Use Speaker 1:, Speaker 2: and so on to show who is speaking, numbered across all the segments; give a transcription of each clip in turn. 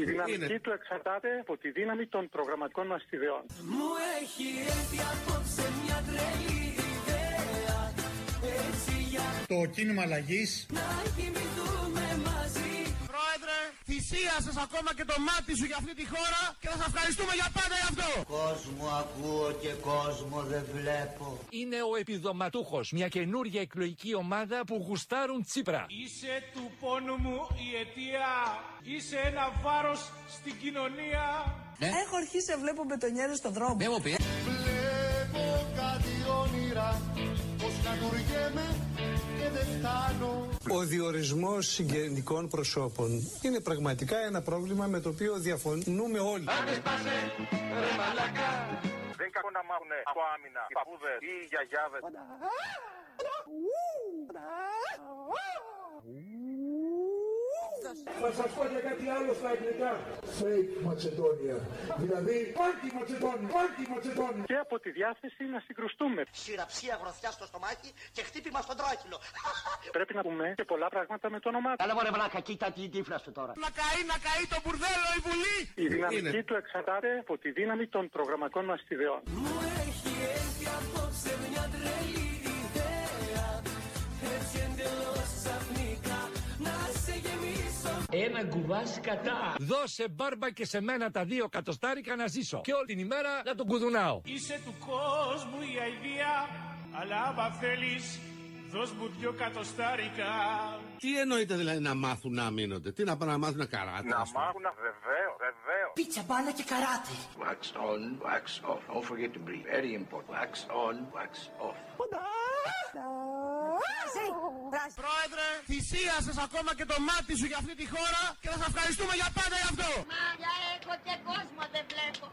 Speaker 1: Η δυναμική του εξαρτάται από τη δύναμη των προγραμματικών μας ιδεών.
Speaker 2: Μου έχει έρθει απόψε μια τρελή ιδέα Έτσι για
Speaker 3: Το κίνημα αλλαγής
Speaker 2: να κοιμηθούμε μαζί
Speaker 4: Πρόεδρε, θυσίασες ακόμα και το μάτι σου για αυτή τη χώρα και θα σας ευχαριστούμε για πάντα γι' αυτό.
Speaker 5: Κόσμο ακούω και κόσμο δεν βλέπω.
Speaker 6: είναι ο επιδοματούχος, μια καινούργια εκλογική ομάδα που γουστάρουν Τσίπρα.
Speaker 7: Είσαι του πόνου μου η αιτία. Είσαι ένα βάρος στην κοινωνία.
Speaker 8: Έχω αρχίσει να βλέπω μπετονιέρες στον δρόμο.
Speaker 4: Βλέπω κάτι όνειρα, πως κατουργέμαι και δεν φτάνω.
Speaker 9: Ο διορισμός συγγενικών προσώπων είναι πραγματικά ένα πρόβλημα με το οποίο διαφωνούμε όλοι.
Speaker 1: Δεν κακό να μάθουν από άμυνα οι παππούδες ή οι γιαγιάδες.
Speaker 4: Θα σας πω και κάτι άλλο στα αγγλικά. Fake Macedonia. Δηλαδή, πάρτι Macedonia, πάρτι Macedonia.
Speaker 1: Και από τη διάθεση να συγκρουστούμε.
Speaker 5: Σειραψία γροθιά στο στομάχι και χτύπημα στον τράχυλο.
Speaker 1: Πρέπει να πούμε και πολλά πράγματα με το όνομά του.
Speaker 5: Καλά μωρέ βλάκα, κοίτα την τύφλα σου τώρα.
Speaker 4: Να καεί, να καεί το μπουρδέλο η Βουλή.
Speaker 1: Η δυναμική του εξαρτάται από τη δύναμη των προγραμματικών μας ιδεών.
Speaker 2: Μου έχει έρθει απόψε μια τρελή ιδέα Έτσι εντελώς
Speaker 6: Ένα κουβάς κατά. Δώσε μπάρμπα και σε μένα τα δύο κατοστάρικα να ζήσω. Και όλη την ημέρα να τον κουδουνάω.
Speaker 7: Είσαι του κόσμου η αηδία. Αλλά άμα θέλεις, δώσ' μου δυο κατοστάρικα.
Speaker 10: Τι εννοείται δηλαδή να μάθουν να μείνονται, τι να πάνε να μάθουν καράτες;
Speaker 1: Να
Speaker 10: ας πούμε.
Speaker 1: μάθουν βεβαίως, βεβαίως.
Speaker 5: Πίτσα μπάλα και καράτε.
Speaker 11: Wax on, wax off. Don't forget to breathe. Very important. Wax on, wax off.
Speaker 4: Πρόεδρε, θυσίασες ακόμα και το μάτι σου για αυτή τη χώρα και θα σας ευχαριστούμε για πάντα γι' αυτό.
Speaker 8: Μάγια έχω και κόσμο δεν βλέπω.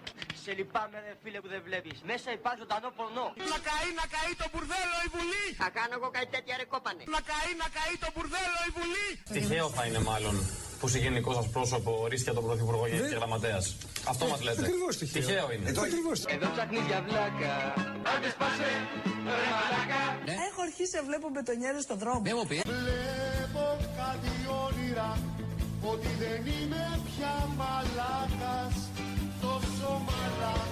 Speaker 5: Σε λυπάμαι ρε φίλε που δεν βλέπεις. Μέσα υπάρχει ζωντανό πορνό.
Speaker 4: Να καεί, να καεί το μπουρδέλο η Βουλή.
Speaker 5: Θα κάνω εγώ κάτι τέτοια ρε κόπανε.
Speaker 4: Να καεί, να καεί το μπουρδέλο η Βουλή.
Speaker 7: Τυχαίο θα είναι μάλλον που συγγενικό σας πρόσωπο ορίστηκε τον Πρωθυπουργό και και Γραμματέας. Αυτό μας λέτε.
Speaker 9: Ακριβώς τυχαίο.
Speaker 7: Τυχαίο είναι.
Speaker 9: Ακριβώς.
Speaker 5: Εδώ ψάχνεις για βλάκα.
Speaker 7: Άντε σπάσε, ρε μαλάκα.
Speaker 8: Έχω αρχίσει να βλέπω μπετονιέρες στον δρόμο.
Speaker 4: Βλέπω κάτι όνειρα ότι δεν είμαι πια μαλάκας τόσο μαλάκας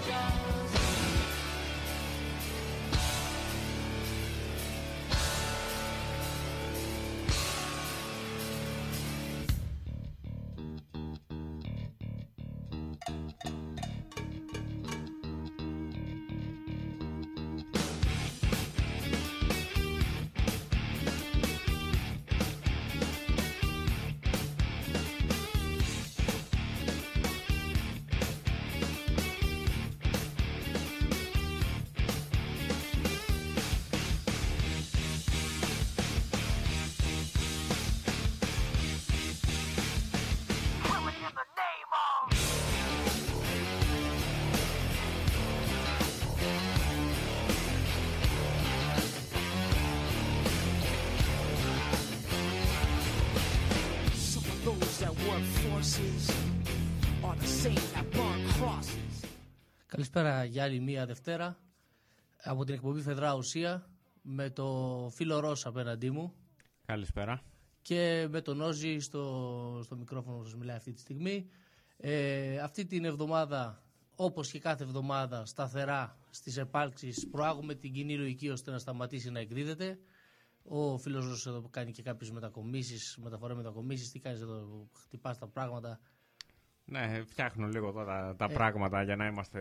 Speaker 12: Καλησπέρα για άλλη μία Δευτέρα από την εκπομπή Φεδρά Ουσία με το φίλο Ρώσα απέναντί μου
Speaker 7: Καλησπέρα.
Speaker 12: και με τον Όζη στο, στο μικρόφωνο που σας μιλάει αυτή τη στιγμή. Ε, αυτή την εβδομάδα, όπως και κάθε εβδομάδα, σταθερά στις επάλξεις προάγουμε την κοινή λογική ώστε να σταματήσει να εκδίδεται. Ο φίλος Ρώσος εδώ που κάνει και κάποιες μετακομίσεις, μεταφορά μετακομίσεις, τι κάνεις εδώ, χτυπάς τα πράγματα.
Speaker 7: Ναι, φτιάχνω λίγο τώρα τα πράγματα για να είμαστε.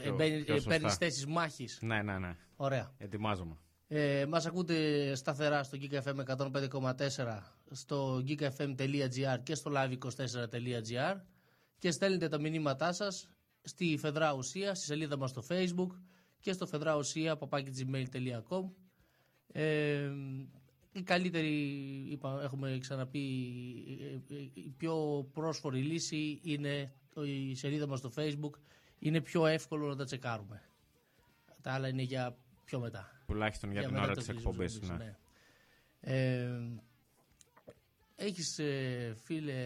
Speaker 12: Ε, μπαίνει- ε, παίρνεις θέσεις μάχης.
Speaker 7: Ναι, ναι, ναι.
Speaker 12: Ωραία.
Speaker 7: Ετοιμάζομαι.
Speaker 12: Ε, μας ακούτε σταθερά στο Geek FM 105,4 στο geekfm.gr και στο live24.gr και στέλνετε τα μηνύματά σας στη Φεδρά Ουσία, στη σελίδα μας στο facebook και στο fedrausia.gmail.com ε, η καλύτερη, είπα, έχουμε ξαναπεί, ε, ε, η πιο πρόσφορη λύση είναι το- η σελίδα μας στο facebook. Είναι πιο εύκολο να τα τσεκάρουμε. Τα άλλα είναι για πιο μετά.
Speaker 7: Τουλάχιστον για την
Speaker 12: μετά
Speaker 7: ώρα
Speaker 12: το
Speaker 7: της
Speaker 12: κλείσιμο
Speaker 7: εκπομπής,
Speaker 12: της
Speaker 7: ναι.
Speaker 12: εκπομπής, Ε, έχεις ε, φίλε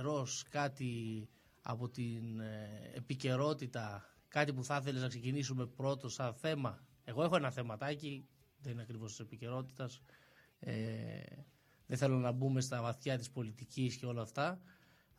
Speaker 12: Ρος κάτι από την ε, επικαιρότητα, κάτι που θα ήθελες να ξεκινήσουμε πρώτο σαν θέμα; Εγώ έχω ένα θεματάκι, δεν είναι ακριβώς της επικαιρότητας. Ε, δεν θέλω να μπούμε στα βαθιά της πολιτικής και όλα αυτά.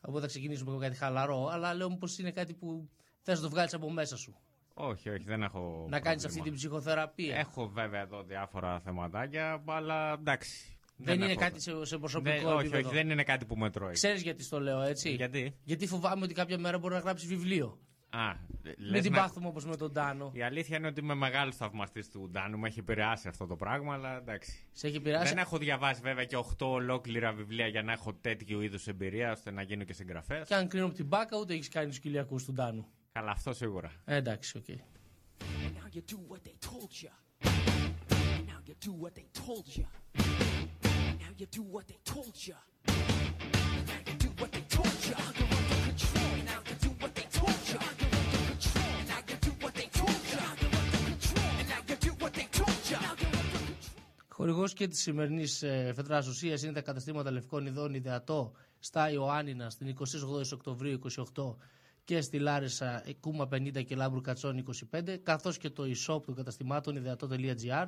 Speaker 12: Οπότε θα ξεκινήσουμε με κάτι χαλαρό. Αλλά λέω πω είναι κάτι που θες να το βγάλεις από μέσα σου.
Speaker 3: Όχι, όχι, δεν έχω.
Speaker 12: Να κάνεις
Speaker 3: πρόβλημα.
Speaker 12: αυτή την ψυχοθεραπεία.
Speaker 3: Έχω βέβαια εδώ διάφορα θεματάκια, αλλά εντάξει.
Speaker 12: Δεν, είναι
Speaker 3: έχω-
Speaker 12: κάτι σε, σε προσωπικό
Speaker 3: Δεν- όχι,
Speaker 12: επίπεδο.
Speaker 3: όχι, δεν είναι κάτι που με τρώει.
Speaker 12: Ξέρεις γιατί στο λέω έτσι;
Speaker 3: Γιατί;
Speaker 12: Γιατί φοβάμαι ότι κάποια μέρα μπορεί να γράψει βιβλίο.
Speaker 3: Α,
Speaker 12: Μην
Speaker 3: λες
Speaker 12: την
Speaker 3: να-
Speaker 12: πάθουμε όπως με τον Ντάνο.
Speaker 3: Η αλήθεια είναι ότι είμαι μεγάλος θαυμαστής του Ντάνου. Με έχει επηρεάσει αυτό το πράγμα, αλλά εντάξει.
Speaker 12: Σε έχει επηρεάσει;
Speaker 3: Δεν έχω διαβάσει βέβαια και 8 ολόκληρα βιβλία για να έχω τέτοιου είδους εμπειρία ώστε να γίνω και συγγραφέας.
Speaker 12: Και αν κρίνω από την μπάκα, ούτε έχεις κάνει τους κοιλιακούς του Ντάνου.
Speaker 3: Καλά, αυτό σίγουρα.
Speaker 12: Ε, εντάξει, OK.
Speaker 2: And now you do what they told you. And now you do what they told you. And now you do what they told you. And now you do what
Speaker 12: Χορηγός και της σημερινής ε, φετράς ουσίας είναι τα καταστήματα Λευκών Ιδών Ιδεατό στα Ιωάννινα στην 28 Οκτωβρίου 28 και στη Λάρισα ε, Κούμα 50 και Λάμπρου Κατσόνη 25, καθώς και το e-shop των καταστημάτων ιδεατό.gr.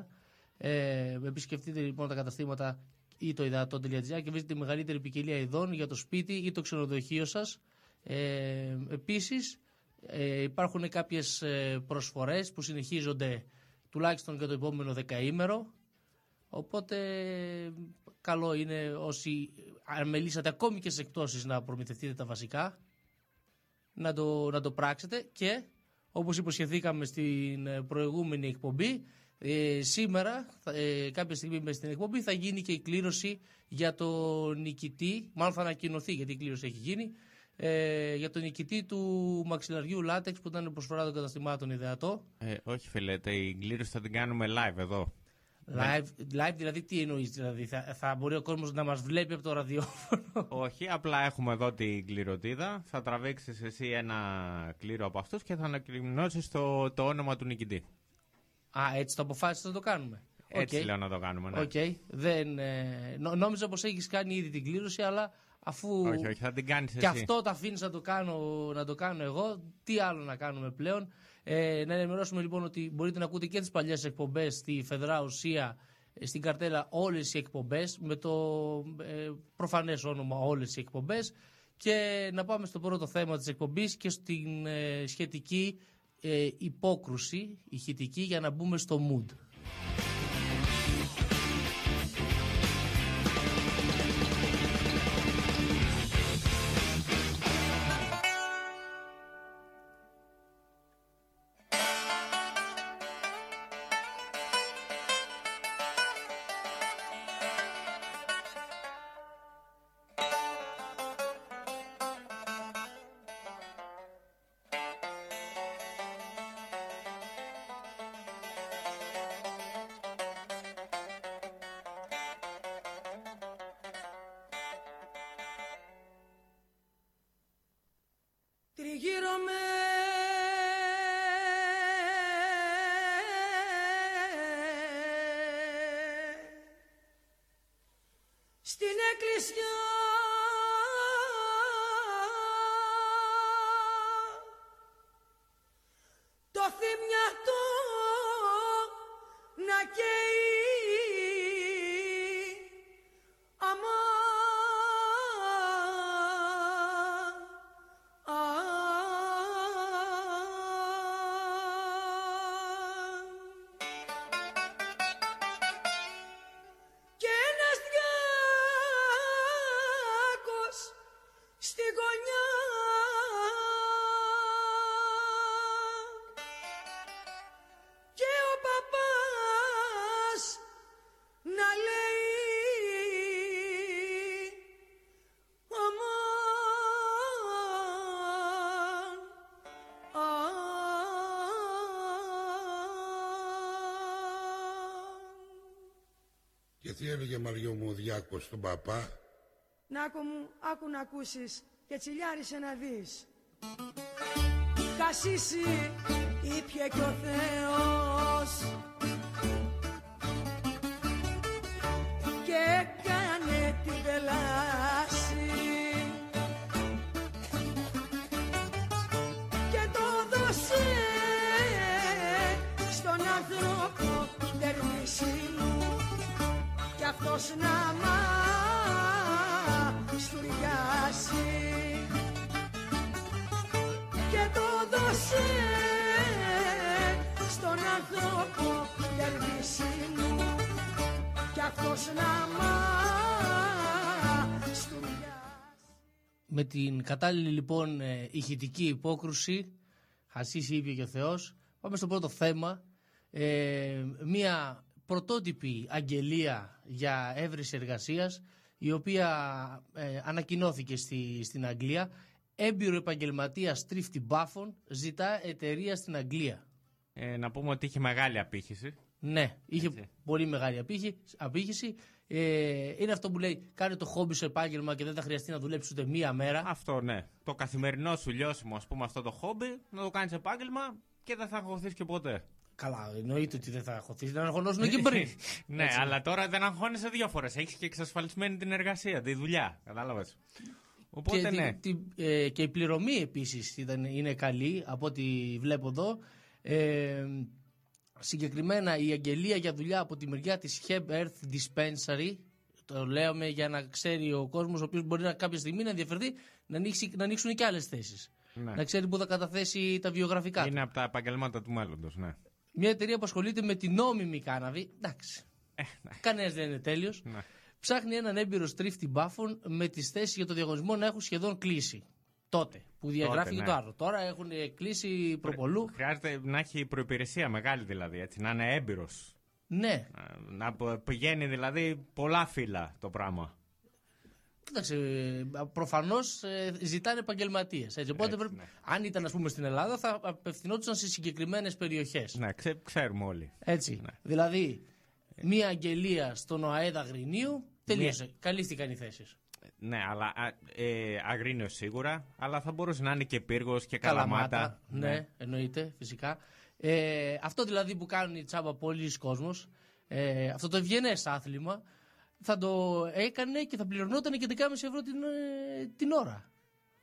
Speaker 12: Ε, επισκεφτείτε λοιπόν τα καταστήματα ή το ιδεατό.gr και βρείτε τη μεγαλύτερη ποικιλία ειδών για το σπίτι ή το ξενοδοχείο σας. Ε, Επίσης, ε, υπάρχουν κάποιες προσφορές που συνεχίζονται τουλάχιστον για το επόμενο δεκαήμερο. Οπότε καλό είναι όσοι αμελήσατε ακόμη και σε εκτόσεις να προμηθευτείτε τα βασικά να το, να το πράξετε και όπως υποσχεθήκαμε στην ε, προηγούμενη εκπομπή ε, σήμερα θα- ε, κάποια στιγμή μέσα στην εκπομπή θα γίνει και η κλήρωση για το νικητή μάλλον θα ανακοινωθεί γιατί η κλήρωση έχει γίνει ε, για το νικητή του μαξιλαριού λάτεξ που ήταν προσφορά των καταστημάτων ιδεατό
Speaker 3: Ε, όχι, φίλε, την κλήρωση θα την κάνουμε live εδώ.
Speaker 12: Live, live δηλαδή τι εννοείς δηλαδή θα, θα μπορεί ο κόσμος να μας βλέπει από το ραδιόφωνο;
Speaker 3: Όχι, απλά έχουμε εδώ την κληροτίδα. Θα τραβήξεις εσύ ένα κλήρο από αυτούς και θα ανακοινώσεις το, το όνομα του νικητή.
Speaker 12: Α, έτσι το αποφάσισα να το κάνουμε.
Speaker 3: Έτσι
Speaker 12: Οκ.
Speaker 3: λέω να το κάνουμε. Ναι.
Speaker 12: Οκ. Δεν, ε, νο- νόμιζα πως έχεις κάνει ήδη την κλήρωση, αλλά αφού
Speaker 3: Όχι, όχι, θα την κάνεις εσύ.
Speaker 12: και αυτό το αφήνεις να το, κάνω, να το κάνω εγώ, τι άλλο να κάνουμε πλέον. Ε, να ενημερώσουμε λοιπόν ότι μπορείτε να ακούτε και τις παλιές εκπομπές στη Φεδρά Ουσία, ε, στην καρτέλα όλες οι εκπομπές, με το ε, προφανές όνομα όλες οι εκπομπές. Και να πάμε στο πρώτο θέμα της εκπομπής και στην ε, σχετική ε, υπόκρουση ηχητική για να μπούμε στο mood.
Speaker 13: Έλεγε Μαριό μου ο Διάκος στον παπά.
Speaker 8: Να άκου μου, άκου να ακούσεις και τσιλιάρισε να δεις. Κασίσει ήπια και ο Θεός αυτός να μας στουριάσει και το δώσε στον άνθρωπο δερβίση μου. Κι αυτός να μας
Speaker 12: Με την κατάλληλη λοιπόν ε, ηχητική υπόκρουση Ασίση είπε και ο Θεός πάμε στο πρώτο θέμα. Ε, μία πρωτότυπη αγγελία για έβριση εργασίας, η οποία ε, ανακοινώθηκε στη, στην Αγγλία. Έμπειρο επαγγελματίας τρίφτη μπάφων ζητά εταιρεία στην Αγγλία.
Speaker 3: Ε, να πούμε ότι είχε μεγάλη απήχηση.
Speaker 12: Ναι, είχε πολύ μεγάλη απήχη- απήχηση. Ε, είναι αυτό που λέει: Κάνε το χόμπι σου επάγγελμα και δεν θα χρειαστεί να δουλέψεις ούτε μία μέρα.
Speaker 3: Αυτό ναι. Το καθημερινό σου λιώσιμο, ας πούμε, αυτό το χόμπι, να το κάνεις επάγγελμα και δεν θα αγχωθείς και ποτέ.
Speaker 12: Καλά, εννοείται ότι δεν θα αγχωθείς. Δεν αγχωνόσουν και πριν.
Speaker 3: ναι,
Speaker 12: Έτσι.
Speaker 3: αλλά τώρα δεν αγχώνεσαι δύο φορές. Έχεις και εξασφαλισμένη την εργασία, τη δουλειά. Κατάλαβες. Οπότε
Speaker 12: και,
Speaker 3: ναι.
Speaker 12: τη- τη- ε, και η πληρωμή επίσης είναι καλή από ό,τι βλέπω εδώ. Ε, συγκεκριμένα η αγγελία για δουλειά από τη μεριά της Heb Earth Dispensary το λέμε για να ξέρει ο κόσμος ο οποίος μπορεί να, κάποια στιγμή να ενδιαφερθεί να, ανοίξει, να ανοίξουν και άλλες θέσεις.
Speaker 3: Ναι.
Speaker 12: Να ξέρει που θα καταθέσει τα βιογραφικά του.
Speaker 3: Είναι από τα επαγγελμάτα του μέλλοντος, ναι.
Speaker 12: Μια εταιρεία που ασχολείται με την νόμιμη κάναβη. Εντάξει. Κανένας δεν είναι τέλειος.
Speaker 3: Ναι.
Speaker 12: Ψάχνει έναν έμπειρο στρίφτη μπάφων με τις θέσεις για το διαγωνισμό να έχουν σχεδόν κλείσει. Τότε που διαγράφηκε
Speaker 3: ναι.
Speaker 12: το άλλο. Τώρα έχουν κλείσει προπολού.
Speaker 3: Χρειάζεται να έχει προπηρεσία μεγάλη δηλαδή, έτσι, να είναι έμπειρος.
Speaker 12: Ναι.
Speaker 3: Να π- πηγαίνει δηλαδή πολλά φύλλα το πράγμα.
Speaker 12: Κοίταξε, προφανώς ζητάνε επαγγελματίες. Οπότε, πρέπει-
Speaker 3: ναι.
Speaker 12: αν ήταν ας πούμε στην Ελλάδα, θα απευθυνόντουσαν σε συγκεκριμένες περιοχές.
Speaker 3: Ναι, ξε- ξέρουμε όλοι.
Speaker 12: Έτσι. Δηλαδή, μία αγγελία στον ΟΑΕΔ Αγρινίου τελείωσε. Καλύφθηκαν οι θέσεις.
Speaker 3: Ναι, αλλά α, ε, αγρίνιος σίγουρα, αλλά θα μπορούσε να είναι και πύργος και καλαμάτα.
Speaker 12: Ναι, εννοείται, φυσικά. Ε, αυτό δηλαδή που κάνουν οι τσάμπα πολλοί κόσμος, ε, αυτό το ευγενές άθλημα, θα το έκανε και θα πληρωνόταν και 11,5 ευρώ την, ε, την ώρα.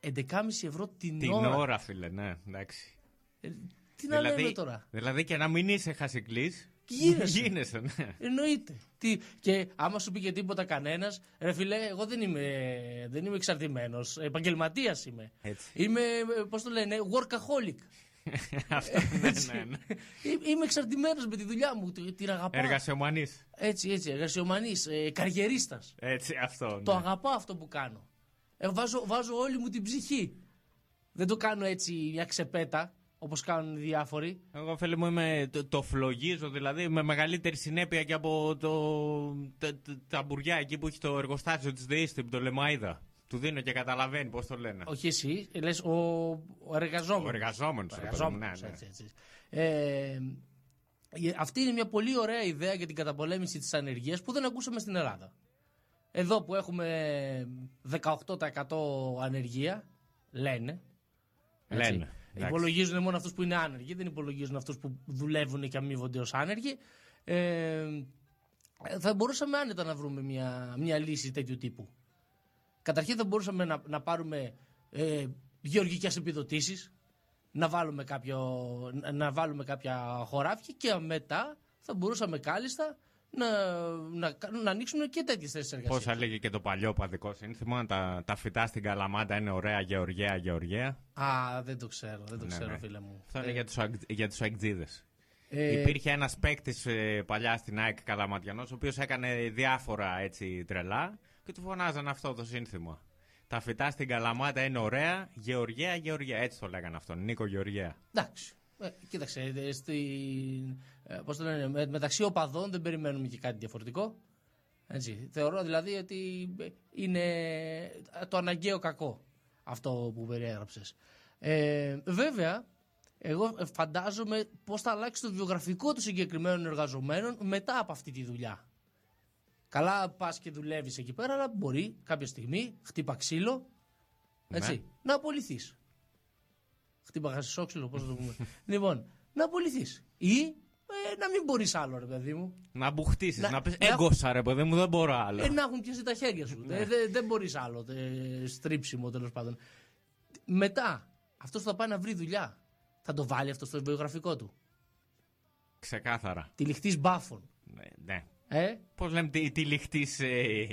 Speaker 12: 11,5 ευρώ την,
Speaker 3: Την
Speaker 12: ώρα.
Speaker 3: ώρα, φίλε, ναι, εντάξει.
Speaker 12: Τι να λέμε τώρα;
Speaker 3: Δηλαδή και να μην είσαι χασικλής,
Speaker 12: Γίνεσαι.
Speaker 3: γίνεσαι, ναι.
Speaker 12: Εννοείται. Τι, και άμα σου πει και τίποτα κανένας, ρε φιλέ, εγώ δεν είμαι, δεν είμαι εξαρτημένος. Επαγγελματίας είμαι.
Speaker 3: Έτσι.
Speaker 12: Είμαι, πώς το λένε, workaholic.
Speaker 3: Αυτό, ναι,
Speaker 12: Έτσι.
Speaker 3: ναι, ναι.
Speaker 12: Ε, Είμαι εξαρτημένος με τη δουλειά μου. τη- Την αγαπάω.
Speaker 3: Εργασιομανής.
Speaker 12: Έτσι, έτσι. Εργασιομανής. Ε, Καριερίστας.
Speaker 3: Έτσι, αυτό.
Speaker 12: Το
Speaker 3: ναι.
Speaker 12: αγαπάω αυτό που κάνω. Ε, βάζω, βάζω όλη μου την ψυχή. Δεν το κάνω έτσι μια ξεπέτα, όπως κάνουν οι διάφοροι.
Speaker 3: Εγώ φίλε μου είμαι, το, το φλογίζω δηλαδή με μεγαλύτερη συνέπεια και από το, τα, τα, τα μπουριά εκεί που έχει το εργοστάσιο της ΔΕΗΣΤΗ που το Λεμαΐδα. Του δίνω και καταλαβαίνει πώς το λένε.
Speaker 12: Όχι εσύ, λες ο, ο εργαζόμενος.
Speaker 3: Ο εργαζόμενος,
Speaker 12: Ο
Speaker 3: ρε παιδί μου,
Speaker 12: εργαζόμενος,
Speaker 3: ναι, ναι.
Speaker 12: έτσι, έτσι. Ε, ε, αυτή είναι μια πολύ ωραία ιδέα για την καταπολέμηση της ανεργίας που δεν ακούσαμε στην Ελλάδα. Εδώ που έχουμε 18% ανεργία, λένε. έτσι.
Speaker 3: Λένε, εντάξει.
Speaker 12: Υπολογίζουν μόνο αυτούς που είναι άνεργοι, δεν υπολογίζουν αυτούς που δουλεύουν και αμείβονται ως άνεργοι. Ε, θα μπορούσαμε άνετα να βρούμε μια, μια λύση τέτοιου τύπου. Καταρχήν θα μπορούσαμε να, να πάρουμε ε, γεωργικές επιδοτήσεις, να βάλουμε, κάποιο, να- να βάλουμε κάποια χωράφια και μετά θα μπορούσαμε κάλλιστα να, να, να ανοίξουμε και τέτοιες θέσεις εργασίας.
Speaker 3: Πώς έλεγε και το παλιό παδικό σύνθημα, τα, τα φυτά στην Καλαμάτα είναι ωραία, γεωργαία, γεωργαία.
Speaker 12: Α, δεν το ξέρω, δεν το
Speaker 3: Ναι,
Speaker 12: ξέρω
Speaker 3: ναι.
Speaker 12: φίλε μου.
Speaker 3: Αυτό είναι
Speaker 12: Ε,
Speaker 3: για τους, αγ- για τους αεκτζίδες.
Speaker 12: Ε,
Speaker 3: Υπήρχε ένας παίκτης παλιά στην ΑΕΚ Καλαματιανός, ο οποίος έκανε διάφορα έτσι τρελά και του φωνάζαν αυτό το σύνθημα. Τα φυτά στην Καλαμάτα είναι ωραία, γεωργαία, γεωργαία. Έτσι το λέγανε αυτόν, Νίκο Γεωργαία.
Speaker 12: Εντάξει. Ε, κοίταξε, ε, στη, ε, πώς το λένε, με- μεταξύ οπαδών δεν περιμένουμε και κάτι διαφορετικό. Έτσι. Θεωρώ δηλαδή ότι ε, είναι το αναγκαίο κακό αυτό που περιέγραψες. Ε, βέβαια, εγώ φαντάζομαι πώς θα αλλάξει το βιογραφικό των συγκεκριμένων εργαζομένων μετά από αυτή τη δουλειά. Καλά πας και δουλεύεις εκεί πέρα, αλλά μπορεί κάποια στιγμή, χτύπα ξύλο, έτσι,
Speaker 3: Ναι.
Speaker 12: να απολυθείς. Χτύπα χασισόξυλο, πώς θα το πούμε. λοιπόν, να απολυθείς. Ή ε, να μην μπορείς άλλο, ρε παιδί μου.
Speaker 3: Να μπουχτίσει, να,
Speaker 12: Να-
Speaker 3: πεις
Speaker 12: να-
Speaker 3: έγκωσα ρε παιδί μου, δεν μπορώ άλλο.
Speaker 12: Ε, να έχουν πιάσει τα χέρια σου.
Speaker 3: Ναι.
Speaker 12: Ε, δε- δεν μπορείς άλλο. Ε, στρίψιμο τέλος πάντων. Μετά, αυτός θα πάει να βρει δουλειά. Θα το βάλει αυτό στο βιογραφικό του.
Speaker 3: Ξεκάθαρα.
Speaker 12: Τη λιχτή μπάφων.
Speaker 3: Ναι. ναι.
Speaker 12: Ε;
Speaker 3: Πώς λέμε τη, τη λιχτή ε,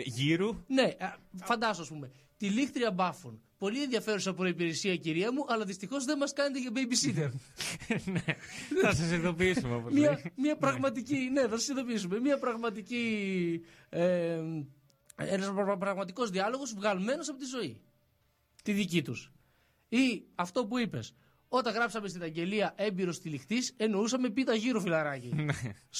Speaker 3: γύρου;
Speaker 12: Ναι, α, φαντάσου, ας πούμε. Τη λίχτρια μπάφων πολύ ενδιαφέρουσα προϋπηρεσία κυρία μου, αλλά δυστυχώς δεν μας κάνετε για babysitter.
Speaker 3: Θα σας ειδοποιήσουμε όπως
Speaker 12: μια,
Speaker 3: λέει.
Speaker 12: μια πραγματική, ναι, θα σας ειδοποιήσουμε. Μια πραγματική, ε, ένας πρα- πραγματικός διάλογος βγαλμένος από τη ζωή. Τη δική τους. Ή αυτό που είπες. Όταν γράψαμε στην αγγελία έμπειρος τυλιχτή, εννοούσαμε πίτα γύρω φιλαράκι.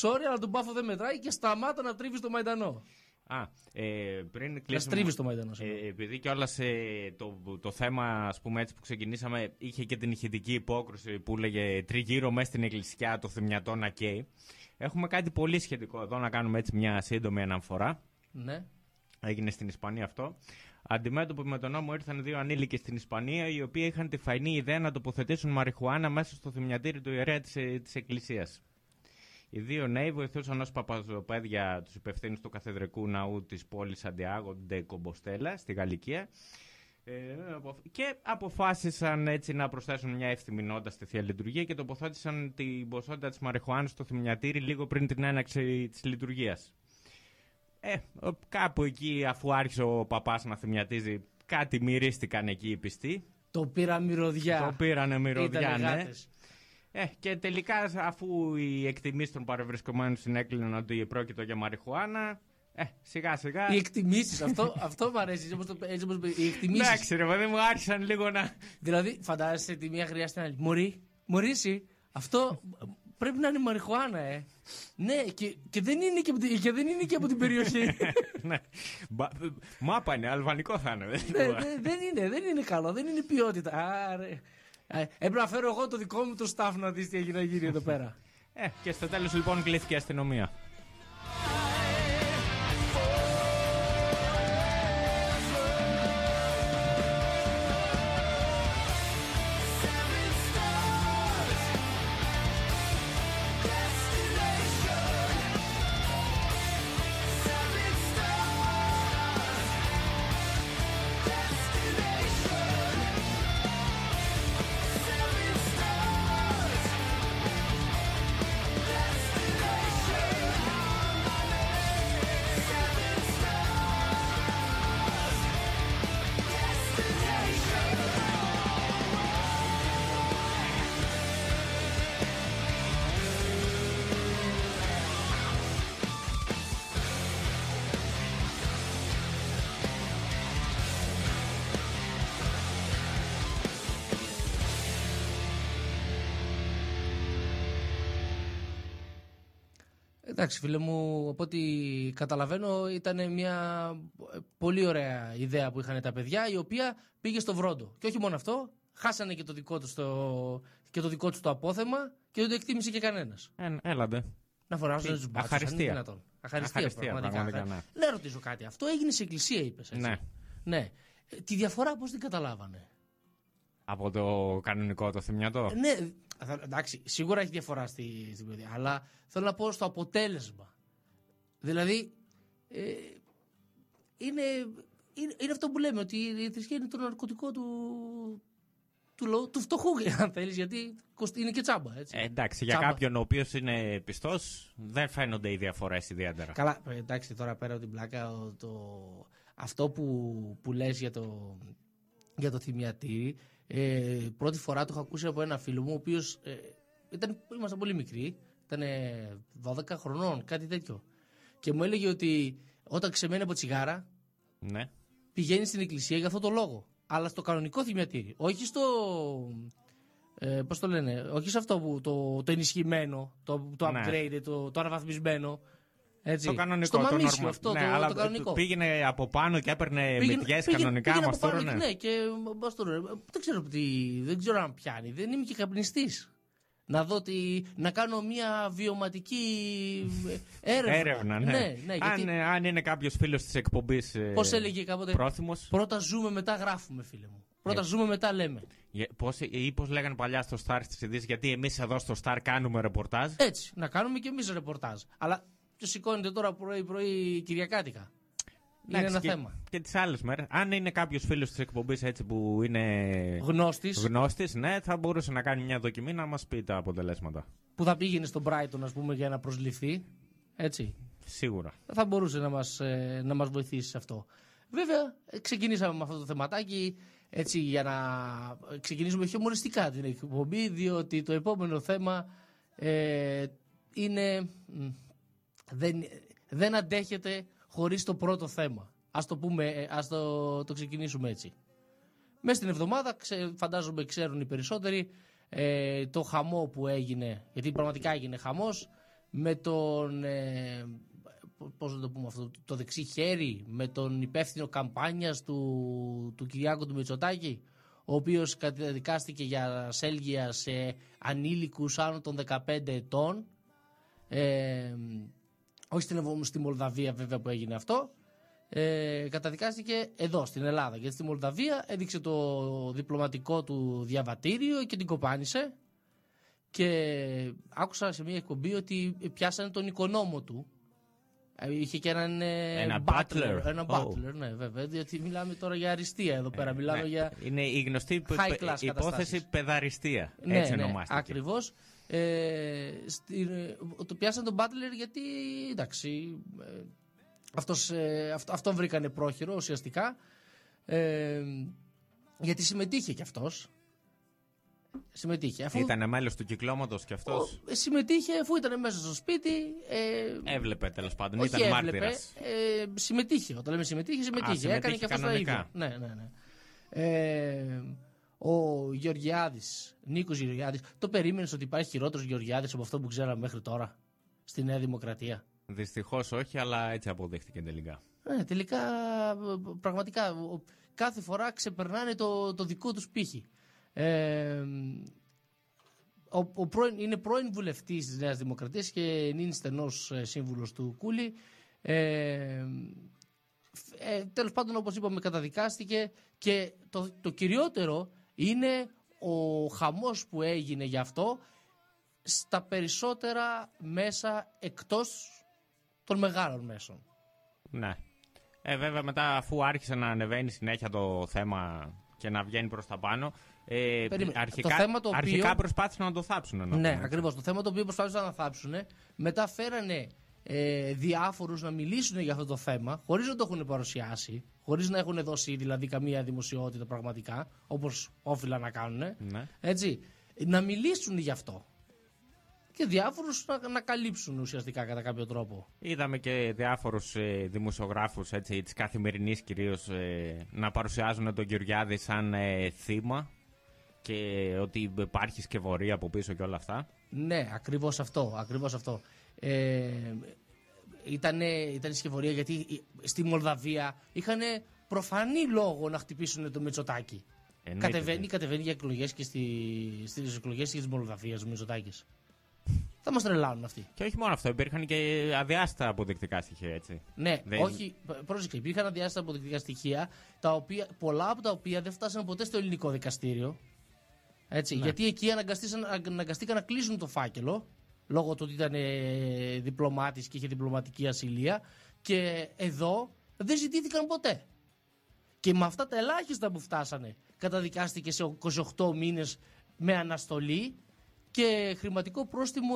Speaker 12: Sorry, αλλά τον πάφο δεν μετράει και σταμάτα να τρίβεις το μαϊντανό.
Speaker 3: Α, ε, πριν
Speaker 12: Να
Speaker 3: κλείσουμε...
Speaker 12: στρίβει το μαϊντανό.
Speaker 3: Ε, επειδή κιόλας ε, το, το θέμα ας πούμε, έτσι που ξεκινήσαμε είχε και την ηχητική υπόκριση που έλεγε τριγύρω μέσα στην εκκλησιά το θυμιατό να καίει. Έχουμε κάτι πολύ σχετικό εδώ να κάνουμε έτσι μια σύντομη αναφορά.
Speaker 12: Ναι.
Speaker 3: Έγινε στην Ισπανία αυτό. Αντιμέτωποι με τον νόμο ήρθαν δύο ανήλικοι στην Ισπανία, οι οποίοι είχαν τη φαϊνή ιδέα να τοποθετήσουν μαριχουάνα μέσα στο θυμιατήρι του ιερέα της της Εκκλησίας. Οι δύο νέοι βοηθούσαν ως παπαζοπαίδια τους υπευθύνους του καθεδρικού ναού της πόλης Σαντιάγο Ντε Κομποστέλα στη Γαλλικία. Ε, απο- και αποφάσισαν έτσι να προσθέσουν μια εύθυμη νότα στη θεία λειτουργία και τοποθέτησαν την ποσότητα της μαριχουάνας στο θυμιατήρι λίγο πριν την έναξη της λειτουργίας. Ε, ο- κάπου εκεί αφού άρχισε ο παπάς να θυμιατίζει κάτι μυρίστηκαν εκεί οι πιστοί.
Speaker 12: Το πήρα μυρωδιά.
Speaker 3: Το πήρανε μυρωδιά,
Speaker 12: Ήτανε
Speaker 3: ναι.
Speaker 12: γάτες.
Speaker 3: Ε, και τελικά αφού οι εκτιμήσεις των παρευρισκομένων συνέκλειναν ότι πρόκειται για μαριχουάνα, ε, σιγά σιγά...
Speaker 12: Οι εκτιμήσεις, αυτό, αυτό μου αρέσει. έτσι όπως το- έτσι όπως το- οι εκτιμήσεις.
Speaker 3: Εντάξει ρε παιδί μου άρχισαν λίγο να...
Speaker 12: Δηλαδή, φαντάζεσαι τη μία χρειά στην άλλη. Μωρή, μωρή εσύ, αυτό πρέπει να είναι μαριχουάνα, ε. ναι, και, και, δεν είναι και, από την- και δεν είναι και από την περιοχή.
Speaker 3: ναι. Μπα- Μάπα είναι, αλβανικό θα είναι. δεν
Speaker 12: ναι,
Speaker 3: είναι.
Speaker 12: ναι, δεν είναι, δεν είναι καλό, δεν είναι ποιότητα. Άρε. Ε, Έπρεπε να φέρω εγώ το δικό μου το staff να δεις τι έγινε να γίνει εδώ πέρα.
Speaker 3: Ε, και στο τέλος λοιπόν κλείθηκε η αστυνομία.
Speaker 12: Εντάξει, φίλε μου, από ό,τι καταλαβαίνω, ήταν μια ε, πολύ ωραία ιδέα που είχαν τα παιδιά, η οποία πήγε στο βρόντο. Και όχι μόνο αυτό, χάσανε και το δικό τους το, και το, δικό τους το απόθεμα και δεν το εκτίμησε και κανένας.
Speaker 3: Ε, έλατε.
Speaker 12: Να φοράζουν
Speaker 3: Τι,
Speaker 12: τους μπάτσους.
Speaker 3: αχαριστία.
Speaker 12: Δυνατόν. Αχαριστία,
Speaker 3: Αχαριστία,
Speaker 12: πραγματικά.
Speaker 3: πραγματικά, ναι.
Speaker 12: Να ρωτήσω κάτι. Αυτό έγινε σε εκκλησία, είπες.
Speaker 3: Ναι.
Speaker 12: ναι. Ε, Τη διαφορά πώς την καταλάβανε;
Speaker 3: Από το κανονικό το θυμιατό.
Speaker 12: Ναι, θα- εντάξει, σίγουρα έχει διαφορά στη, στην παιδεία, αλλά θέλω να πω στο αποτέλεσμα. Δηλαδή, ε, είναι, είναι, είναι αυτό που λέμε, ότι η θρησκεία είναι το ναρκωτικό του, του, λαού- του φτωχού, αν θέλεις, γιατί κοσ- είναι και τσάμπα. Έτσι.
Speaker 3: Ε, εντάξει, για
Speaker 12: Τσάμπα.
Speaker 3: κάποιον ο οποίος είναι πιστός, δεν φαίνονται οι διαφορές ιδιαίτερα.
Speaker 12: Καλά, ε, εντάξει, τώρα πέρα από την πλάκα, ο- το, αυτό που, που λες για το, για το θυμιατήρι, ε, πρώτη φορά το έχω ακούσει από ένα φίλο μου, ο οποίος ε, ήταν, ήμασταν πολύ μικροί, ήταν 12 χρονών, κάτι τέτοιο. Και μου έλεγε ότι όταν ξεμένει από τσιγάρα,
Speaker 3: Ναι.
Speaker 12: πηγαίνει στην εκκλησία για αυτό το λόγο. Αλλά στο κανονικό θυμιατήρι. Όχι στο. Ε, Πώς το λένε, όχι σε αυτό που το, το ενισχυμένο, το, το
Speaker 3: Ναι.
Speaker 12: upgrade, το, το αναβαθμισμένο. Έτσι.
Speaker 3: Το κανονικό.
Speaker 12: Στο
Speaker 3: το
Speaker 12: μαμίσιο
Speaker 3: normal.
Speaker 12: αυτό,
Speaker 3: ναι,
Speaker 12: το,
Speaker 3: αλλά
Speaker 12: το κανονικό.
Speaker 3: πήγαινε από πάνω και έπαιρνε
Speaker 12: Πήγαινε-
Speaker 3: μυτιέ
Speaker 12: πήγαινε-
Speaker 3: κανονικά
Speaker 12: πήγαινε από πάνω
Speaker 3: μαστούρωνε.
Speaker 12: και- Ναι, και μαστούρωνε. Δεν ξέρω, τι, δεν ξέρω αν πιάνει. Δεν είμαι και καπνιστής. Να δω τι, να κάνω μια βιωματική ε, έρευνα.
Speaker 3: Έρευνα, ναι.
Speaker 12: ναι, ναι γιατί
Speaker 3: αν, ε, αν είναι κάποιος φίλος της εκπομπής.
Speaker 12: Πώς έλεγε κάποτε;
Speaker 3: Πρόθυμος.
Speaker 12: Πρώτα ζούμε, μετά γράφουμε, φίλε μου. Πρώτα ζούμε, μετά λέμε.
Speaker 3: Πώς, ή πώς λέγανε παλιά στο Star στις ειδήσεις, γιατί εμείς εδώ στο Star κάνουμε ρεπορτάζ.
Speaker 12: Έτσι, να κάνουμε και εμείς ρεπορτάζ. Αλλά ποιος σηκώνεται τώρα πρωί-πρωί Κυριακάτικα; Είναι
Speaker 3: Εντάξει,
Speaker 12: ένα
Speaker 3: και,
Speaker 12: θέμα.
Speaker 3: Και τις άλλες μέρες. Αν είναι κάποιος φίλος της εκπομπής έτσι που είναι.
Speaker 12: Γνώστης.
Speaker 3: Γνώστης, ναι, θα μπορούσε να κάνει μια δοκιμή να μας πει τα αποτελέσματα.
Speaker 12: Που θα πήγαινε στον Brighton, ας πούμε, για να προσληφθεί. Έτσι.
Speaker 3: Σίγουρα.
Speaker 12: Θα μπορούσε να μας, ε, να μας βοηθήσει σε αυτό. Βέβαια, ε, ξεκινήσαμε με αυτό το θεματάκι. έτσι για να ξεκινήσουμε χιομοριστικά την εκπομπή διότι το επόμενο θέμα ε, είναι μ, δεν, δεν αντέχεται χωρίς το πρώτο θέμα. Ας το, πούμε, ε, ας το, το ξεκινήσουμε έτσι. Μέσα στην εβδομάδα, ξε, φαντάζομαι ξέρουν οι περισσότεροι, ε, το χαμό που έγινε, γιατί πραγματικά έγινε χαμός, με τον, ε, π- πώς να το πούμε αυτό, το δεξί χέρι, με τον υπεύθυνο καμπάνιας του, του Κυριάκου του Μητσοτάκη, ο οποίος καταδικάστηκε για σέλγια σε ανήλικους άνω των 15 ετών, ε, όχι στην, Ευω- στη Μολδαβία βέβαια που έγινε αυτό, ε, καταδικάστηκε εδώ στην Ελλάδα. Γιατί στη Μολδαβία έδειξε το διπλωματικό του διαβατήριο και την κοπάνισε. Και άκουσα σε μια εκπομπή ότι πιάσανε τον οικονόμο του. Ε, Είχε και έναν ε,
Speaker 3: Ένα
Speaker 12: butler.
Speaker 3: butler.
Speaker 12: Ένα
Speaker 3: Oh.
Speaker 12: butler, ναι, βέβαια. Διότι μιλάμε τώρα για αριστεία εδώ πέρα. μιλάμε
Speaker 3: Ναι,
Speaker 12: για.
Speaker 3: Είναι η γνωστή πε-
Speaker 12: high
Speaker 3: πε-
Speaker 12: class
Speaker 3: υπόθεση
Speaker 12: καταστάσεις.
Speaker 3: παιδαριστία.
Speaker 12: Ναι,
Speaker 3: Έτσι
Speaker 12: ναι,
Speaker 3: ονομάστηκε.
Speaker 12: ακριβώς. Ε, στην, ε, το πιάσαν τον Butler γιατί εντάξει, ε, αυτός, ε, αυτό, αυτό βρήκανε πρόχειρο ουσιαστικά. Ε, γιατί συμμετείχε κι αυτός. Συμμετείχε. Αφού,
Speaker 3: Ήταν μέλος του κυκλώματος κι αυτός;
Speaker 12: ε, συμμετείχε αφού ήταν μέσα στο σπίτι. Ε,
Speaker 3: Έβλεπε τέλος πάντων.
Speaker 12: όχι
Speaker 3: Ήταν
Speaker 12: έβλεπε,
Speaker 3: μάρτυρας.
Speaker 12: ε, συμμετείχε. Όταν λέμε συμμετείχε, συμμετείχε.
Speaker 3: συμμετείχε
Speaker 12: Έκανε και αυτό τα
Speaker 3: κανονικά.
Speaker 12: ίδια. Ναι, ναι, ναι. Ε, ο Γεωργιάδης, Νίκος Γεωργιάδης, το περίμενες ότι υπάρχει χειρότερος Γεωργιάδης από αυτό που ξέραμε μέχρι τώρα στη Νέα Δημοκρατία;
Speaker 3: Δυστυχώς όχι, αλλά έτσι αποδείχτηκε τελικά.
Speaker 12: Ναι, τελικά ε, πραγματικά ο- κάθε φορά ξεπερνάνε το, το δικό τους πύχη. Ε, ο, ο πρώην, είναι πρώην βουλευτής της Νέας Δημοκρατίας και είναι στενός ε, σύμβουλος του Κούλη. Ε, φ- ε, τέλος πάντων όπως είπαμε καταδικάστηκε και το, το κυριότερο είναι ο χαμός που έγινε γι' αυτό στα περισσότερα μέσα εκτός των μεγάλων μέσων.
Speaker 3: Ναι. Ε, βέβαια μετά αφού άρχισε να ανεβαίνει συνέχεια το θέμα και να βγαίνει προς τα πάνω, ε,
Speaker 12: Περίμενε.
Speaker 3: αρχικά,
Speaker 12: Το θέμα το οποίο-
Speaker 3: αρχικά προσπάθησαν να το θάψουν. Να
Speaker 12: ναι,
Speaker 3: πούμε, έτσι.
Speaker 12: ακριβώς. Το θέμα το οποίο προσπάθησαν να θάψουν, μετά φέρανε ε, διάφορους να μιλήσουν για αυτό το θέμα, χωρίς να το έχουν παρουσιάσει, χωρίς να έχουν δώσει δηλαδή καμία δημοσιότητα πραγματικά, όπως όφυλα να κάνουν.
Speaker 3: Ναι.
Speaker 12: Έτσι, να μιλήσουν γι' αυτό. Και διάφορους να, να καλύψουν ουσιαστικά κατά κάποιο τρόπο.
Speaker 3: Είδαμε και διάφορους ε, δημοσιογράφους έτσι, της καθημερινής κυρίως ε, να παρουσιάζουν τον Γεωργιάδη σαν ε, θύμα και ότι υπάρχεις σκευωρία από πίσω και όλα αυτά.
Speaker 12: Ναι, ακριβώς αυτό. Ακριβώς αυτό. Ε, ήταν, ήταν σκευωρία γιατί στη Μολδαβία είχαν προφανή λόγο να χτυπήσουν το Μητσοτάκι.
Speaker 3: Εννοείται.
Speaker 12: Κατεβαίνει, κατεβαίνει για εκλογές και στη, στις εκλογές της Μολδαβίας ο Μητσοτάκης. Θα μας τρελάνουν αυτοί.
Speaker 3: Και όχι μόνο αυτό, υπήρχαν και αδιάστα αποδεικτικά στοιχεία έτσι.
Speaker 12: Ναι,
Speaker 3: Δεν-
Speaker 12: όχι, π- πρόσεξε, υπήρχαν αδιάστατα αποδεικτικά στοιχεία, τα οποία, πολλά από τα οποία δεν φτάσαν ποτέ στο ελληνικό δικαστήριο. Έτσι,
Speaker 3: Ναι.
Speaker 12: Γιατί εκεί αναγκαστήσαν, αναγκαστήκαν να κλείσουν το φάκελο, λόγω του ότι ήταν ε, διπλωμάτης και είχε διπλωματική ασυλία, και εδώ δεν ζητήθηκαν ποτέ. Και με αυτά τα ελάχιστα που φτάσανε, καταδικάστηκε σε 28 μήνες με αναστολή και χρηματικό πρόστιμο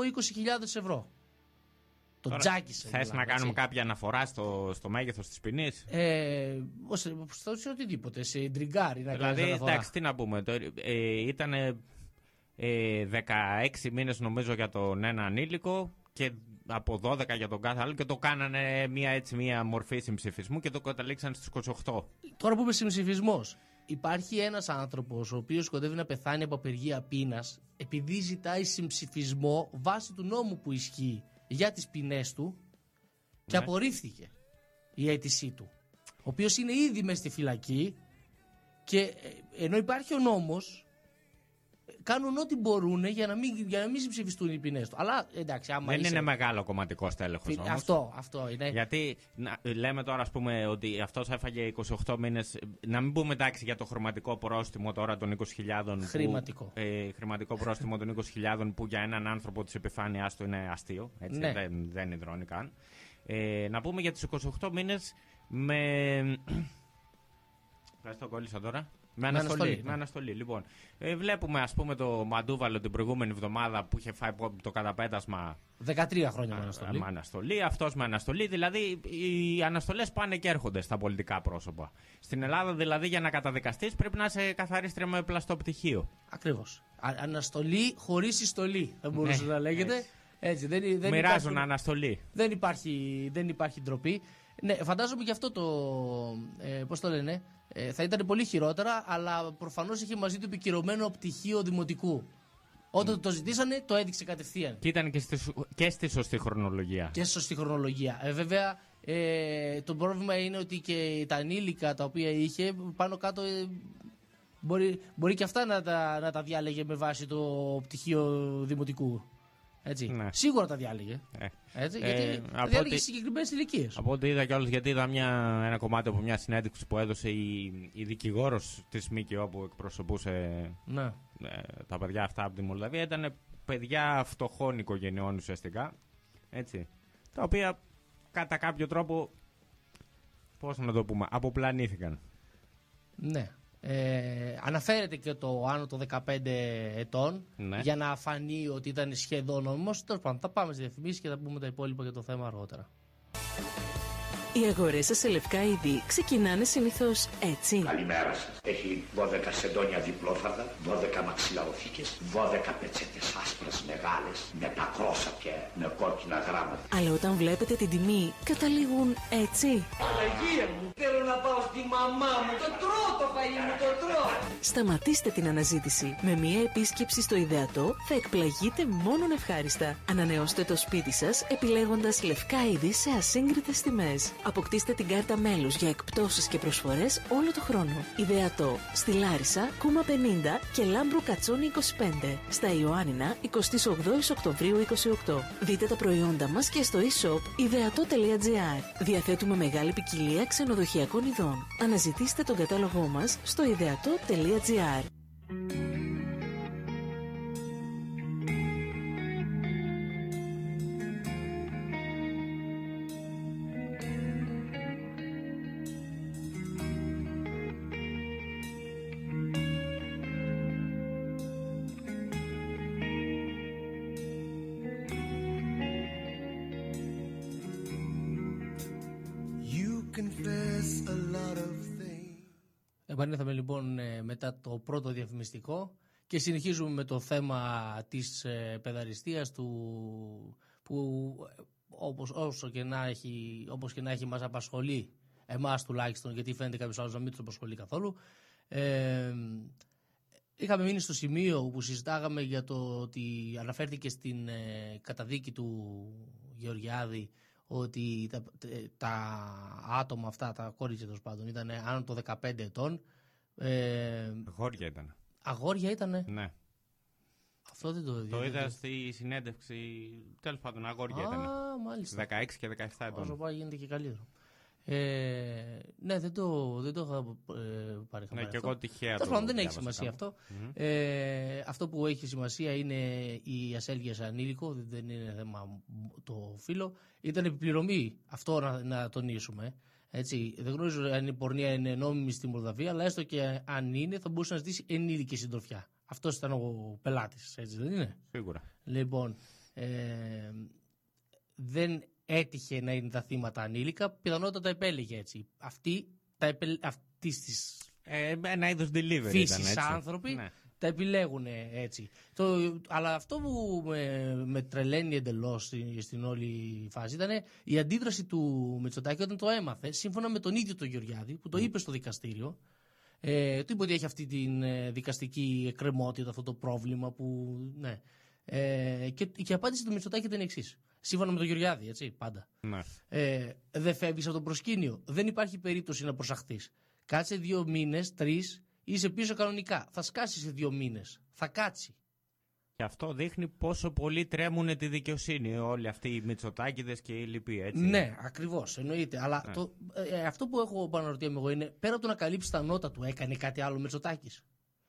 Speaker 12: 20.000 ευρώ. Το
Speaker 3: Τώρα,
Speaker 12: τζάκισε.
Speaker 3: Θες
Speaker 12: δηλαδή,
Speaker 3: να κάνουμε
Speaker 12: έτσι.
Speaker 3: κάποια αναφορά στο, στο μέγεθος της ποινής;
Speaker 12: Ε, ως- στο- σε οτιδήποτε, σε ντριγκάρι να
Speaker 3: Δηλαδή,
Speaker 12: κάνεις αναφορά.
Speaker 3: εντάξει, τι να πούμε. Το, ε, ήταν ε, 16 μήνες νομίζω για τον ένα ανήλικο και από 12 για τον κάθε άλλο και το κάνανε μια, έτσι, μια μορφή συμψηφισμού και το καταλήξαν στους 28.
Speaker 12: Τώρα που είπε συμψηφισμός, υπάρχει ένας άνθρωπος ο οποίος κοντεύει να πεθάνει από απεργία πείνας επειδή ζητάει συμψηφισμό βάσει του νόμου που ισχύει για τις ποινέ του και
Speaker 3: Ναι.
Speaker 12: απορρίφθηκε η αίτησή του. Ο οποίος είναι ήδη μες στη φυλακή και ε, ενώ υπάρχει ο νόμος κάνουν ό,τι μπορούν για να μην, για να μην συμψηφιστούν οι ποινές του. Αλλά εντάξει, άμα
Speaker 3: Δεν
Speaker 12: είσαι...
Speaker 3: είναι μεγάλο κομματικό τέλεχος
Speaker 12: Φι-
Speaker 3: όμως.
Speaker 12: Αυτό, αυτό είναι.
Speaker 3: Γιατί να, λέμε τώρα, ας πούμε, ότι αυτός έφαγε 28 μήνες. Να μην πούμε εντάξει για το χρηματικό πρόστιμο τώρα των 20.000. που-
Speaker 12: Χρηματικό.
Speaker 3: ε, χρηματικό πρόστιμο των 20.000 που για έναν άνθρωπο της επιφάνειάς του είναι αστείο. Έτσι,
Speaker 12: Ναι.
Speaker 3: δεν, δεν υδρώνει καν. Ε, να πούμε για τις 28 μήνες με. Ευχαριστώ, κόλλησα τώρα. Με αναστολή. Με αναστολή. Λοιπόν, ε, βλέπουμε ας πούμε το Μαντούβαλο την προηγούμενη εβδομάδα που είχε φάει το καταπέτασμα
Speaker 12: 13 χρόνια με αναστολή.
Speaker 3: με αναστολή. Αυτός με αναστολή. Δηλαδή οι αναστολές πάνε και έρχονται στα πολιτικά πρόσωπα. Στην Ελλάδα δηλαδή για να καταδικαστείς πρέπει να είσαι καθαρίστρια με πλαστό πτυχίο.
Speaker 12: Ακριβώς. Αναστολή χωρίς συστολή θα μπορούσε
Speaker 3: Ναι,
Speaker 12: να λέγεται.
Speaker 3: έτσι.
Speaker 12: Έτσι, δεν, δεν
Speaker 3: Μοιράζουν
Speaker 12: υπάρχουν-
Speaker 3: αναστολή.
Speaker 12: Δεν υπάρχει, δεν υπάρχει ντροπή. Ναι, φαντάζομαι και αυτό το. Ε, Πώς το λένε. Ε, θα ήταν πολύ χειρότερα, αλλά προφανώς είχε μαζί του επικυρωμένο πτυχίο δημοτικού. Όταν το ζητήσανε, το έδειξε κατευθείαν.
Speaker 3: Και ήταν και στη, σου- και στη σωστή χρονολογία.
Speaker 12: Και σωστή χρονολογία. Ε, βέβαια, ε, το πρόβλημα είναι ότι και τα ανήλικα τα οποία είχε πάνω κάτω. Ε, μπορεί, μπορεί και αυτά να τα, να τα διάλεγε με βάση το πτυχίο δημοτικού. Έτσι. Σίγουρα τα διάλεγε.
Speaker 3: Ε.
Speaker 12: Έτσι,
Speaker 3: Ε,
Speaker 12: γιατί τα
Speaker 3: από
Speaker 12: διάλεγε
Speaker 3: ό,τι-
Speaker 12: σε συγκεκριμένες ηλικίες.
Speaker 3: Από ό,τι είδα κιόλας, γιατί είδα μια, ένα κομμάτι από μια συνέντευξη που έδωσε η, η δικηγόρος της ΜΚΟ που εκπροσωπούσε
Speaker 12: Ναι.
Speaker 3: ε, τα παιδιά αυτά από τη Μολδαβία. Ήταν παιδιά φτωχών οικογενειών ουσιαστικά. Έτσι. Τα οποία κατά κάποιο τρόπο. Πώς να το πούμε, αποπλανήθηκαν.
Speaker 12: Ναι. Ε, αναφέρεται και το άνω των 15 ετών
Speaker 3: Ναι.
Speaker 12: για να φανεί ότι ήταν σχεδόν όμως. Τέλος πάντων, θα πάμε στις διαφημίσεις και θα πούμε τα υπόλοιπα για το θέμα αργότερα.
Speaker 14: Οι αγορές σας σε λευκά είδη ξεκινάνε συνήθως έτσι.
Speaker 15: Καλημέρα σας. Έχει 12 σεντόνια διπλόφαρδα, 12 μαξιλαροθήκες, 12 πετσέτες άσπρες μεγάλες, με πακρόσαπια, με κόκκινα γράμματα.
Speaker 14: Αλλά όταν βλέπετε την τιμή, καταλήγουν έτσι.
Speaker 16: Παναγία μου, θέλω να πάω στη μαμά μου. Το τρώω το φαΐ μου, το τρώω.
Speaker 14: Σταματήστε την αναζήτηση. Με μία επίσκεψη στο ιδεατό θα εκπλαγείτε μόνον ευχάριστα. Ανανεώστε το σπίτι σας επιλέγοντας λευκά είδη σε ασύγκριτες τιμές. Αποκτήστε την κάρτα μέλους για εκπτώσεις και προσφορές όλο το χρόνο. Ιδεατό. Στη Λάρισα, Κούμα 50 και Λάμπρου Κατσόνη 25. Στα Ιωάννινα, 28 Οκτωβρίου 28. Δείτε τα προϊόντα μας και στο e-shop ιδεατό.gr. Διαθέτουμε μεγάλη ποικιλία ξενοδοχειακών ειδών. Αναζητήστε τον κατάλογό μας στο ιδεατό.gr.
Speaker 12: Επανήλθαμε λοιπόν ε, μετά το πρώτο διαφημιστικό και συνεχίζουμε με το θέμα της ε, παιδαριστίας του που ε, όπως, όσο και να έχει, όπως και να έχει μας απασχολεί εμάς τουλάχιστον γιατί φαίνεται κάποιος άλλος να μην τους απασχολεί καθόλου ε, είχαμε μείνει στο σημείο που συζητάγαμε για το ότι αναφέρθηκε στην ε, καταδίκη του Γεωργιάδη ότι τα, τε- τα άτομα αυτά, τα κορίτσια τέλος πάντων, ήταν άνω των 15 ετών. Ε,
Speaker 3: Γόρια ήταν.
Speaker 12: αγόρια ήτανε.
Speaker 3: Ναι.
Speaker 12: Αυτό δεν το
Speaker 3: Το
Speaker 12: δεν-
Speaker 3: είδα
Speaker 12: δεν-
Speaker 3: στη συνέντευξη. Τέλος πάντων, αγόρια
Speaker 12: Α,
Speaker 3: ήταν.
Speaker 12: μάλιστα.
Speaker 3: 16 και 17 ετών.
Speaker 12: Όσο πάει γίνεται και καλύτερο. Ε, ναι, δεν το, δεν το είχα ε, πάρει χαμπάρι
Speaker 3: Ναι, και
Speaker 12: αυτό.
Speaker 3: εγώ τυχαία
Speaker 12: Τέλος
Speaker 3: το
Speaker 12: πάντων, δεν έχει
Speaker 3: διάβασα
Speaker 12: σημασία
Speaker 3: κάπου.
Speaker 12: αυτό.
Speaker 3: Μμμ.
Speaker 12: Ε, αυτό που έχει σημασία είναι η ασέλγεια σε ανήλικο, δεν- δεν είναι θέμα το φύλλο. Ήταν επιπληρωμή, αυτό να, να τονίσουμε. Έτσι, δεν γνωρίζω αν η πορνεία είναι νόμιμη στη Μολδαβία, αλλά έστω και αν είναι, θα μπορούσε να ζητήσει ενήλικη συντροφιά. Αυτός ήταν ο πελάτης, έτσι δεν είναι;
Speaker 3: Σίγουρα.
Speaker 12: Λοιπόν, ε, δεν έτυχε να είναι τα θύματα ανήλικα, πιθανότατα επέλεγε έτσι. Αυτοί, τα επελ... αυτής της
Speaker 3: Ε, ένα είδος delivery
Speaker 12: φύσης
Speaker 3: ήταν έτσι.
Speaker 12: άνθρωποι
Speaker 3: Ναι.
Speaker 12: τα επιλέγουν έτσι. Το, αλλά αυτό που με, με τρελαίνει εντελώς στην, στην όλη φάση ήταν η αντίδραση του Μητσοτάκη όταν το έμαθε, σύμφωνα με τον ίδιο τον Γεωργιάδη, που το είπε στο δικαστήριο. Ε, του είπε ότι έχει αυτή την ε, δικαστική εκκρεμότητα, αυτό το πρόβλημα που. Ναι. Ε, και, και η απάντηση του Μητσοτάκη ήταν η εξής. Σύμφωνα με τον Γεωργιάδη, έτσι, πάντα.
Speaker 3: Ναι.
Speaker 12: Ε, δεν φεύγεις από το προσκήνιο. Δεν υπάρχει περίπτωση να προσαχθείς. Κάτσε δύο μήνες, τρεις, είσαι πίσω κανονικά. Θα σκάσεις σε δύο μήνες. Θα κάτσει.
Speaker 3: Και αυτό δείχνει πόσο πολύ τρέμουν τη δικαιοσύνη όλοι αυτοί οι Μητσοτάκηδες και οι λοιποί, έτσι.
Speaker 12: Ναι, ακριβώς, εννοείται. Αλλά
Speaker 3: Ναι.
Speaker 12: το, ε, αυτό που έχω επαναρωτιέμαι εγώ είναι πέρα από το να καλύψεις τα νότα του, έκανε κάτι άλλο Μητσοτάκης;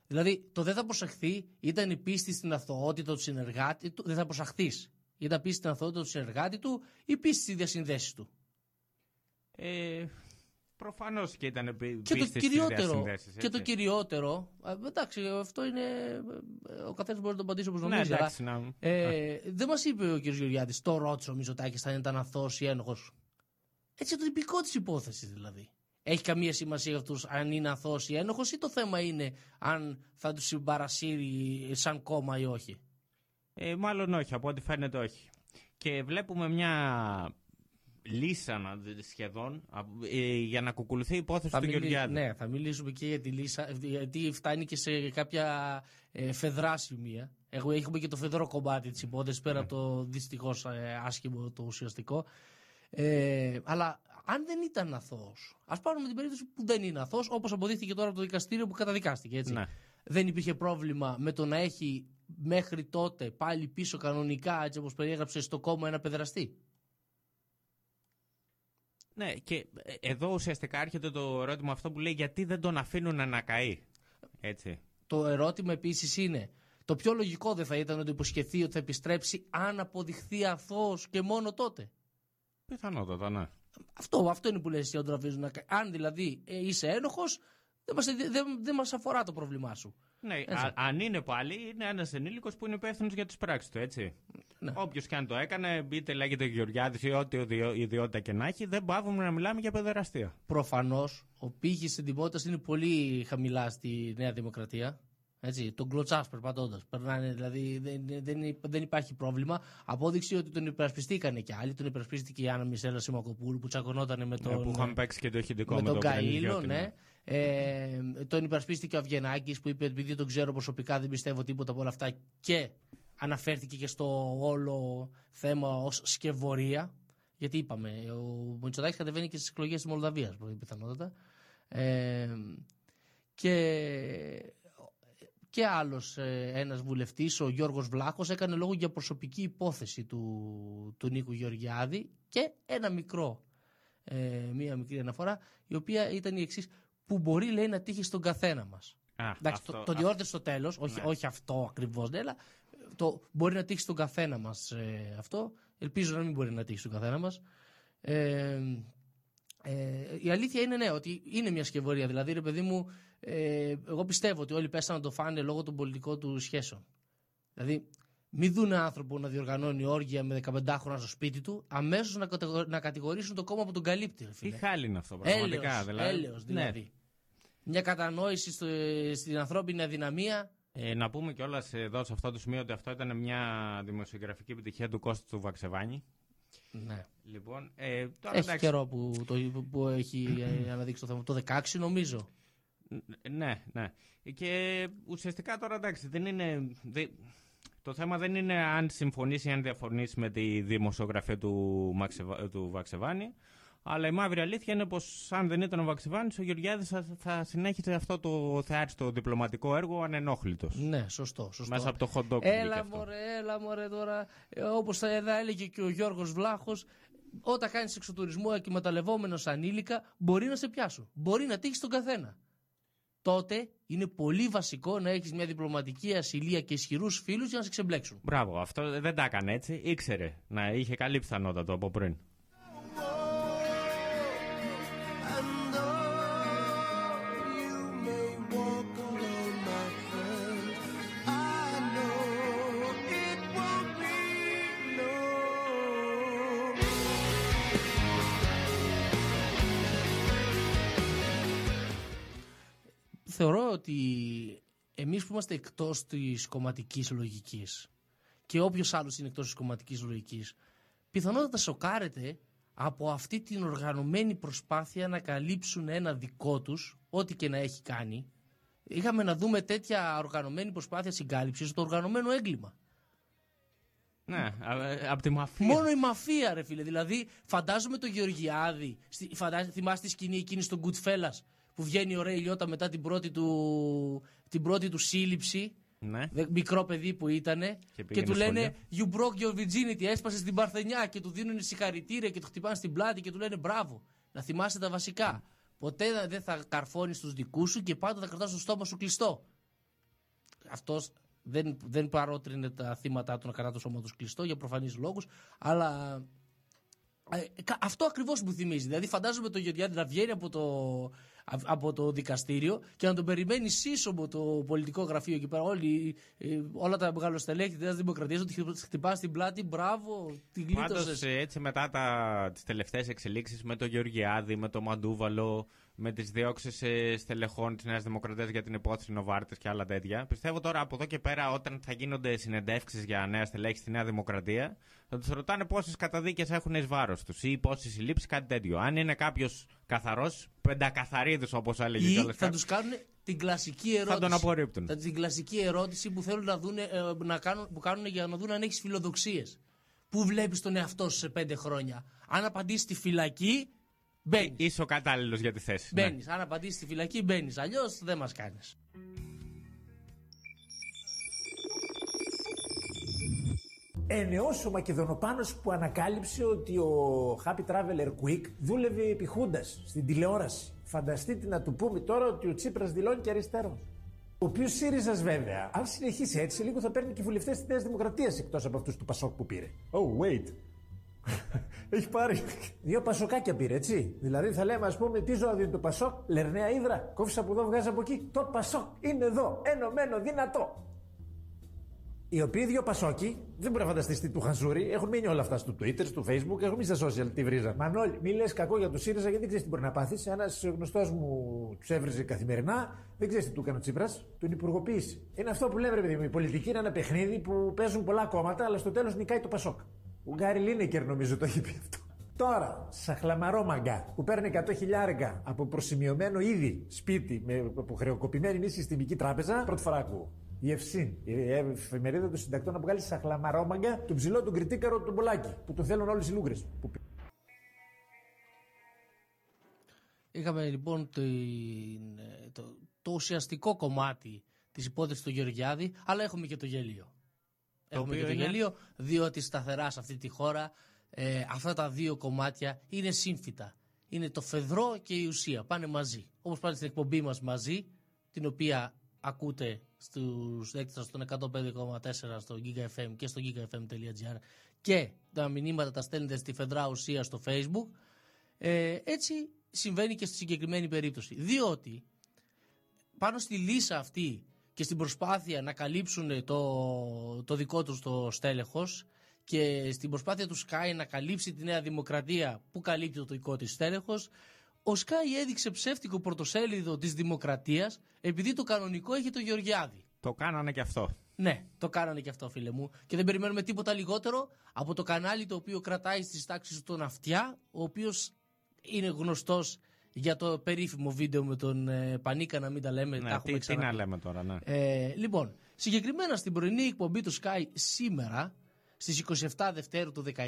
Speaker 12: Δηλαδή, το δεν θα προσαχθεί ήταν η πίστη στην αθωότητα του συνεργάτη του. Δεν θα προσαχθείς. Ήταν πίστη στην αθωότητα του συνεργάτη του ή πίστη στις διασυνδέσεις του;
Speaker 3: Ε, Προφανώς και ήταν πι-
Speaker 12: Και το
Speaker 3: πίστη στις
Speaker 12: κυριότερο,
Speaker 3: διασυνδέσεις,
Speaker 12: και το
Speaker 3: έτσι.
Speaker 12: κυριότερο, α, εντάξει, αυτό είναι. ε, Ο καθένας μπορεί να το απαντήσει όπως
Speaker 3: Ναι,
Speaker 12: νομίζει.
Speaker 3: εντάξει,
Speaker 12: αλλά,
Speaker 3: να-
Speaker 12: ε, δεν μας είπε ο κ. Γεωργιάδης, το ρώτησε ο Μητσοτάκης αν ήταν αθώο ή ένοχος. Έτσι το τυπικό της υπόθεσης δηλαδή. Έχει καμία σημασία για αυτούς αν είναι αθώο ή ένοχος ή το θέμα είναι αν θα τους συμπαρασύρει σαν κόμμα ή όχι;
Speaker 3: Ε, μάλλον όχι, από ό,τι φαίνεται όχι. Και βλέπουμε μια λύσα να δει- σχεδόν α, ε, για να κουκουλουθεί η υπόθεση
Speaker 12: Θα
Speaker 3: του
Speaker 12: μιλή-
Speaker 3: Γεωργιάδη.
Speaker 12: Ναι, θα μιλήσουμε και για τη Λύσα, γιατί φτάνει και σε κάποια ε, φεδρά σημεία. Εγώ έχουμε και το φεδρό κομμάτι της υπόθεσης πέρα από το δυστυχώς άσχημο το ουσιαστικό. Ε, αλλά αν δεν ήταν αθώος, ας πάρουμε την περίπτωση που δεν είναι αθώος, όπως αποδείχθηκε τώρα από το δικαστήριο που καταδικάστηκε. Έτσι.
Speaker 3: Ναι.
Speaker 12: Δεν υπήρχε πρόβλημα με το να έχει μέχρι τότε πάλι πίσω κανονικά, έτσι όπως περιέγραψε, στο κόμμα ένα παιδραστή.
Speaker 3: Ναι, και ε, εδώ ουσιαστικά έρχεται το ερώτημα αυτό που λέει γιατί δεν τον αφήνουν να καεί. Έτσι.
Speaker 12: Το ερώτημα επίσης είναι, το πιο λογικό δεν θα ήταν να το υποσχεθεί ότι θα επιστρέψει αν αποδειχθεί αθώος και μόνο τότε.
Speaker 3: Πιθανότατα, ναι.
Speaker 12: Αυτό, αυτό είναι που λες εσύ, όταν αφήνουν να κα- Αν δηλαδή ε, είσαι ένοχος, δεν μας, δεν, δεν μας αφορά το πρόβλημά σου.
Speaker 3: Ναι,
Speaker 12: Έτσι.
Speaker 3: α- αν είναι πάλι, είναι ένας ενήλικος που είναι υπεύθυνος για τις πράξεις του, έτσι.
Speaker 12: Ναι.
Speaker 3: Όποιος και αν το έκανε, είτε λέγεται Γεωργιάδης ή ό,τι ιδιο- ιδιότητα και να έχει, δεν πάβουμε να μιλάμε για παιδεραστία.
Speaker 12: Προφανώς, ο πύχης εντυμότητα είναι πολύ χαμηλά στη Νέα Δημοκρατία. Έτσι, τον κλωτσάς περπατώντας. Περνάνε, δηλαδή δεν, δεν, δεν υπάρχει πρόβλημα. Απόδειξη ότι τον υπερασπιστήκανε και άλλοι. Τον υπερασπίστηκε η Άννα Μισέλα Σιμακοπούλου που τσακωνόταν με τον.
Speaker 3: Ε, που είχαμε παίξει και το ηχητικό
Speaker 12: με
Speaker 3: με,
Speaker 12: τον
Speaker 3: τον
Speaker 12: Καΐλο,
Speaker 3: Κρανιδιώτη,
Speaker 12: ναι. Ε, τον υπερασπίστηκε ο Αυγενάκης που είπε: Επειδή τον ξέρω προσωπικά, δεν πιστεύω τίποτα από όλα αυτά. Και αναφέρθηκε και στο όλο θέμα ως σκευωρία. Γιατί είπαμε, ο Μητσοτάκης κατεβαίνει και στις εκλογές της Μολδαβίας, πιθανότατα. Ε, και και άλλος ε, ένας βουλευτής, ο Γιώργος Βλάχος, έκανε λόγο για προσωπική υπόθεση του, του Νίκου Γεωργιάδη και ένα μικρό, ε, μία μικρή αναφορά, η οποία ήταν η εξής που μπορεί λέει να τύχει στον καθένα μας.
Speaker 3: Α,
Speaker 12: Εντάξει,
Speaker 3: αυτό-
Speaker 12: το, το διόρθωσε στο τέλος, όχι,
Speaker 3: Ναι.
Speaker 12: όχι αυτό ακριβώς, ναι, αλλά το μπορεί να τύχει στον καθένα μας ε, αυτό. Ελπίζω να μην μπορεί να τύχει στον καθένα μας. Ε, ε, η αλήθεια είναι ναι, ότι είναι μια σκευωρία. Δηλαδή, ρε παιδί μου, ε, εγώ πιστεύω ότι όλοι πέσανε να το φάνε λόγω των πολιτικών του σχέσεων. Δηλαδή, μην δουν άνθρωπο να διοργανώνει όργια με 15 χρόνια στο σπίτι του, αμέσως να, κατηγο- να κατηγορήσουν το κόμμα που τον καλύπτει. Ρε,
Speaker 3: Τι
Speaker 12: φίλε.
Speaker 3: χάλι είναι αυτό, πραγματικά.
Speaker 12: Έλεος,
Speaker 3: δηλαδή;
Speaker 12: έλεος, δηλαδή.
Speaker 3: Ναι.
Speaker 12: Μια κατανόηση στο, στην ανθρώπινη αδυναμία.
Speaker 3: Ε, να πούμε κιόλας εδώ σε αυτό το σημείο ότι αυτό ήταν μια δημοσιογραφική επιτυχία του Κώστα του Βαξεβάνη.
Speaker 12: Ναι.
Speaker 3: Λοιπόν, ε, τώρα
Speaker 12: Έχει
Speaker 3: εντάξει,
Speaker 12: καιρό που, το, που έχει ε, αναδείξει το θέμα. Το 16 νομίζω.
Speaker 3: Ναι, ναι. Και ουσιαστικά τώρα εντάξει, δεν είναι. δεν- το θέμα δεν είναι αν συμφωνήσει ή αν διαφωνήσει με τη δημοσιογραφία του, Μαξεβα- του Βαξεβάνη. Αλλά η μαύρη αλήθεια είναι πως αν δεν ήταν ο Βαξεβάνης, ο Γεωργιάδης θα, θα συνέχιζε αυτό το θεάριστο διπλωματικό έργο ανενόχλητος.
Speaker 12: Ναι, σωστό, σωστό.
Speaker 3: Μέσα από το hot dog.
Speaker 12: Έλα
Speaker 3: βγήκε αυτό.
Speaker 12: μωρέ, έλα μωρέ τώρα. Ε, όπως θα εδώ έλεγε και ο Γιώργος Βλάχος, όταν κάνεις εξωτουρισμό εκμεταλλευόμενος ανήλικα, μπορεί να σε πιάσουν. Μπορεί να τύχει τον καθένα. Τότε είναι πολύ βασικό να έχεις μια διπλωματική ασυλία και ισχυρούς φίλους για να σε ξεμπλέξουν.
Speaker 3: Μπράβο, αυτό δεν τα έκανε έτσι. Ήξερε να είχε καλή πιθανότητα το από πριν.
Speaker 12: Ότι εμείς που είμαστε εκτός της κομματικής λογικής και όποιος άλλος είναι εκτός της κομματικής λογικής, πιθανότατα σοκάρεται από αυτή την οργανωμένη προσπάθεια να καλύψουν ένα δικό τους, ό,τι και να έχει κάνει. Είχαμε να δούμε τέτοια οργανωμένη προσπάθεια συγκάλυψης στο οργανωμένο έγκλημα.
Speaker 3: Ναι, από τη μαφία.
Speaker 12: Μόνο η μαφία, ρε φίλε. Δηλαδή, φαντάζομαι το Γεωργιάδη. στη- φαντάζ- θυμάστε τη σκηνή εκείνη στον Goodfellas που βγαίνει ο Ρέι Λιώτα μετά την πρώτη του, την πρώτη του σύλληψη.
Speaker 3: Ναι.
Speaker 12: Δε- Μικρό παιδί που ήταν. Και,
Speaker 3: πήγαινε
Speaker 12: του λένε
Speaker 3: σχολείο.
Speaker 12: You broke your virginity. Έσπασες στην Παρθενιά και του δίνουν συγχαρητήρια και του χτυπάνε στην πλάτη και του λένε μπράβο. Να θυμάσαι τα βασικά. Ποτέ δεν- δεν θα καρφώνεις τους δικούς σου και πάντα θα κρατάς το στόμα σου κλειστό. Αυτός δεν, δεν παρότρινε τα θύματα του να κρατά το σώμα τους κλειστό για προφανείς λόγους, αλλά Ε, κα- αυτό ακριβώς μου θυμίζει. Δηλαδή, φαντάζομαι το Γεωργιάδη να βγαίνει από το, α- από το δικαστήριο και να τον περιμένει σύσσωμο το πολιτικό γραφείο εκεί πέρα. Όλοι, ε, όλα τα μεγαλοστελέχη της Νέας Δημοκρατίας ότι χτυπά στην πλάτη. Μπράβο, την
Speaker 3: Πάντως
Speaker 12: γλίτωσε.
Speaker 3: έτσι μετά τα, τις τελευταίες εξελίξεις με τον Γεωργιάδη, με τον Μαντούβαλο, με τις διώξεις ε, στελεχών της Νέας Δημοκρατίας για την υπόθεση Νοβάρτης και άλλα τέτοια, πιστεύω τώρα από εδώ και πέρα όταν θα γίνονται συνεντεύξεις για νέα στελέχη στη Νέα Δημοκρατία, θα τους ρωτάνε πόσες καταδίκες έχουν εις βάρος τους ή πόσες συλλήψεις, κάτι τέτοιο. Αν είναι κάποιος καθαρός, πεντακαθαρίδης όπως έλεγε
Speaker 12: Ή
Speaker 3: κιόλας
Speaker 12: θα
Speaker 3: κάποιος,
Speaker 12: τους κάνουν την κλασική ερώτηση.
Speaker 3: τον απορρίπτουν.
Speaker 12: Θα- Την κλασική ερώτηση που θέλουν να δουν, να κάνουν, που κάνουν για να δουν αν έχεις φιλοδοξίες. Πού βλέπεις τον εαυτό σου σε πέντε χρόνια. Αν απαντήσεις στη φυλακή, μπαίνεις.
Speaker 3: Είσαι ο κατάλληλος για τη θέση. ναι.
Speaker 12: Μπαίνεις. Αν απαντήσεις στη φυλακή, μπαίνεις. Αλλιώς δεν μας κάνεις.
Speaker 17: Ενεός ο Μακεδονοπάνος που ανακάλυψε ότι ο Happy Traveler Quick δούλευε επί Χούντας στην τηλεόραση. Φανταστείτε να του πούμε τώρα ότι ο Τσίπρας δηλώνει και αριστερός. Ο οποίος ΣΥΡΙΖΑ βέβαια, αν συνεχίσει έτσι, λίγο θα παίρνει και βουλευτές της Νέας Δημοκρατίας εκτός από αυτούς του Πασόκ που πήρε. Oh, wait. Έχει πάρει. Δύο πασοκάκια πήρε, έτσι. Δηλαδή θα λέμε, ας πούμε, τι ζώα είναι το Πασόκ, Λερναία Ήδρα, κόφεις από εδώ, βγάζεις από εκεί. Το Πασόκ είναι εδώ, ενωμένο, δυνατό. Οι οποίοι δύο Πασόκοι, δεν μπορεί να φανταστείς τι του Χανσούρη, έχουν μείνει όλα αυτά στο Twitter, στο Facebook, έχουν μείνει στα social τη βρίζα. Μανώλη, μη λες κακό για το ΣΥΡΙΖΑ γιατί δεν ξέρεις τι μπορεί να πάθεις. Ένας γνωστός μου τους έβριζε καθημερινά, δεν ξέρεις τι του έκανε ο Τσίπρας, τον υπουργοποίησε. Είναι αυτό που λέμε, ρε παιδί μου, η πολιτική είναι ένα παιχνίδι που παίζουν πολλά κόμματα, αλλά στο τέλος νικάει το Πασόκ. Ο Γκάρι Λίνεκερ νομίζω το έχει πει αυτό. Τώρα, σαχλαμαρό μαγκά που παίρνει 100 χιλιάρικα από προσημειωμένο ήδη σπίτι με αποχρεοκοπημένη μη συστημική τράπεζα, πρώτη φορά ακούω. Η Ευσύν, η εφημερίδα των συντακτών, να βγάλει σαχλαμαρόμαγκα τον ψηλό τον κριτήκαρο του Μπολάκη, που τον θέλουν όλες οι λούγκρε.
Speaker 12: Είχαμε λοιπόν την, ε, το, το ουσιαστικό κομμάτι της υπόθεσης του Γεωργιάδη, αλλά έχουμε και το γέλιο. Έχουμε και
Speaker 3: οποίο
Speaker 12: το
Speaker 3: είναι;
Speaker 12: γέλιο, διότι σταθερά σε αυτή τη χώρα ε, αυτά τα δύο κομμάτια είναι σύμφυτα. Είναι το φεδρό και η ουσία. Πάνε μαζί. Όπως πάνε στην εκπομπή μας μαζί, την οποία ακούτε στους έκτρα στον 105,4 στο GigaFM και στο gigafm.gr και τα μηνύματα τα στέλνετε στη φεδρά ουσία στο Facebook. Ε, έτσι συμβαίνει και στη συγκεκριμένη περίπτωση. Διότι πάνω στη λύσα αυτή και στην προσπάθεια να καλύψουν το, το δικό τους το στέλεχος και στην προσπάθεια του Sky να καλύψει τη Νέα Δημοκρατία που καλύπτει το δικό της στέλεχος ο Sky έδειξε ψεύτικο πρωτοσέλιδο της Δημοκρατίας επειδή το κανονικό έχει το Γεωργιάδη.
Speaker 3: Το κάνανε και αυτό.
Speaker 12: Ναι, το κάνανε και αυτό, φίλε μου. Και δεν περιμένουμε τίποτα λιγότερο από το κανάλι το οποίο κρατάει στις τάξεις του τον Αυτιά, ο οποίος είναι γνωστός για το περίφημο βίντεο με τον ε, Πανίκα, να μην τα λέμε. τα
Speaker 3: Ναι,
Speaker 12: έχουμε
Speaker 3: τι, τι
Speaker 12: ξαναπεί.
Speaker 3: να λέμε τώρα, ναι.
Speaker 12: Ε, λοιπόν, συγκεκριμένα στην πρωινή εκπομπή του Sky σήμερα, στις 27 Δευτέρου του 19,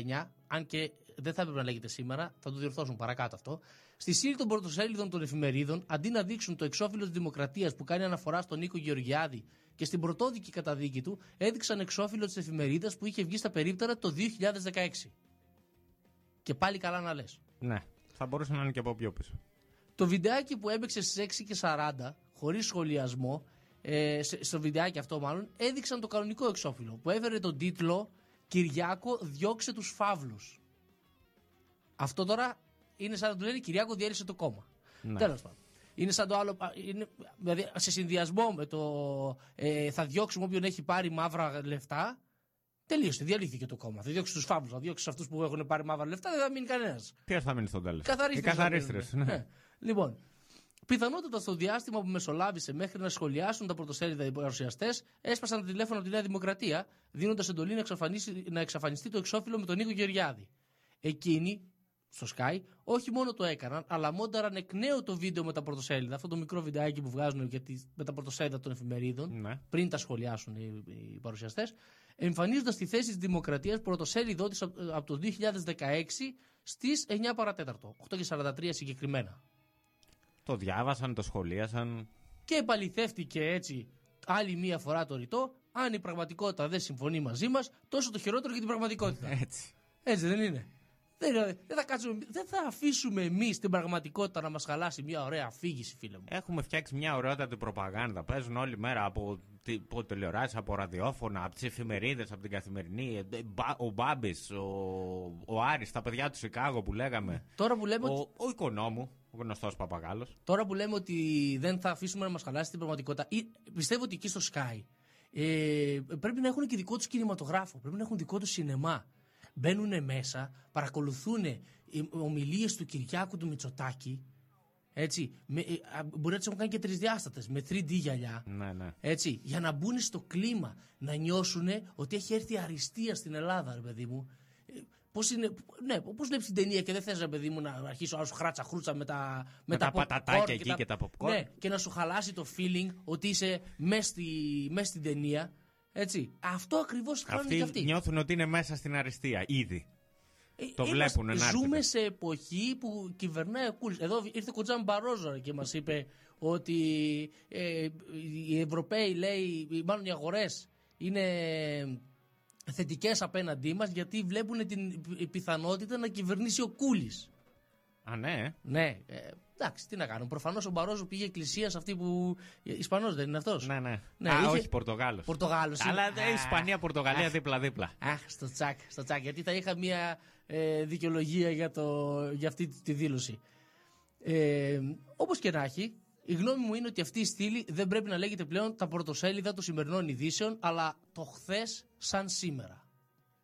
Speaker 12: αν και δεν θα έπρεπε να λέγεται σήμερα, θα το διορθώσουν παρακάτω αυτό, στη σύλλη των πρωτοσέλιδων των εφημερίδων, αντί να δείξουν το εξώφυλλο της Δημοκρατίας που κάνει αναφορά στον Νίκο Γεωργιάδη και στην πρωτόδικη καταδίκη του, έδειξαν εξώφυλλο της εφημερίδας που είχε βγει στα περίπτερα το 2016. Και πάλι καλά να λες.
Speaker 3: Ναι, θα μπορούσε να είναι και από πιο πίσω.
Speaker 12: Το βιντεάκι που έπαιξε στις 6 και 40, χωρίς σχολιασμό, ε, σε- στο βιντεάκι αυτό μάλλον, έδειξαν το κανονικό εξώφυλλο που έφερε τον τίτλο Κυριάκο, διώξε τους φαύλους. Αυτό τώρα είναι σαν να του λένε Κυριάκο, διέλυσε το κόμμα.
Speaker 3: Ναι.
Speaker 12: Τέλος πάντων. Είναι σαν το άλλο. α, Είναι, δηλαδή, σε συνδυασμό με το ε, θα διώξουμε όποιον έχει πάρει μαύρα λεφτά. Τελείωσε, διαλύθηκε το κόμμα. Θα διώξει τους φαύλους, θα διώξει αυτούς που έχουν πάρει μαύρα λεφτά, δεν θα μείνει κανένας.
Speaker 3: Ποιος θα μείνει στο τέλος;
Speaker 12: Καθαρίστρες
Speaker 3: Οι
Speaker 12: θα
Speaker 3: καθαρίστρες,
Speaker 12: μείνουν.
Speaker 3: ναι.
Speaker 12: Ε, Λοιπόν, πιθανότατα στο διάστημα που μεσολάβησε μέχρι να σχολιάσουν τα πρωτοσέλιδα οι παρουσιαστές, έσπασαν τα τηλέφωνα από τη Νέα Δημοκρατία, δίνοντας εντολή να, εξαφανίσει- να εξαφανιστεί το εξώφυλλο με τον Νίκο Γεωργιάδη. Εκείνοι, στο Sky, όχι μόνο το έκαναν, αλλά μόνταραν εκ νέου το βίντεο με τα πρωτοσέλιδα, αυτό το μικρό βιντεάκι που βγάζουν για τις- με τα πρωτοσέλιδα των εφημερίδων,
Speaker 3: Ναι.
Speaker 12: πριν τα σχολιάσουν οι, οι παρουσιαστές, εμφανίζοντας τη θέση της Δημοκρατίας πρωτοσέλιδό τη από το 2016 στις 9 παρατέταρτο, 8 και 43 συγκεκριμένα.
Speaker 3: Το διάβασαν, το σχολίασαν.
Speaker 12: Και επαληθεύτηκε έτσι άλλη μία φορά το ρητό, αν η πραγματικότητα δεν συμφωνεί μαζί μας, τόσο το χειρότερο για την πραγματικότητα.
Speaker 3: Έτσι.
Speaker 12: Έτσι δεν είναι. Δεν, δεν, θα κάτσουμε, δεν θα αφήσουμε εμείς την πραγματικότητα να μας χαλάσει μια ωραία αφήγηση, φίλε μου.
Speaker 3: Έχουμε φτιάξει μια ωραιότατη προπαγάνδα. Παίζουν όλη μέρα από τι- από τηλεοράσεις, από ραδιόφωνα, από τις εφημερίδες, από την καθημερινή. ε, Μπα- Ο Μπάμπης, ο, ο Άρης, τα παιδιά του Σικάγο που λέγαμε.
Speaker 12: Τώρα που λέμε
Speaker 3: ο,
Speaker 12: ότι-
Speaker 3: ο οικονόμου, ο γνωστός Παπαγάλος.
Speaker 12: Τώρα που λέμε ότι δεν θα αφήσουμε να μας χαλάσει την πραγματικότητα, ή, πιστεύω ότι εκεί στο Sky ε, πρέπει να έχουν και δικό τους κινηματογράφο, πρέπει να έχουν δικό τους σινεμά. Μπαίνουν μέσα, παρακολουθούν ομιλίες του Κυριάκου του Μητσοτάκη. Έτσι, με, ε, α, μπορεί να τις έχουν κάνει και τρισδιάστατε, με 3D γυαλιά.
Speaker 3: Ναι, ναι.
Speaker 12: Έτσι, για να μπουν στο κλίμα, να νιώσουν ότι έχει έρθει αριστεία στην Ελλάδα, ρε παιδί μου. Πώς είναι, ναι, πώς βλέπει την ταινία και δεν θες, ρε παιδί μου, να αρχίσει ο σου χράτσα χρούτσα με τα,
Speaker 3: Με τα
Speaker 12: popcorn
Speaker 3: πατατάκια εκεί και τα popcorn.
Speaker 12: Ναι, και να σου χαλάσει το feeling ότι είσαι μέσα στη, μες στην ταινία. Έτσι. Αυτό ακριβώς κάνουν
Speaker 3: Αυτοί
Speaker 12: και αυτοί.
Speaker 3: νιώθουν ότι είναι μέσα στην αριστεία, ήδη.
Speaker 12: Ε,
Speaker 3: το
Speaker 12: είμαστε-
Speaker 3: βλέπουν να έρχεται.
Speaker 12: Ζούμε σε εποχή που κυβερνάει ο Κούλης. Εδώ ήρθε ο Κοτζάν Μπαρόζο και μας είπε ότι ε, οι Ευρωπαίοι, λέει, μάλλον οι αγορές είναι θετικές απέναντί μας γιατί βλέπουν την πιθανότητα να κυβερνήσει ο Κούλης.
Speaker 3: Α, ναι.
Speaker 12: Ναι, ε, εντάξει, τι να κάνουν. Προφανώς ο Μπαρόζο πήγε εκκλησία σε αυτή που. Ισπανός δεν είναι αυτός;
Speaker 3: Ναι, ναι.
Speaker 12: Ναι,
Speaker 3: Α,
Speaker 12: είχε-
Speaker 3: όχι, Πορτογάλος.
Speaker 12: Πορτογάλος είναι.
Speaker 3: Αλλά ε,
Speaker 12: Α,
Speaker 3: Ισπανία, Πορτογαλία
Speaker 12: αχ.
Speaker 3: δίπλα-δίπλα.
Speaker 12: Αχ, στο τσακ, στο τσακ. Γιατί θα είχα μία ε, δικαιολογία για, το, για αυτή τη δήλωση. Ε, Όπως και να έχει, η γνώμη μου είναι ότι αυτή η στήλη δεν πρέπει να λέγεται πλέον τα πρωτοσέλιδα των σημερινών ειδήσεων, αλλά το χθες σαν σήμερα.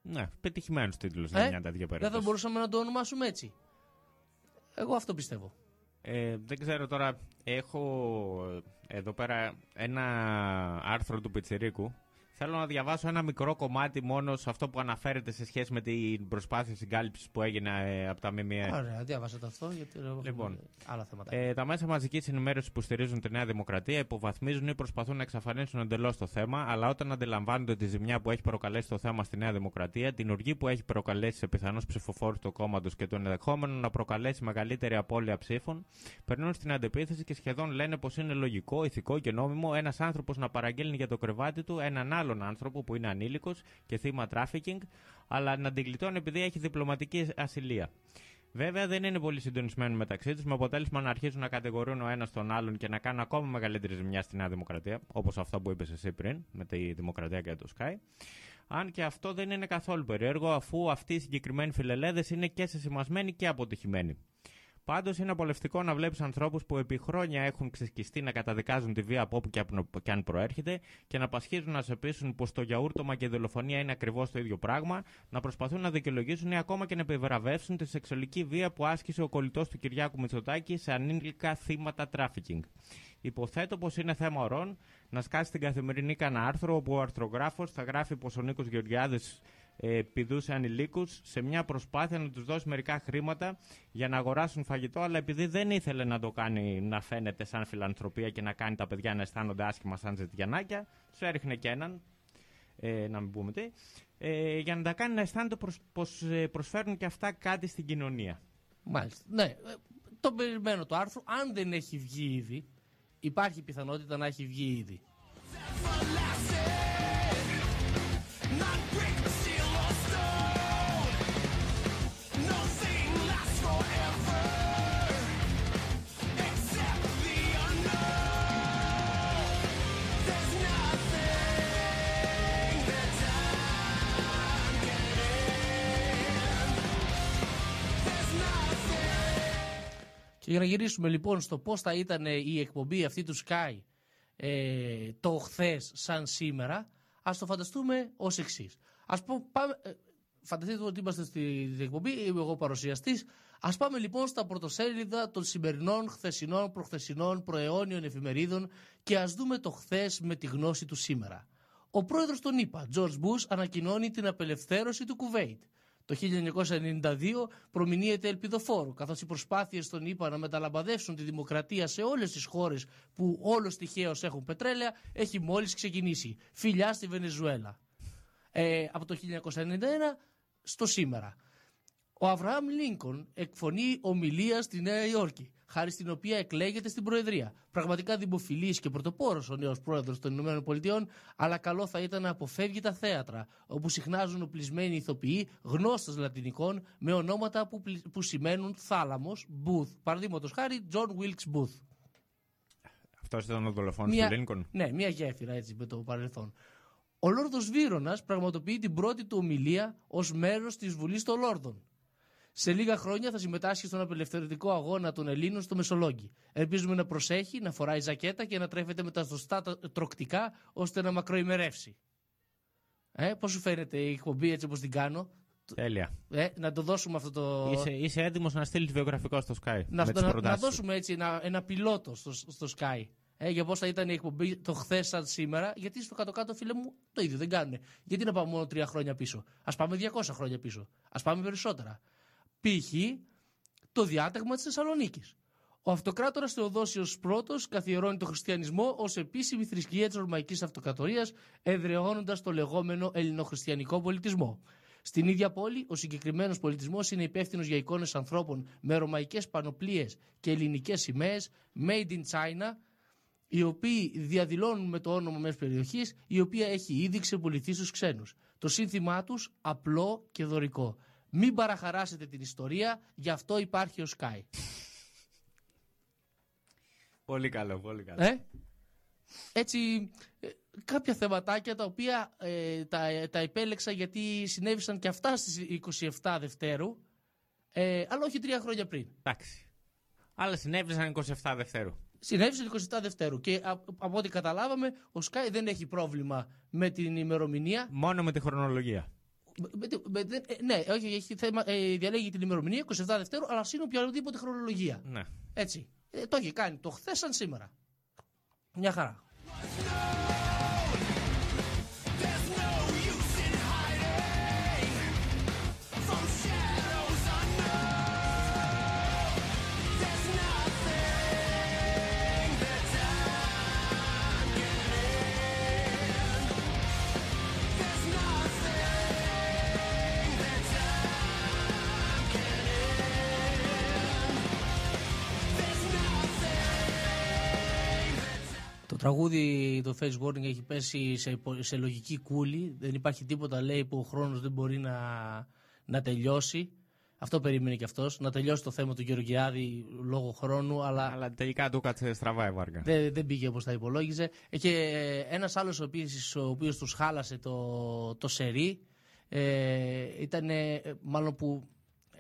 Speaker 3: Ναι, πετυχημένος τίτλος
Speaker 12: Ε,
Speaker 3: για μια τέτοια
Speaker 12: δεν θα
Speaker 3: περίπτωση.
Speaker 12: μπορούσαμε να το ονομάσουμε έτσι. Εγώ αυτό πιστεύω.
Speaker 3: Ε, δεν ξέρω τώρα, έχω εδώ πέρα ένα άρθρο του Πιτσιρίκου. Θέλω να διαβάσω ένα μικρό κομμάτι μόνο σε αυτό που αναφέρεται σε σχέση με την προσπάθεια συγκάλυψης που έγινε ε, από τα ΜΜΕ.
Speaker 12: Ωραία, διάβασα το αυτό γιατί έχω
Speaker 3: Λοιπόν,
Speaker 12: άλλα θέματα.
Speaker 3: Ε, τα μέσα μαζικής ενημέρωσης που στηρίζουν τη Νέα Δημοκρατία υποβαθμίζουν ή προσπαθούν να εξαφανίσουν εντελώς το θέμα, αλλά όταν αντιλαμβάνονται τη ζημιά που έχει προκαλέσει το θέμα στη Νέα Δημοκρατία, την οργή που έχει προκαλέσει σε πιθανούς ψηφοφόρους του κόμματος και το ενδεχόμενο να προκαλέσει μεγαλύτερη απώλεια ψήφων, περνούν στην αντεπίθεση και σχεδόν λένε πως είναι λογικό, ηθικό και νόμιμο ένας άνθρωπος να παραγγέλνει για το κρεβάτι του έναν άλλον άνθρωπο που είναι ανήλικος και θύμα τράφικινγκ, αλλά να την γλιτώνει επειδή έχει διπλωματική ασυλία. Βέβαια δεν είναι πολύ συντονισμένοι μεταξύ τους, με αποτέλεσμα να αρχίζουν να κατηγορούν ο ένας τον άλλον και να κάνουν ακόμα μεγαλύτερη ζημιά στη Νέα Δημοκρατία, όπως αυτό που είπες εσύ πριν, με τη Δημοκρατία και το ΣΚΑΪ. Αν και αυτό δεν είναι καθόλου περίεργο, αφού αυτοί οι συγκεκριμένοι φιλελέδες είναι και σεσημασμένοι και αποτυχημένοι. Πάντως είναι απολαυστικό να βλέπεις ανθρώπους που επί χρόνια έχουν ξεσκιστεί να καταδικάζουν τη βία από όπου και απ- και αν προέρχεται και να πασχίζουν να σε πείσουν πως το γιαούρτομα και η δολοφονία είναι ακριβώς το ίδιο πράγμα, να προσπαθούν να δικαιολογήσουν ή ακόμα και να επιβραβεύσουν τη σεξουαλική βία που άσκησε ο κολλητός του Κυριάκου Μητσοτάκη σε ανήλικα θύματα τράφικινγκ. Υποθέτω πως είναι θέμα ωρών να σκάσει στην Καθημερινή κανένα άρθρο όπου ο αρθρογράφος θα γράφει πως ο Νίκος Γεωργιάδης ε, πηδούσε ανηλίκου σε μια προσπάθεια να τους δώσει μερικά χρήματα για να αγοράσουν φαγητό, αλλά επειδή δεν ήθελε να το κάνει να φαίνεται σαν φιλανθρωπία και να κάνει τα παιδιά να αισθάνονται άσχημα σαν ζετιανάκια, τους έριχνε και έναν, ε, να μην πούμε τι, ε, για να τα κάνει να αισθάνονται πως, πως ε, προσφέρουν και αυτά κάτι στην κοινωνία.
Speaker 12: Μάλιστα. Ναι, ε, το περιμένω το άρθρο. Αν δεν έχει βγει ήδη, υπάρχει πιθανότητα να έχει βγει ήδη. Και για να γυρίσουμε λοιπόν στο πώς θα ήταν η εκπομπή αυτή του Sky ε, το χθες σαν σήμερα, ας το φανταστούμε ως εξής. Ας πω, πάμε, ε, φανταστείτε ότι είμαστε στη εκπομπή, είμαι εγώ παρουσιαστής. Ας πάμε λοιπόν στα πρωτοσέλιδα των σημερινών, χθεσινών, προχθεσινών, προαιώνιων εφημερίδων και ας δούμε το χθες με τη γνώση του σήμερα. Ο πρόεδρος των ΗΠΑ, George Bush, ανακοινώνει την απελευθέρωση του Κουβέιτ. Το 1992 προμηνύεται ελπιδοφόρο, καθώς οι προσπάθειες των ΗΠΑ να μεταλαμπαδεύσουν τη δημοκρατία σε όλες τις χώρες που όλος τυχαίως έχουν πετρέλαια έχει μόλις ξεκινήσει. Φιλιά στη Βενεζουέλα. Ε, από το 1991 στο σήμερα. Ο Αβραάμ Λίνκον εκφωνεί ομιλία στη Νέα Υόρκη, χάρη στην οποία εκλέγεται στην Προεδρία. Πραγματικά δημοφιλής και πρωτοπόρος ο νέος πρόεδρος των Ηνωμένων Πολιτειών, αλλά καλό θα ήταν να αποφεύγει τα θέατρα, όπου συχνάζουν οπλισμένοι ηθοποιοί γνώστες λατινικών με ονόματα που, πλη- που σημαίνουν θάλαμος, Booth. Παραδείγματος χάρη, John Wilkes Booth.
Speaker 3: Αυτός ήταν ο δολοφόνος
Speaker 12: Μια-
Speaker 3: του Λίνκον.
Speaker 12: Ναι, μια γέφυρα έτσι με το παρελθόν. Ο Λόρδος Βύρονας πραγματοποιεί την πρώτη του ομιλία ως μέρος της Βουλής των Λόρδων. Σε λίγα χρόνια θα συμμετάσχει στον απελευθερωτικό αγώνα των Ελλήνων στο Μεσολόγγι. Ελπίζουμε να προσέχει, να φοράει ζακέτα και να τρέφεται με τα σωστά τα- τροκτικά ώστε να μακροημερεύσει. Ε, πώς σου φαίνεται η εκπομπή έτσι όπως την κάνω;
Speaker 3: Τέλεια.
Speaker 12: Ε, να το δώσουμε αυτό το...
Speaker 3: Είσαι, είσαι έτοιμος να στείλει βιογραφικό στο Sky.
Speaker 12: να,
Speaker 3: με τις
Speaker 12: να, να
Speaker 3: προτάσεις σου;
Speaker 12: δώσουμε έτσι ένα, ένα πιλότο στο, στο Sky. Ε, για πώς θα ήταν η εκπομπή το χθες σαν σήμερα, γιατί στο κάτω-κάτω, φίλε μου, το ίδιο δεν κάνουν. Γιατί να πάμε μόνο τρία χρόνια πίσω; Α πάμε 200 χρόνια πίσω. Α πάμε περισσότερα. Π.χ. το διάταγμα της Θεσσαλονίκης. Ο αυτοκράτορας Θεοδόσιος I καθιερώνει τον χριστιανισμό ως επίσημη θρησκεία της Ρωμαϊκής Αυτοκρατορίας, εδραιώνοντα το λεγόμενο ελληνοχριστιανικό πολιτισμό. Στην ίδια πόλη, ο συγκεκριμένος πολιτισμός είναι υπεύθυνος για εικόνες ανθρώπων με ρωμαϊκές πανοπλίες και ελληνικές σημαίες, made in China, οι οποίοι διαδηλώνουν με το όνομα μιας περιοχής, η οποία έχει ήδη ξεπουληθεί στους ξένους. Το σύνθημά τους απλό και δωρικό. Μην παραχαράσετε την ιστορία, γι' αυτό υπάρχει ο Sky.
Speaker 3: Πολύ καλό, πολύ καλό.
Speaker 12: Ε; Έτσι, ε, κάποια θεματάκια τα οποία ε, τα, τα επέλεξα γιατί συνέβησαν και αυτά στις 27 Δευτέρου, ε, αλλά όχι τρία χρόνια πριν.
Speaker 3: Εντάξει. Αλλά συνέβησαν 27 Δευτέρου.
Speaker 12: Συνέβησαν 27 Δευτέρου και α- από ό,τι καταλάβαμε, ο Sky δεν έχει πρόβλημα με την ημερομηνία.
Speaker 3: Μόνο με τη χρονολογία.
Speaker 12: Με- με τη- με- δεν- ε, ναι, όχι, έχει θέμα, ε, διαλέγει την ημερομηνία 27 Δευτέρου, αλλά σύν οποιαδήποτε χρονολογία.
Speaker 3: Ναι.
Speaker 12: Έτσι. Ε, το έχει κάνει το χθες σαν σήμερα. Μια χαρά. Τραγούδι το Face Warning έχει πέσει σε, υπο- σε λογική κούλη. Δεν υπάρχει τίποτα λέει που ο χρόνος δεν μπορεί να, να τελειώσει. Αυτό περίμενε και αυτός. Να τελειώσει το θέμα του Γεωργιάδη λόγω χρόνου, αλλά,
Speaker 3: Αλλά τελικά του κάτσε στραβά η βάρκα.
Speaker 12: δεν, δεν πήγε όπως τα υπολόγιζε. Ε, Και ένας άλλος ο οποίος, ο οποίος τους χάλασε το, το σερί ε, ήταν μάλλον που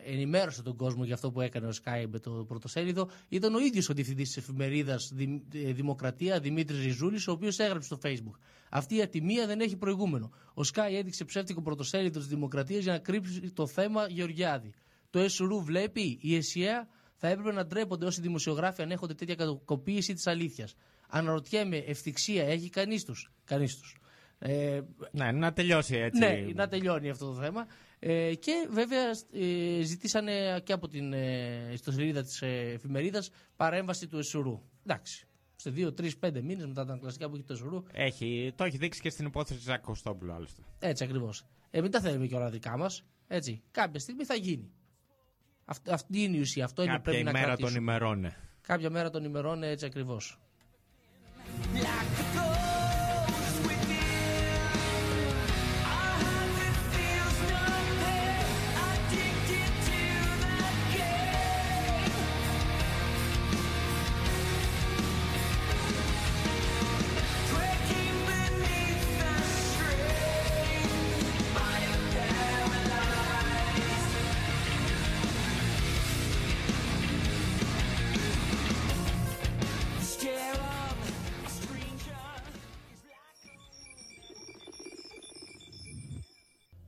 Speaker 12: ενημέρωσε τον κόσμο για αυτό που έκανε ο Sky με το πρωτοσέλιδο. Ήταν ο ίδιος ο διευθυντής της εφημερίδας Δημ- ε, Δημοκρατία Δημήτρης Ριζούλης ο οποίος έγραψε στο facebook. Αυτή η ατιμία δεν έχει προηγούμενο. Ο Sky έδειξε ψεύτικο πρωτοσέλιδο της Δημοκρατίας για να κρύψει το θέμα Γεωργιάδη. Το ΕΣΡΟΥ βλέπει η ΕΣΥΑ θα έπρεπε να ντρέπονται όσοι δημοσιογράφοι ανέχονται τέτοια κακοποίηση της αλήθειας. Αναρωτιέμαι ευθυξία έχει κανείς τους; Κανείς τους. Ε,
Speaker 3: Ναι, να τελειώσει έτσι.
Speaker 12: ναι, να τελειώνει αυτό το θέμα. Ε, και βέβαια ε, ζητήσανε και από την ε, ιστοσελίδα της ε, εφημερίδας παρέμβαση του Εσουρού. Εντάξει. Σε δύο, τρεις, πέντε μήνες μετά τα κλασικά που έχει το Εσουρού.
Speaker 3: Έχει, το έχει δείξει και στην υπόθεση του Ζακ Κωστόπουλου άλλωστε.
Speaker 12: Έτσι ακριβώς. Ε, μην τα θέλουμε και όλα δικά μας. Έτσι. Κάποια στιγμή θα γίνει. Αυτ, αυτή είναι η ουσία. Αυτό είναι που
Speaker 3: Κάποια
Speaker 12: πρέπει να
Speaker 3: ημέρα των
Speaker 12: κρατήσουμε.
Speaker 3: ημερών. ναι.
Speaker 12: Κάποια μέρα των ημερών έτσι ακριβώς.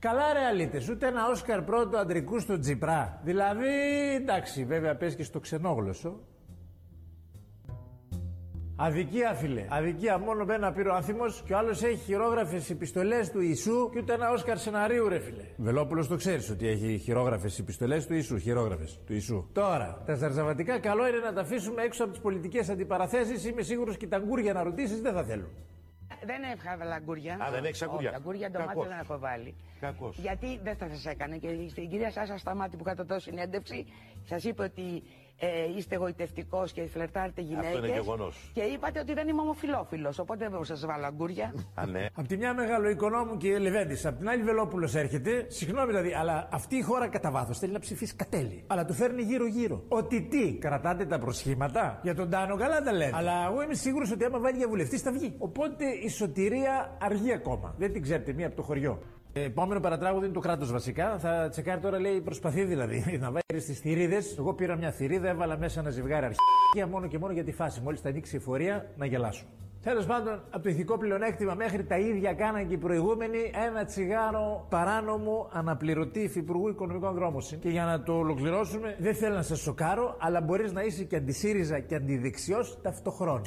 Speaker 17: Καλά ρε αλήτες, ούτε ένα Όσκαρ πρώτο αντρικού στο Τζιπρά. Δηλαδή, εντάξει, βέβαια πες και στο ξενόγλωσσο. Αδικία, φίλε. Αδικία. Μόνο με ένα πήρε ο άνθιμο και ο άλλος έχει χειρόγραφες επιστολές του Ιησού και ούτε ένα Όσκαρ σεναρίου, ρε φίλε. Βελόπουλος το ξέρεις ότι έχει χειρόγραφες επιστολές του Ιησού. Χειρόγραφες του Ιησού. Τώρα, τα ζαρζαβατικά καλό είναι να τα αφήσουμε έξω από τις πολιτικές αντιπαραθέσεις. Είμαι σίγουρος και τα γκούρια να ρωτήσεις δεν θα θέλουν.
Speaker 18: Δεν έβγαλα αγκούρια.
Speaker 17: Α, δεν έχεις αγκούρια.
Speaker 18: Όχι, αγκούρια ντομάτες
Speaker 17: Κακός.
Speaker 18: δεν έχω βάλει.
Speaker 17: Κακός.
Speaker 18: Γιατί δεν θα σας έκανε και στην κυρία Σάσα Σταμάτη που είχατε δώσει συνέντευξη, σας είπε ότι ε, είστε εγωιτευτικό και φλερτάρετε γυναίκες.
Speaker 19: είναι γεγονός.
Speaker 18: Και είπατε ότι δεν είμαι ομοφυλόφιλος. Οπότε δεν σας βάλω αγκούρια.
Speaker 19: Α, ναι.
Speaker 17: Απ' τη μια μεγάλο οικονόμου και Λεβέντης, απ' την άλλη Βελόπουλος έρχεται. Συγγνώμη δηλαδή, αλλά αυτή η χώρα κατά βάθος θέλει να ψηφίσει κατέλη. Αλλά του φέρνει γύρω-γύρω. Ότι τι, κρατάτε τα προσχήματα; Για τον Τάνο καλά τα λέτε. Αλλά εγώ είμαι σίγουρος ότι άμα βάλει για βουλευτής θα βγει. Οπότε η σωτηρία αργεί ακόμα. Δεν την ξέρετε μία από το χωριό. Ε, Επόμενο παρατράγουδο είναι το κράτος βασικά. Θα τσεκάρει τώρα, λέει, προσπαθεί δηλαδή να βάλει στι θηρίδες. Εγώ πήρα μια θηρίδα, έβαλα μέσα ένα ζευγάρι αρχαία μόνο και μόνο για τη φάση. Μόλις θα ανοίξει η εφορία να γελάσω. Τέλος πάντων, από το ηθικό πλεονέκτημα μέχρι τα ίδια κάναν και οι προηγούμενοι ένα τσιγάρο παράνομο αναπληρωτή υφυπουργού οικονομικών δρόμων. Και για να το ολοκληρώσουμε, δεν θέλω να σας σοκάρω, αλλά μπορείς να είσαι και αντισύριζα και αντιδεξιός ταυτοχρόνω.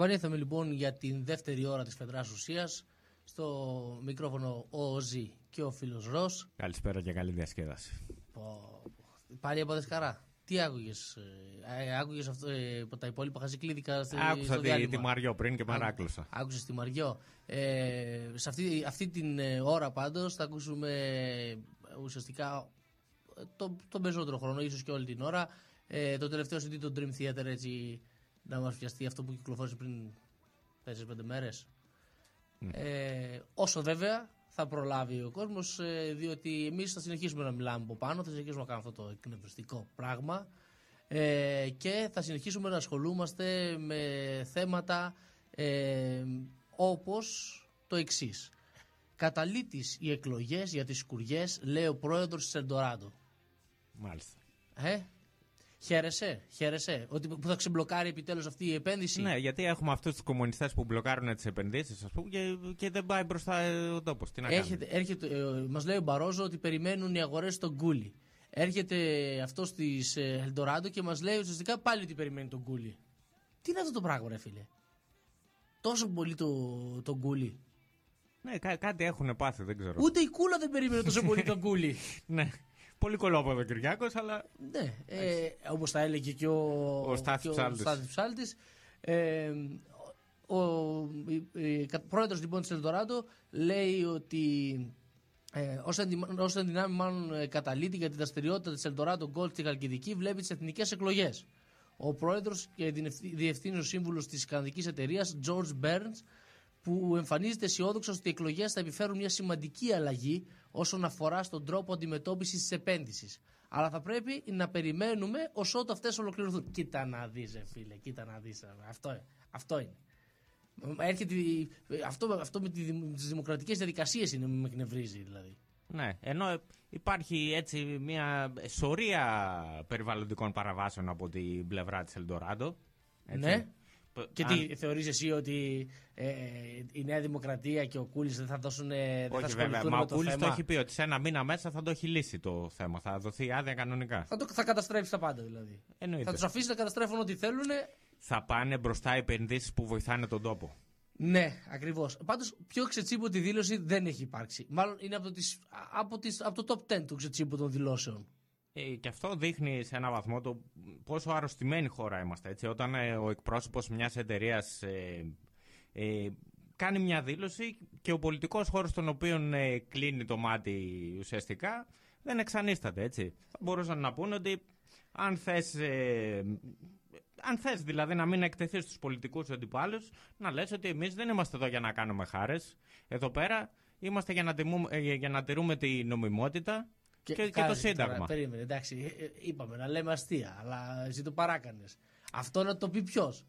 Speaker 12: Επανήλθαμε λοιπόν για την δεύτερη ώρα της Φεδράς Ουσίας. Στο μικρόφωνο ο Οζή και ο φίλος Ρος.
Speaker 3: Καλησπέρα και καλή διασκέδαση.
Speaker 12: Πω, Πάλι από χαρά. Τι άκουγες, ε, ε, άκουγες αυτό, ε, τα υπόλοιπα χαζικλίδικα στο
Speaker 3: Άκουσα
Speaker 12: στο
Speaker 3: τη,
Speaker 12: διάλειμμα;
Speaker 3: τη Μαριό πριν και παράκλωσα.
Speaker 12: Άκουσες τη Μαριό. Ε, σε αυτή, αυτή την ε, ώρα πάντως θα ακούσουμε ε, ουσιαστικά ε, το, τον περισσότερο χρόνο, ίσως και όλη την ώρα. Ε, το τελευταίο CD το Dream Theater έτσι να μας πιαστεί αυτό που κυκλοφόρησε πριν 4-5 μέρες. Ε, όσο βέβαια θα προλάβει ο κόσμος ε, διότι εμείς θα συνεχίσουμε να μιλάμε από πάνω, θα συνεχίσουμε να κάνουμε αυτό το εκνευριστικό πράγμα ε, και θα συνεχίσουμε να ασχολούμαστε με θέματα ε, όπως το εξής. Καταλήτης οι εκλογές για τις σκουριές, λέει ο πρόεδρος της Ελντοράντο.
Speaker 3: Μάλιστα.
Speaker 12: Ε, χαίρεσαι, χαίρεσαι, ότι που θα ξεμπλοκάρει επιτέλους αυτή η επένδυση.
Speaker 3: Ναι, γιατί έχουμε αυτούς τους κομμουνιστές που μπλοκάρουν τις επενδύσεις, ας πούμε, και, και δεν πάει μπροστά ε, ο τόπος. Τι να
Speaker 12: Έρχεται, έρχεται, ε, μας λέει ο Μπαρόζο ότι περιμένουν οι αγορές στον Κούλι. Έρχεται αυτός της ε, Ελντοράντο και μας λέει ουσιαστικά πάλι ότι περιμένει τον Κούλι. Τι είναι αυτό το πράγμα ρε φίλε; Τόσο πολύ το, τον Κούλι.
Speaker 3: Ναι, κά- κάτι έχουν πάθει, δεν ξέρω.
Speaker 12: Ούτε η κούλα δεν περίμενε τόσο πολύ τον Κούλι.
Speaker 3: ναι. Πολύ κολόποδο Κυριάκος, αλλά.
Speaker 12: Ναι, ε, όπως τα έλεγε και ο,
Speaker 3: Ο Στάθης
Speaker 12: και ο
Speaker 3: Ψάλτης.
Speaker 12: Στάθης Ψάλτης. Ε, ο ο πρόεδρος λοιπόν της Ελντοράντο λέει ότι ε, ως ενδυμα- ως ενδυνάμει μάλλον ε, καταλήτη για τη δραστηριότητα της Ελντοράντο Gold στη Χαλκιδική βλέπει τις εθνικές εκλογές. Ο πρόεδρος και διευθύνων σύμβουλος της καναδικής εταιρείας George Burns που εμφανίζεται αισιόδοξος ότι οι εκλογές θα επιφέρουν μια σημαντική αλλαγή όσον αφορά στον τρόπο αντιμετώπισης της επένδυσης. Αλλά θα πρέπει να περιμένουμε ως ότου αυτές ολοκληρωθούν. Κοίτα να δεις, φίλε, κοίτα να δεις. Αυτό, αυτό είναι. Έρχεται, η- αυτό, αυτό με τις δημοκρατικές διαδικασίες είναι που με εκνευρίζει δηλαδή.
Speaker 3: Ναι, ενώ υπάρχει έτσι μια σωρία περιβαλλοντικών παραβάσεων από την πλευρά της Ελντοράντο. έτσι.
Speaker 12: Ναι.
Speaker 3: Π-
Speaker 12: Και
Speaker 3: αν-
Speaker 12: τι, θεωρείς εσύ ότι ε, η Νέα Δημοκρατία και ο Κούλης δεν θα δώσουν, ε, δεν θα
Speaker 3: Όχι βέβαια,
Speaker 12: ασχοληθούν
Speaker 3: μα
Speaker 12: με
Speaker 3: ο
Speaker 12: το
Speaker 3: Κούλης
Speaker 12: θέμα;
Speaker 3: το έχει πει ότι σε ένα μήνα μέσα θα το έχει λύσει το θέμα. Θα δοθεί άδεια κανονικά.
Speaker 12: Θα, το, θα καταστρέψει τα πάντα δηλαδή.
Speaker 3: Εννοείται.
Speaker 12: Θα τους αφήσει να καταστρέφουν ό,τι θέλουν.
Speaker 3: Θα πάνε μπροστά οι επενδύσεις που βοηθάνε τον τόπο.
Speaker 12: Ναι, ακριβώς. Πάντως, πιο ξετσίποτη δήλωση δεν έχει υπάρξει. Μάλλον είναι από, τις, από, τις, από το top 10 του ξετσίποτων δηλώσεων.
Speaker 3: Ε, και αυτό δείχνει σε ένα βαθμό το πόσο αρρωστημένη χώρα είμαστε. Έτσι. Όταν ε, ο εκπρόσωπος μιας εταιρείας ε, ε, κάνει μια δήλωση και ο πολιτικός χώρος στον οποίο ε, κλείνει το μάτι ουσιαστικά δεν εξανίσταται. Έτσι. Θα μπορούσαν να πούνε ότι αν θες, ε, αν θες δηλαδή να μην εκτεθείς στους πολιτικούς αντιπάλους να λες ότι εμείς δεν είμαστε εδώ για να κάνουμε χάρες. Εδώ πέρα είμαστε για να, τιμούμε, ε, για να τηρούμε τη νομιμότητα και, και, το
Speaker 12: κάτσε
Speaker 3: Σύνταγμα.
Speaker 12: Τώρα, περίμενε, εντάξει, ε, ε, είπαμε να λέμε αστεία, αλλά εσύ το παράκανες. Αυτό να το πει ποιος;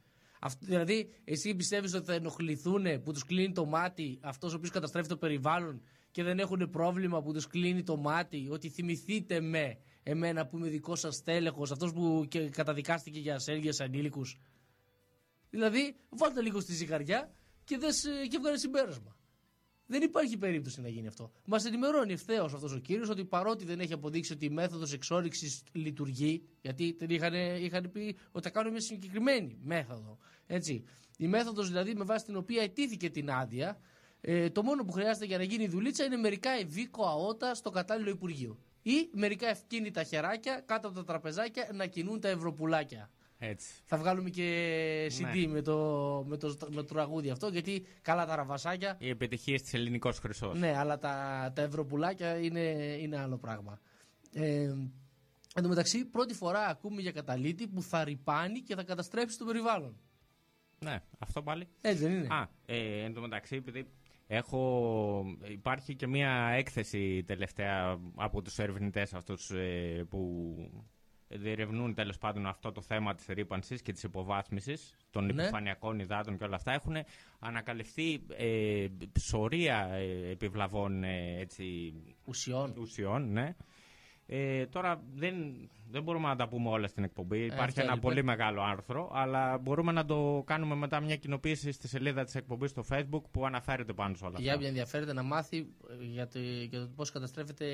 Speaker 12: Δηλαδή, εσύ πιστεύεις ότι θα ενοχληθούν που τους κλείνει το μάτι αυτός ο οποίος καταστρέφει το περιβάλλον και δεν έχουν πρόβλημα που τους κλείνει το μάτι, ότι θυμηθείτε με εμένα που είμαι δικός σας τέλεχο, αυτός που και καταδικάστηκε για ασέργειες ανήλικους; Δηλαδή, βάλτε λίγο στη ζυγαριά και, δες, ε, και βγάλε συμπέρασμα. Δεν υπάρχει περίπτωση να γίνει αυτό. Μας ενημερώνει ευθέως αυτός ο κύριος ότι παρότι δεν έχει αποδείξει ότι η μέθοδος εξόριξης λειτουργεί, γιατί την είχαν, είχαν πει ότι θα κάνουν μια συγκεκριμένη μέθοδο. Έτσι. Η μέθοδος δηλαδή με βάση την οποία ετήθηκε την άδεια, ε, το μόνο που χρειάζεται για να γίνει η δουλίτσα είναι μερικά ευήκο αότα στο κατάλληλο Υπουργείο. Ή μερικά ευκίνητα χεράκια κάτω από τα τραπεζάκια να κινούν τα ευρωπουλάκια.
Speaker 3: Έτσι.
Speaker 12: Θα βγάλουμε και CD
Speaker 3: Ναι.
Speaker 12: με, το, με, το, με το τραγούδι αυτό, γιατί καλά τα ραβασάκια.
Speaker 3: Οι επιτυχίες της Ελληνικός Χρυσός.
Speaker 12: Ναι, αλλά τα, τα ευρωπουλάκια είναι, είναι άλλο πράγμα. Ε, εν τω μεταξύ, πρώτη φορά ακούμε για καταλήτη που θα ρηπάνει και θα καταστρέψει το περιβάλλον.
Speaker 3: Ναι, αυτό πάλι.
Speaker 12: Έτσι δεν είναι;
Speaker 3: Α, ε, εν τω μεταξύ, επειδή έχω, υπάρχει και μια έκθεση τελευταία από τους ερευνητές αυτούς ε, που διερευνούν τέλος πάντων αυτό το θέμα της ρήπανσης και της υποβάθμισης των
Speaker 12: Ναι.
Speaker 3: επιφανειακών υδάτων και όλα αυτά έχουν ανακαλυφθεί ε, σωρία ε, επιβλαβών ε, έτσι,
Speaker 12: ουσιών.
Speaker 3: ουσιών ναι. Ε, τώρα δεν, δεν μπορούμε να τα πούμε όλα στην εκπομπή. Υπάρχει
Speaker 12: αυτό
Speaker 3: ένα
Speaker 12: έλειπε.
Speaker 3: πολύ μεγάλο άρθρο, αλλά μπορούμε να το κάνουμε μετά μια κοινοποίηση στη σελίδα της εκπομπής στο facebook που αναφέρεται πάνω σε όλα
Speaker 12: Για
Speaker 3: αυτά.
Speaker 12: όποιον ενδιαφέρεται να μάθει ε, για το, για το πώς καταστρέφεται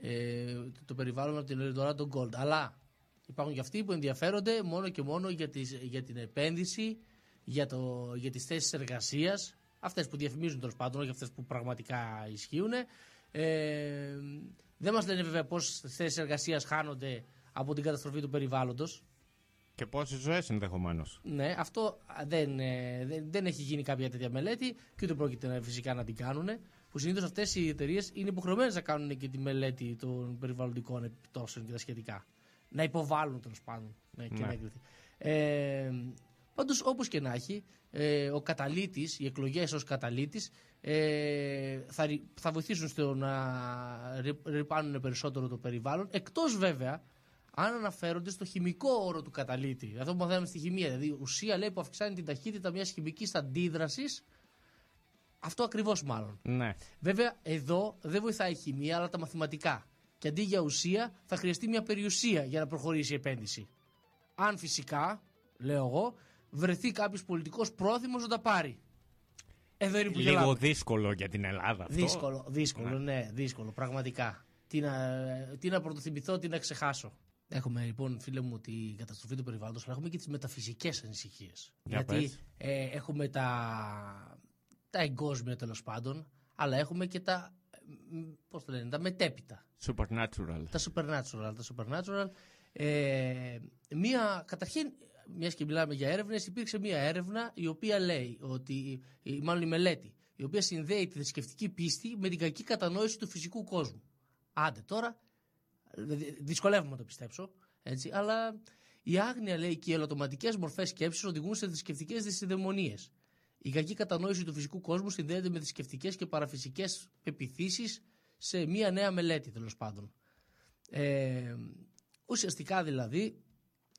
Speaker 12: ε, το, το περιβάλλον από την Eldorado Gold. Αλλά υπάρχουν και αυτοί που ενδιαφέρονται μόνο και μόνο για, τις, για την επένδυση, για, το, για τις θέσεις εργασίας, αυτές που διαφημίζουν τέλος πάντων, όχι αυτές που πραγματικά ισχύουν. Ε, δεν μας λένε βέβαια πώς θέσεις εργασίας χάνονται από την καταστροφή του περιβάλλοντος.
Speaker 3: Και πόσες ζωές ενδεχομένως.
Speaker 12: Ναι, αυτό α, δεν, ε, δεν, δεν έχει γίνει κάποια τέτοια μελέτη και ούτε πρόκειται να- φυσικά να την κάνουν. Που συνήθως αυτές οι εταιρείες είναι υποχρεωμένες να κάνουν και τη μελέτη των περιβαλλοντικών επιπτώσεων και τα σχετικά. Να υποβάλουν τέλος πάντων. Ναι, και
Speaker 3: Ναι.
Speaker 12: να εγκριθεί. Ε, Πάντως, όπως και να έχει, ε, ο καταλήτης, οι εκλογές ως καταλήτης, ε, θα, ρι- θα βοηθήσουν στο να ρι- ρυπάνουν περισσότερο το περιβάλλον. Εκτός βέβαια αν αναφέρονται στο χημικό όρο του καταλήτη. Αυτό που μαθαίνουμε στη χημεία. Δηλαδή, ουσία λέει που αυξάνει την ταχύτητα μιας χημικής αντίδρασης. Αυτό ακριβώς μάλλον.
Speaker 3: Ναι.
Speaker 12: Βέβαια, εδώ δεν βοηθάει η χημεία, αλλά τα μαθηματικά. Και αντί για ουσία, θα χρειαστεί μια περιουσία για να προχωρήσει η επένδυση. Αν φυσικά, λέω εγώ, βρεθεί κάποιος πολιτικός πρόθυμος να τα πάρει. Εδώ είναι που
Speaker 3: Λίγο
Speaker 12: γελάμε.
Speaker 3: δύσκολο για την Ελλάδα αυτό.
Speaker 12: Δύσκολο, δύσκολο, ναι. δύσκολο, πραγματικά. Τι να, τι να πρωτοθυμηθώ, τι να ξεχάσω. Έχουμε λοιπόν, φίλε μου, την καταστροφή του περιβάλλοντος, αλλά έχουμε και τις μεταφυσικές ανησυχίες.
Speaker 3: Για
Speaker 12: Γιατί
Speaker 3: πες.
Speaker 12: ε, έχουμε τα, τα εγκόσμια τέλος πάντων, αλλά έχουμε και τα, ε, μ, πώς το λένε, τα μετέπειτα.
Speaker 3: Supernatural.
Speaker 12: Τα supernatural. Τα supernatural. Ε, μία, καταρχήν, μιας και μιλάμε για έρευνες, υπήρξε μία έρευνα η οποία λέει ότι, ή μάλλον η μελέτη, η οποία συνδέει τη θρησκευτική πίστη με την κακή κατανόηση του φυσικού κόσμου. Άντε τώρα, δηλαδή, δυσκολεύομαι να το πιστέψω, έτσι, αλλά η άγνοια λέει και οι ελαττωματικές μορφές σκέψης οδηγούν σε θρησκευτικές δυσυδαιμονίες. Η κακή κατανόηση του φυσικού κόσμου συνδέεται με θρησκευτικές και παραφυσικές πεπιθήσεις σε μία νέα μελέτη, τέλος πάντων. Ε, ουσιαστικά δηλαδή,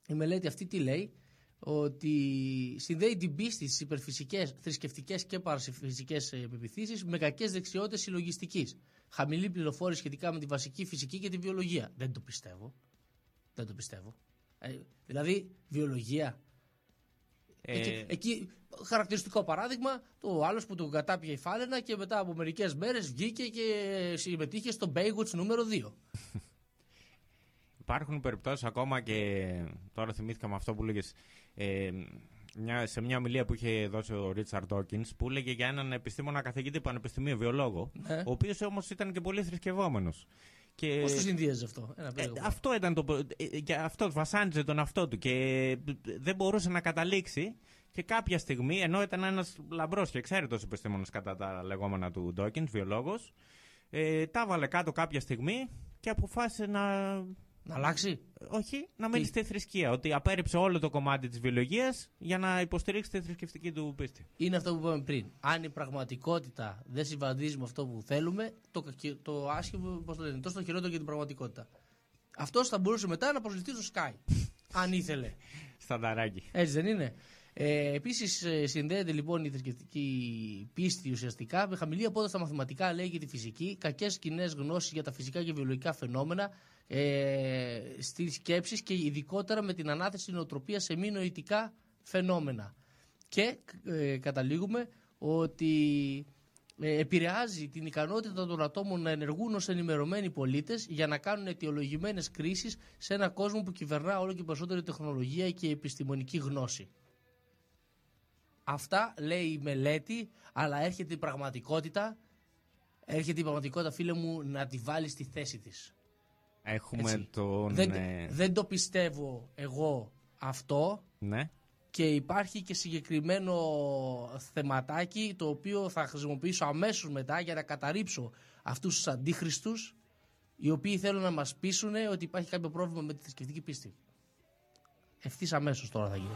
Speaker 12: η μελέτη αυτή τι λέει, ότι συνδέει την πίστη στις υπερφυσικές, θρησκευτικές και παραφυσικές ε, πεπιθήσεις με κακές δεξιότητες συλλογιστικής. Χαμηλή πληροφόρηση σχετικά με τη βασική φυσική και τη βιολογία. Δεν το πιστεύω. Δεν το πιστεύω. Ε, δηλαδή, βιολογία.
Speaker 3: Ε,
Speaker 12: Εκεί, εκεί, χαρακτηριστικό παράδειγμα, το άλλος που τον κατάπιε η φάλαινα και μετά από μερικές μέρες βγήκε και συμμετείχε στο Baywatch νούμερο 2.
Speaker 3: Υπάρχουν περιπτώσεις ακόμα και τώρα θυμήθηκα με αυτό που λέγες ε, μια, σε μια ομιλία που είχε δώσει ο Ρίτσαρντ Ντόκινς που έλεγε για έναν επιστήμονα καθηγητή πανεπιστημίου βιολόγο
Speaker 12: Ναι.
Speaker 3: ο οποίος όμως ήταν και πολύ θρησκευόμενος. Και...
Speaker 12: Πώς το συνδυάζει αυτό, Ένα
Speaker 3: Ε,
Speaker 12: περίεργο.
Speaker 3: αυτό ήταν το. προ- ε, και αυτό βασάνιζε τον αυτό του και δεν μπορούσε να καταλήξει. Και κάποια στιγμή, ενώ ήταν ένας λαμπρός και εξαίρετος επιστήμονας κατά τα λεγόμενα του Ντόκινς, βιολόγος, ε, τα βάλε κάτω κάποια στιγμή και αποφάσισε να.
Speaker 12: Να αλλάξει;
Speaker 3: Όχι, να μείνει
Speaker 12: Τι;
Speaker 3: στη θρησκεία. Ότι απέρριψε όλο το κομμάτι της βιολογίας για να υποστηρίξει τη θρησκευτική του πίστη.
Speaker 12: Είναι αυτό που είπαμε πριν. Αν η πραγματικότητα δεν συμβαδίζει με αυτό που θέλουμε, το, κακι- το άσχημο, πώς το λένε, τόσο το χειρότερο για την πραγματικότητα. Αυτός θα μπορούσε μετά να προσληφθεί στο Sky. αν ήθελε.
Speaker 3: Στανταράκι.
Speaker 12: Έτσι δεν είναι. Ε, Επίσης, συνδέεται λοιπόν η θρησκευτική πίστη ουσιαστικά με χαμηλή απόδοση στα μαθηματικά, λέει και τη φυσική, κακές κοινές γνώσεις για τα φυσικά και βιολογικά φαινόμενα, ε, στις σκέψεις και ειδικότερα με την ανάθεση νοοτροπίας σε μη νοητικά φαινόμενα. Και ε, καταλήγουμε ότι ε, επηρεάζει την ικανότητα των ατόμων να ενεργούν ως ενημερωμένοι πολίτες για να κάνουν αιτιολογημένες κρίσεις σε ένα κόσμο που κυβερνά όλο και περισσότερη τεχνολογία και επιστημονική γνώση. Αυτά λέει η μελέτη, αλλά έρχεται η πραγματικότητα. Έρχεται η πραγματικότητα, φίλε μου, να τη βάλεις στη θέση της.
Speaker 3: Έχουμε
Speaker 12: Έτσι.
Speaker 3: τον.
Speaker 12: Δεν,
Speaker 3: ε,
Speaker 12: δεν το πιστεύω εγώ αυτό
Speaker 3: Ναι.
Speaker 12: και υπάρχει και συγκεκριμένο θεματάκι το οποίο θα χρησιμοποιήσω αμέσως μετά για να καταρρύψω αυτούς τους αντίχριστους οι οποίοι θέλουν να μας πείσουν ότι υπάρχει κάποιο πρόβλημα με τη θρησκευτική πίστη. Ευθύς αμέσως τώρα θα γίνει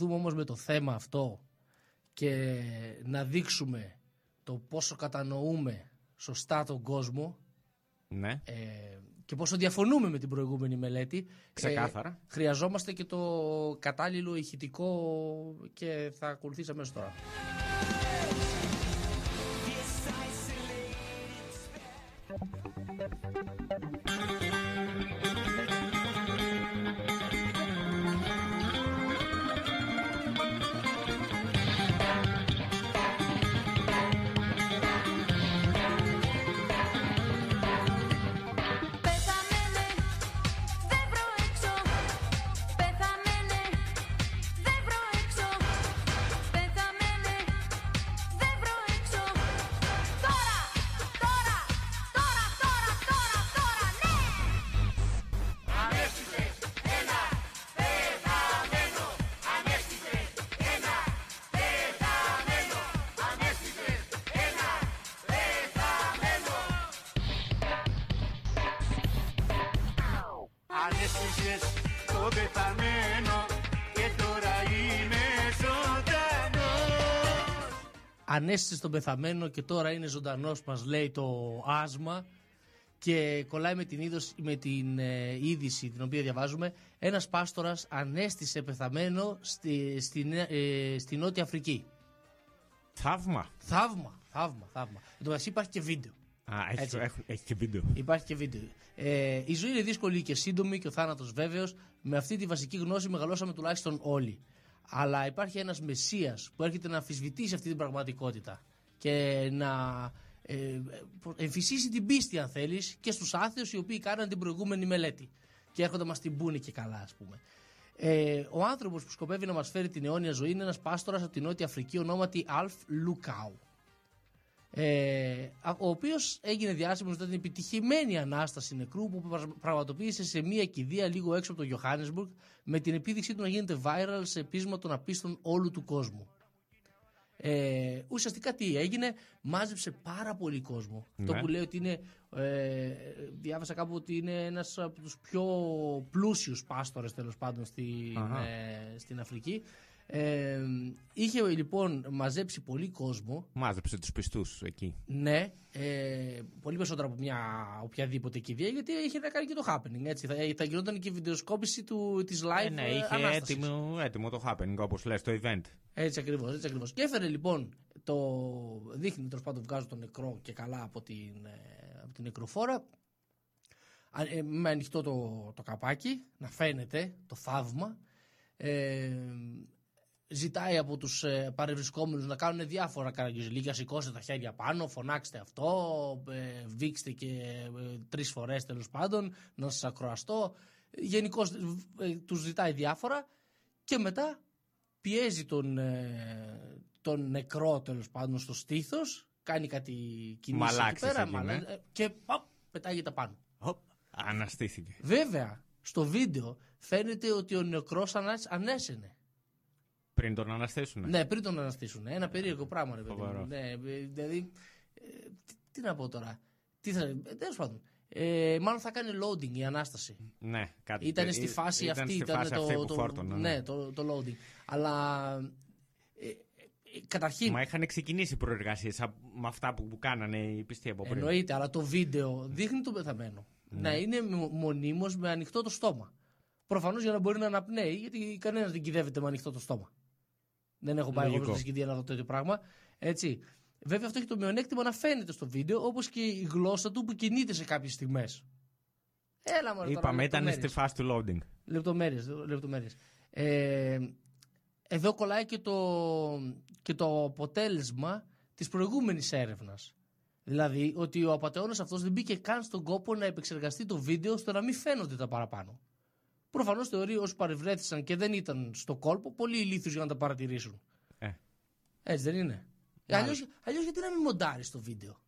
Speaker 12: ασχοληθούμε όμως με το θέμα αυτό και να δείξουμε το πόσο κατανοούμε σωστά τον κόσμο
Speaker 3: Ναι.
Speaker 12: ε, και πόσο διαφωνούμε με την προηγούμενη μελέτη.
Speaker 3: Ξεκάθαρα.
Speaker 12: ε, χρειαζόμαστε και το κατάλληλο ηχητικό και θα ακολουθήσει αμέσως τώρα.
Speaker 2: Πεθαμένε, Ανέστησε
Speaker 12: στον πεθαμένο και τώρα είναι ζωντανός μας λέει το άσμα και κολλάει με την, είδος, με την ε, είδηση την οποία διαβάζουμε ένας πάστορας ανέστησε πεθαμένο στη, στη, Νέα- ε, στη Νότια Αφρική.
Speaker 3: Θαύμα.
Speaker 12: Θαύμα, θαύμα, θαύμα. Εν τω μεταξύ υπάρχει και βίντεο.
Speaker 3: Α, έχει,
Speaker 12: Έτσι.
Speaker 3: έχουν- έχει και βίντεο.
Speaker 12: Υπάρχει και βίντεο. Ε, η ζωή είναι δύσκολη και σύντομη και ο θάνατος βέβαιος. Με αυτή τη βασική γνώση μεγαλώσαμε τουλάχιστον όλοι. Αλλά υπάρχει ένας μεσία που έρχεται να αμφισβητήσει αυτή την πραγματικότητα και να ε, προ- εμφυσίσει την πίστη, αν θέλεις, και στους άθεου οι οποίοι κάναν την προηγούμενη μελέτη. Και έρχονται να μας την πούνε και καλά, ας πούμε. Ε, ο άνθρωπος που σκοπεύει να μας φέρει την αιώνια ζωή είναι ένας πάστορας από την Νότια Αφρική ονόματι Αλφ Λουκάου ε, α- ο οποίος έγινε διάσημος μετά την επιτυχημένη ανάσταση νεκρού που πραγ- πραγματοποίησε σε μια κηδεία λίγο έξω από το Johannesburg με την επίδειξή του να γίνεται viral σε πείσμα των απίστων όλου του κόσμου. Ε, ουσιαστικά τι έγινε, μάζεψε πάρα πολύ κόσμο.
Speaker 3: Ναι.
Speaker 12: Το που λέει ότι είναι, ε, διάβασα κάπου ότι είναι ένας από τους πιο πλούσιους πάστορες τέλος πάντων στην,
Speaker 3: Αχα.
Speaker 12: ε, στην Αφρική. Ε, είχε λοιπόν μαζέψει πολύ κόσμο
Speaker 3: Μάζεψε τους πιστούς εκεί.
Speaker 12: ναι, ε, πολύ περισσότερο από μια οποιαδήποτε κηδεία, γιατί είχε να κάνει και το happening. Έτσι. Θα, θα γινόταν και η βιντεοσκόπηση του, της live
Speaker 3: Ε, ναι,
Speaker 12: ε,
Speaker 3: είχε
Speaker 12: ανάστασης.
Speaker 3: έτοιμο, έτοιμο το happening, όπως λες, το event.
Speaker 12: Έτσι ακριβώς. Έτσι ακριβώς. Και έφερε λοιπόν το. Δείχνει τέλος πάντων βγάζω τον νεκρό και καλά από την, ε, από την νεκροφόρα. Α, ε, με ανοιχτό το, το καπάκι, να φαίνεται το θαύμα. Ε, ζητάει από τους ε, παρευρισκόμενους να κάνουν διάφορα καραγκιουζιλίκια, σηκώστε τα χέρια πάνω, φωνάξτε αυτό, ε, βήξτε και ε, τρεις φορές τέλος πάντων, να σας ακροαστώ. Γενικώς τους ζητάει διάφορα και μετά πιέζει τον, ε, τον νεκρό τέλος πάντων στο στήθος, κάνει κάτι κινήσεις εκεί
Speaker 3: Μαλάξεις
Speaker 12: πέρα
Speaker 3: εκεί,
Speaker 12: μαλα-
Speaker 3: ναι.
Speaker 12: ε, και παπ, πετάγεται πάνω.
Speaker 3: Αναστήθηκε.
Speaker 12: Βέβαια, στο βίντεο φαίνεται ότι ο νεκρός ανά- ανέσαινε.
Speaker 3: Πριν τον αναστήσουν.
Speaker 12: Ναι, πριν τον αναστήσουν. Ένα περίεργο πράγμα, ρε παιδί. μου.
Speaker 3: Φοβερό.
Speaker 12: Ναι, ε, δηλαδή. ε, τι, τι να πω τώρα. Τι θα. Ε, τέλος πάντων. Ε, μάλλον θα κάνει loading η ανάσταση.
Speaker 3: Ναι, κάτι
Speaker 12: Ήταν στη φάση
Speaker 3: ήταν
Speaker 12: αυτή,
Speaker 3: στη
Speaker 12: ήταν
Speaker 3: φάση
Speaker 12: το,
Speaker 3: αυτή που
Speaker 12: το-
Speaker 3: φόρτωνα,
Speaker 12: ναι, το, το loading. Αλλά ε, ε, καταρχήν
Speaker 3: Μα είχαν ξεκινήσει προεργασίες με αυτά που, που κάνανε οι πιστοί από πριν.
Speaker 12: εννοείται, αλλά το βίντεο δείχνει τον πεθαμένο.
Speaker 3: Ναι.
Speaker 12: Να είναι μονίμως με ανοιχτό το στόμα. Προφανώς για να μπορεί να αναπνέει, γιατί κανένας δεν κυδεύεται με ανοιχτό το στόμα. Δεν έχω πάει εγώ
Speaker 3: Λογικό.
Speaker 12: στη σκηδία να δω τέτοιο πράγμα. Έτσι. Βέβαια αυτό έχει το μειονέκτημα να φαίνεται στο βίντεο, όπως και η γλώσσα του που κινείται σε κάποιες στιγμές. Έλα μωρέ, τώρα,
Speaker 3: Είπαμε, ήταν στη
Speaker 12: λεπτομέρειες.
Speaker 3: φάση του loading.
Speaker 12: Λεπτομέρειες, λεπτομέρειες. Ε, εδώ κολλάει και το, και το αποτέλεσμα της προηγούμενης έρευνας. Δηλαδή ότι ο απαταιώνας αυτός δεν μπήκε καν στον κόπο να επεξεργαστεί το βίντεο ώστε να μην φαίνονται τα παραπάνω. Προφανώς θεωρεί όσοι παρευρέθησαν και δεν ήταν στο κόλπο πολύ ηλίθιους για να τα παρατηρήσουν.
Speaker 3: Ε.
Speaker 12: Έτσι δεν είναι.
Speaker 3: Μάλιστα.
Speaker 12: Αλλιώς, αλλιώς γιατί να μην μοντάρεις το βίντεο;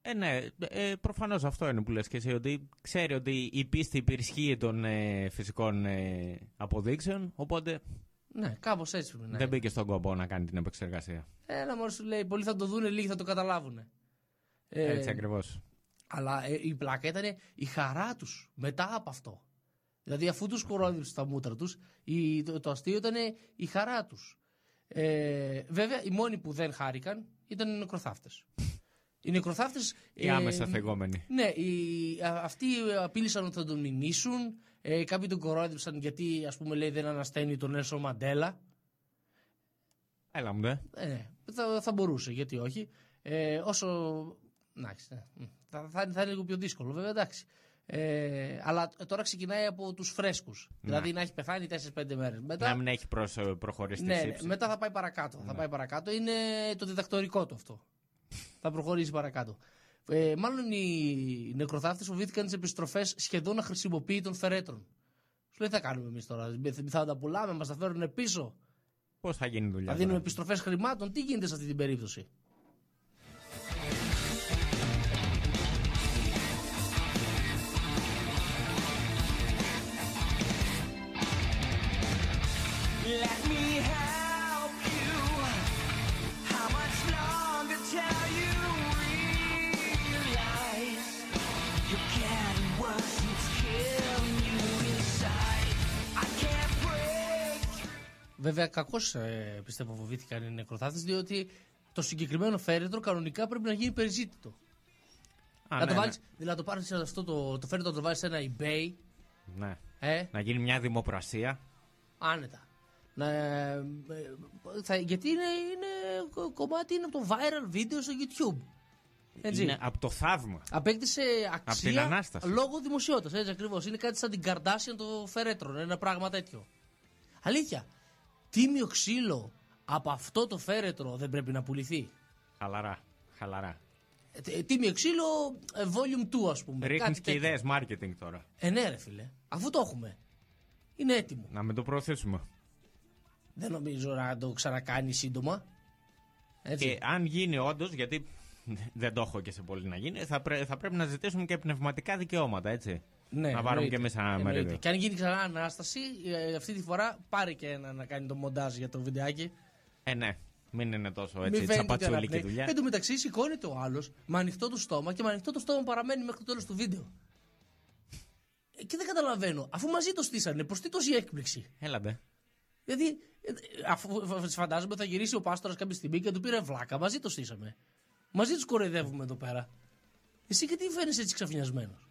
Speaker 3: Ε, ναι, ε, προφανώς αυτό είναι που λες και εσύ, ότι ξέρει ότι η πίστη υπερισχύει των ε, φυσικών ε, αποδείξεων, οπότε
Speaker 12: Ναι, κάπως έτσι πρέπει να
Speaker 3: δεν μπήκε στον κόπο να κάνει την επεξεργασία.
Speaker 12: Έλα μόνο σου λέει, πολλοί θα το δούνε, λίγοι θα το καταλάβουν.
Speaker 3: Έτσι ακριβώς.
Speaker 12: Αλλά ε, η πλάκα ήταν η χαρά τους μετά από αυτό. Δηλαδή, αφού τους κορόιδεψε τα μούτρα τους, το, το αστείο ήταν η χαρά τους. Ε, βέβαια, οι μόνοι που δεν χάρηκαν ήταν οι νεκροθάφτες. Οι νεκροθάφτες.
Speaker 3: Οι άμεσα θεγόμενοι.
Speaker 12: Ναι, οι, α- αυτοί απείλησαν ότι θα τον μηνύσουν. Ε, κάποιοι τον κορόιδεψαν γιατί, ας πούμε, λέει δεν ανασταίνει τον Νέλσον Μαντέλα.
Speaker 3: Έλα μου, δε.
Speaker 12: Ε, ναι, θα, θα μπορούσε, γιατί όχι. Ε, όσο. Εντάξει, ναι. Μ. θα, θα, θα είναι λίγο πιο δύσκολο, βέβαια, εντάξει. Ε, αλλά τώρα ξεκινάει από τους φρέσκους. Δηλαδή να έχει πεθάνει 4-5 μέρες. Μετά,
Speaker 3: Να μην έχει προς, ε, προχωρήσει της
Speaker 12: ναι, ναι,
Speaker 3: σύψη.
Speaker 12: μετά θα πάει παρακάτω. Θα πάει παρακάτω. Είναι το διδακτορικό του αυτό. θα προχωρήσει παρακάτω. Ε, μάλλον οι νεκροθάφτες φοβήθηκαν τις επιστροφές σχεδόν αχρησιμοποιητών φερέτρων. Σου λέει, τι θα κάνουμε εμείς τώρα. Θα τα πουλάμε, μας τα φέρουν πίσω.
Speaker 3: Πώς θα γίνει η δουλειά.
Speaker 12: Θα δίνουμε
Speaker 3: τώρα;
Speaker 12: επιστροφές χρημάτων. Τι γίνεται σε αυτή την περίπτωση; Βέβαια, κακώς ε, πιστεύω φοβήθηκαν οι νεκροθάφτε, διότι το συγκεκριμένο φέρετρο κανονικά πρέπει να γίνει περιζήτητο.
Speaker 3: Α,
Speaker 12: να το
Speaker 3: ναι,
Speaker 12: βάλεις, δηλαδή να το πάρεις αυτό το, το φέρετρο, να το βάλεις σε ένα eBay,
Speaker 3: Ναι.
Speaker 12: ε,
Speaker 3: Να γίνει μια δημοπρασία.
Speaker 12: άνετα. Να, ε, ε, θα, γιατί είναι, είναι κο- κομμάτι είναι από το viral video στο YouTube. Έτσι.
Speaker 3: Είναι από το θαύμα.
Speaker 12: Απέκτησε
Speaker 3: την
Speaker 12: αξία
Speaker 3: Ανάσταση.
Speaker 12: λόγω δημοσιότητας. Έτσι ακριβώς. Είναι κάτι σαν την Kardashian το φερέτρο. Είναι ένα πράγμα τέτοιο. Αλήθεια. Τίμιο ξύλο από αυτό το φέρετρο δεν πρέπει να πουληθεί.
Speaker 3: Χαλαρά. Χαλαρά.
Speaker 12: Ε, ε, Τίμιο ξύλο, ε, volume 2 ας πούμε.
Speaker 3: Ρίχνεις
Speaker 12: Κάτι
Speaker 3: και
Speaker 12: τέτοιο.
Speaker 3: ιδέες marketing τώρα.
Speaker 12: Ε, ναι, ρε φίλε. Αφού το έχουμε. Είναι έτοιμο.
Speaker 3: Να με το προωθήσουμε.
Speaker 12: Δεν νομίζω να το ξανακάνει σύντομα. Έτσι.
Speaker 3: Και αν γίνει όντως, γιατί δεν το έχω και σε πολύ να γίνει, θα, πρέ- θα πρέπει να ζητήσουμε και πνευματικά δικαιώματα, έτσι.
Speaker 12: Ναι,
Speaker 3: να πάρουμε και εμεί ένα
Speaker 12: Εννοείται.
Speaker 3: μερίδιο.
Speaker 12: Και αν γίνει ξανά ανάσταση, ε, αυτή τη φορά πάρε και ένα να κάνει το μοντάζ για το βιντεάκι.
Speaker 3: Ε, ναι. Μην είναι τόσο
Speaker 12: Μην
Speaker 3: έτσι
Speaker 12: φαίνεται ότι
Speaker 3: τσαπατσούλικη
Speaker 12: αναπνέει.
Speaker 3: δουλειά.
Speaker 12: Εν τω μεταξύ, σηκώνεται ο άλλος με ανοιχτό το στόμα και με ανοιχτό το στόμα παραμένει μέχρι το τέλος του βίντεο. Ε, Και δεν καταλαβαίνω. Αφού μαζί το στήσανε, προς τι τόση έκπληξη;
Speaker 3: Έλα ντε.
Speaker 12: Δηλαδή, ε, αφού φ- φαντάζομαι θα γυρίσει ο Πάστορας κάποια στιγμή και του πήρε βλάκα. Μαζί το στήσαμε. Μαζί τους κοροϊδεύουμε εδώ πέρα. Εσύ γιατί φαίνεσαι έτσι ξαφνιασμένος;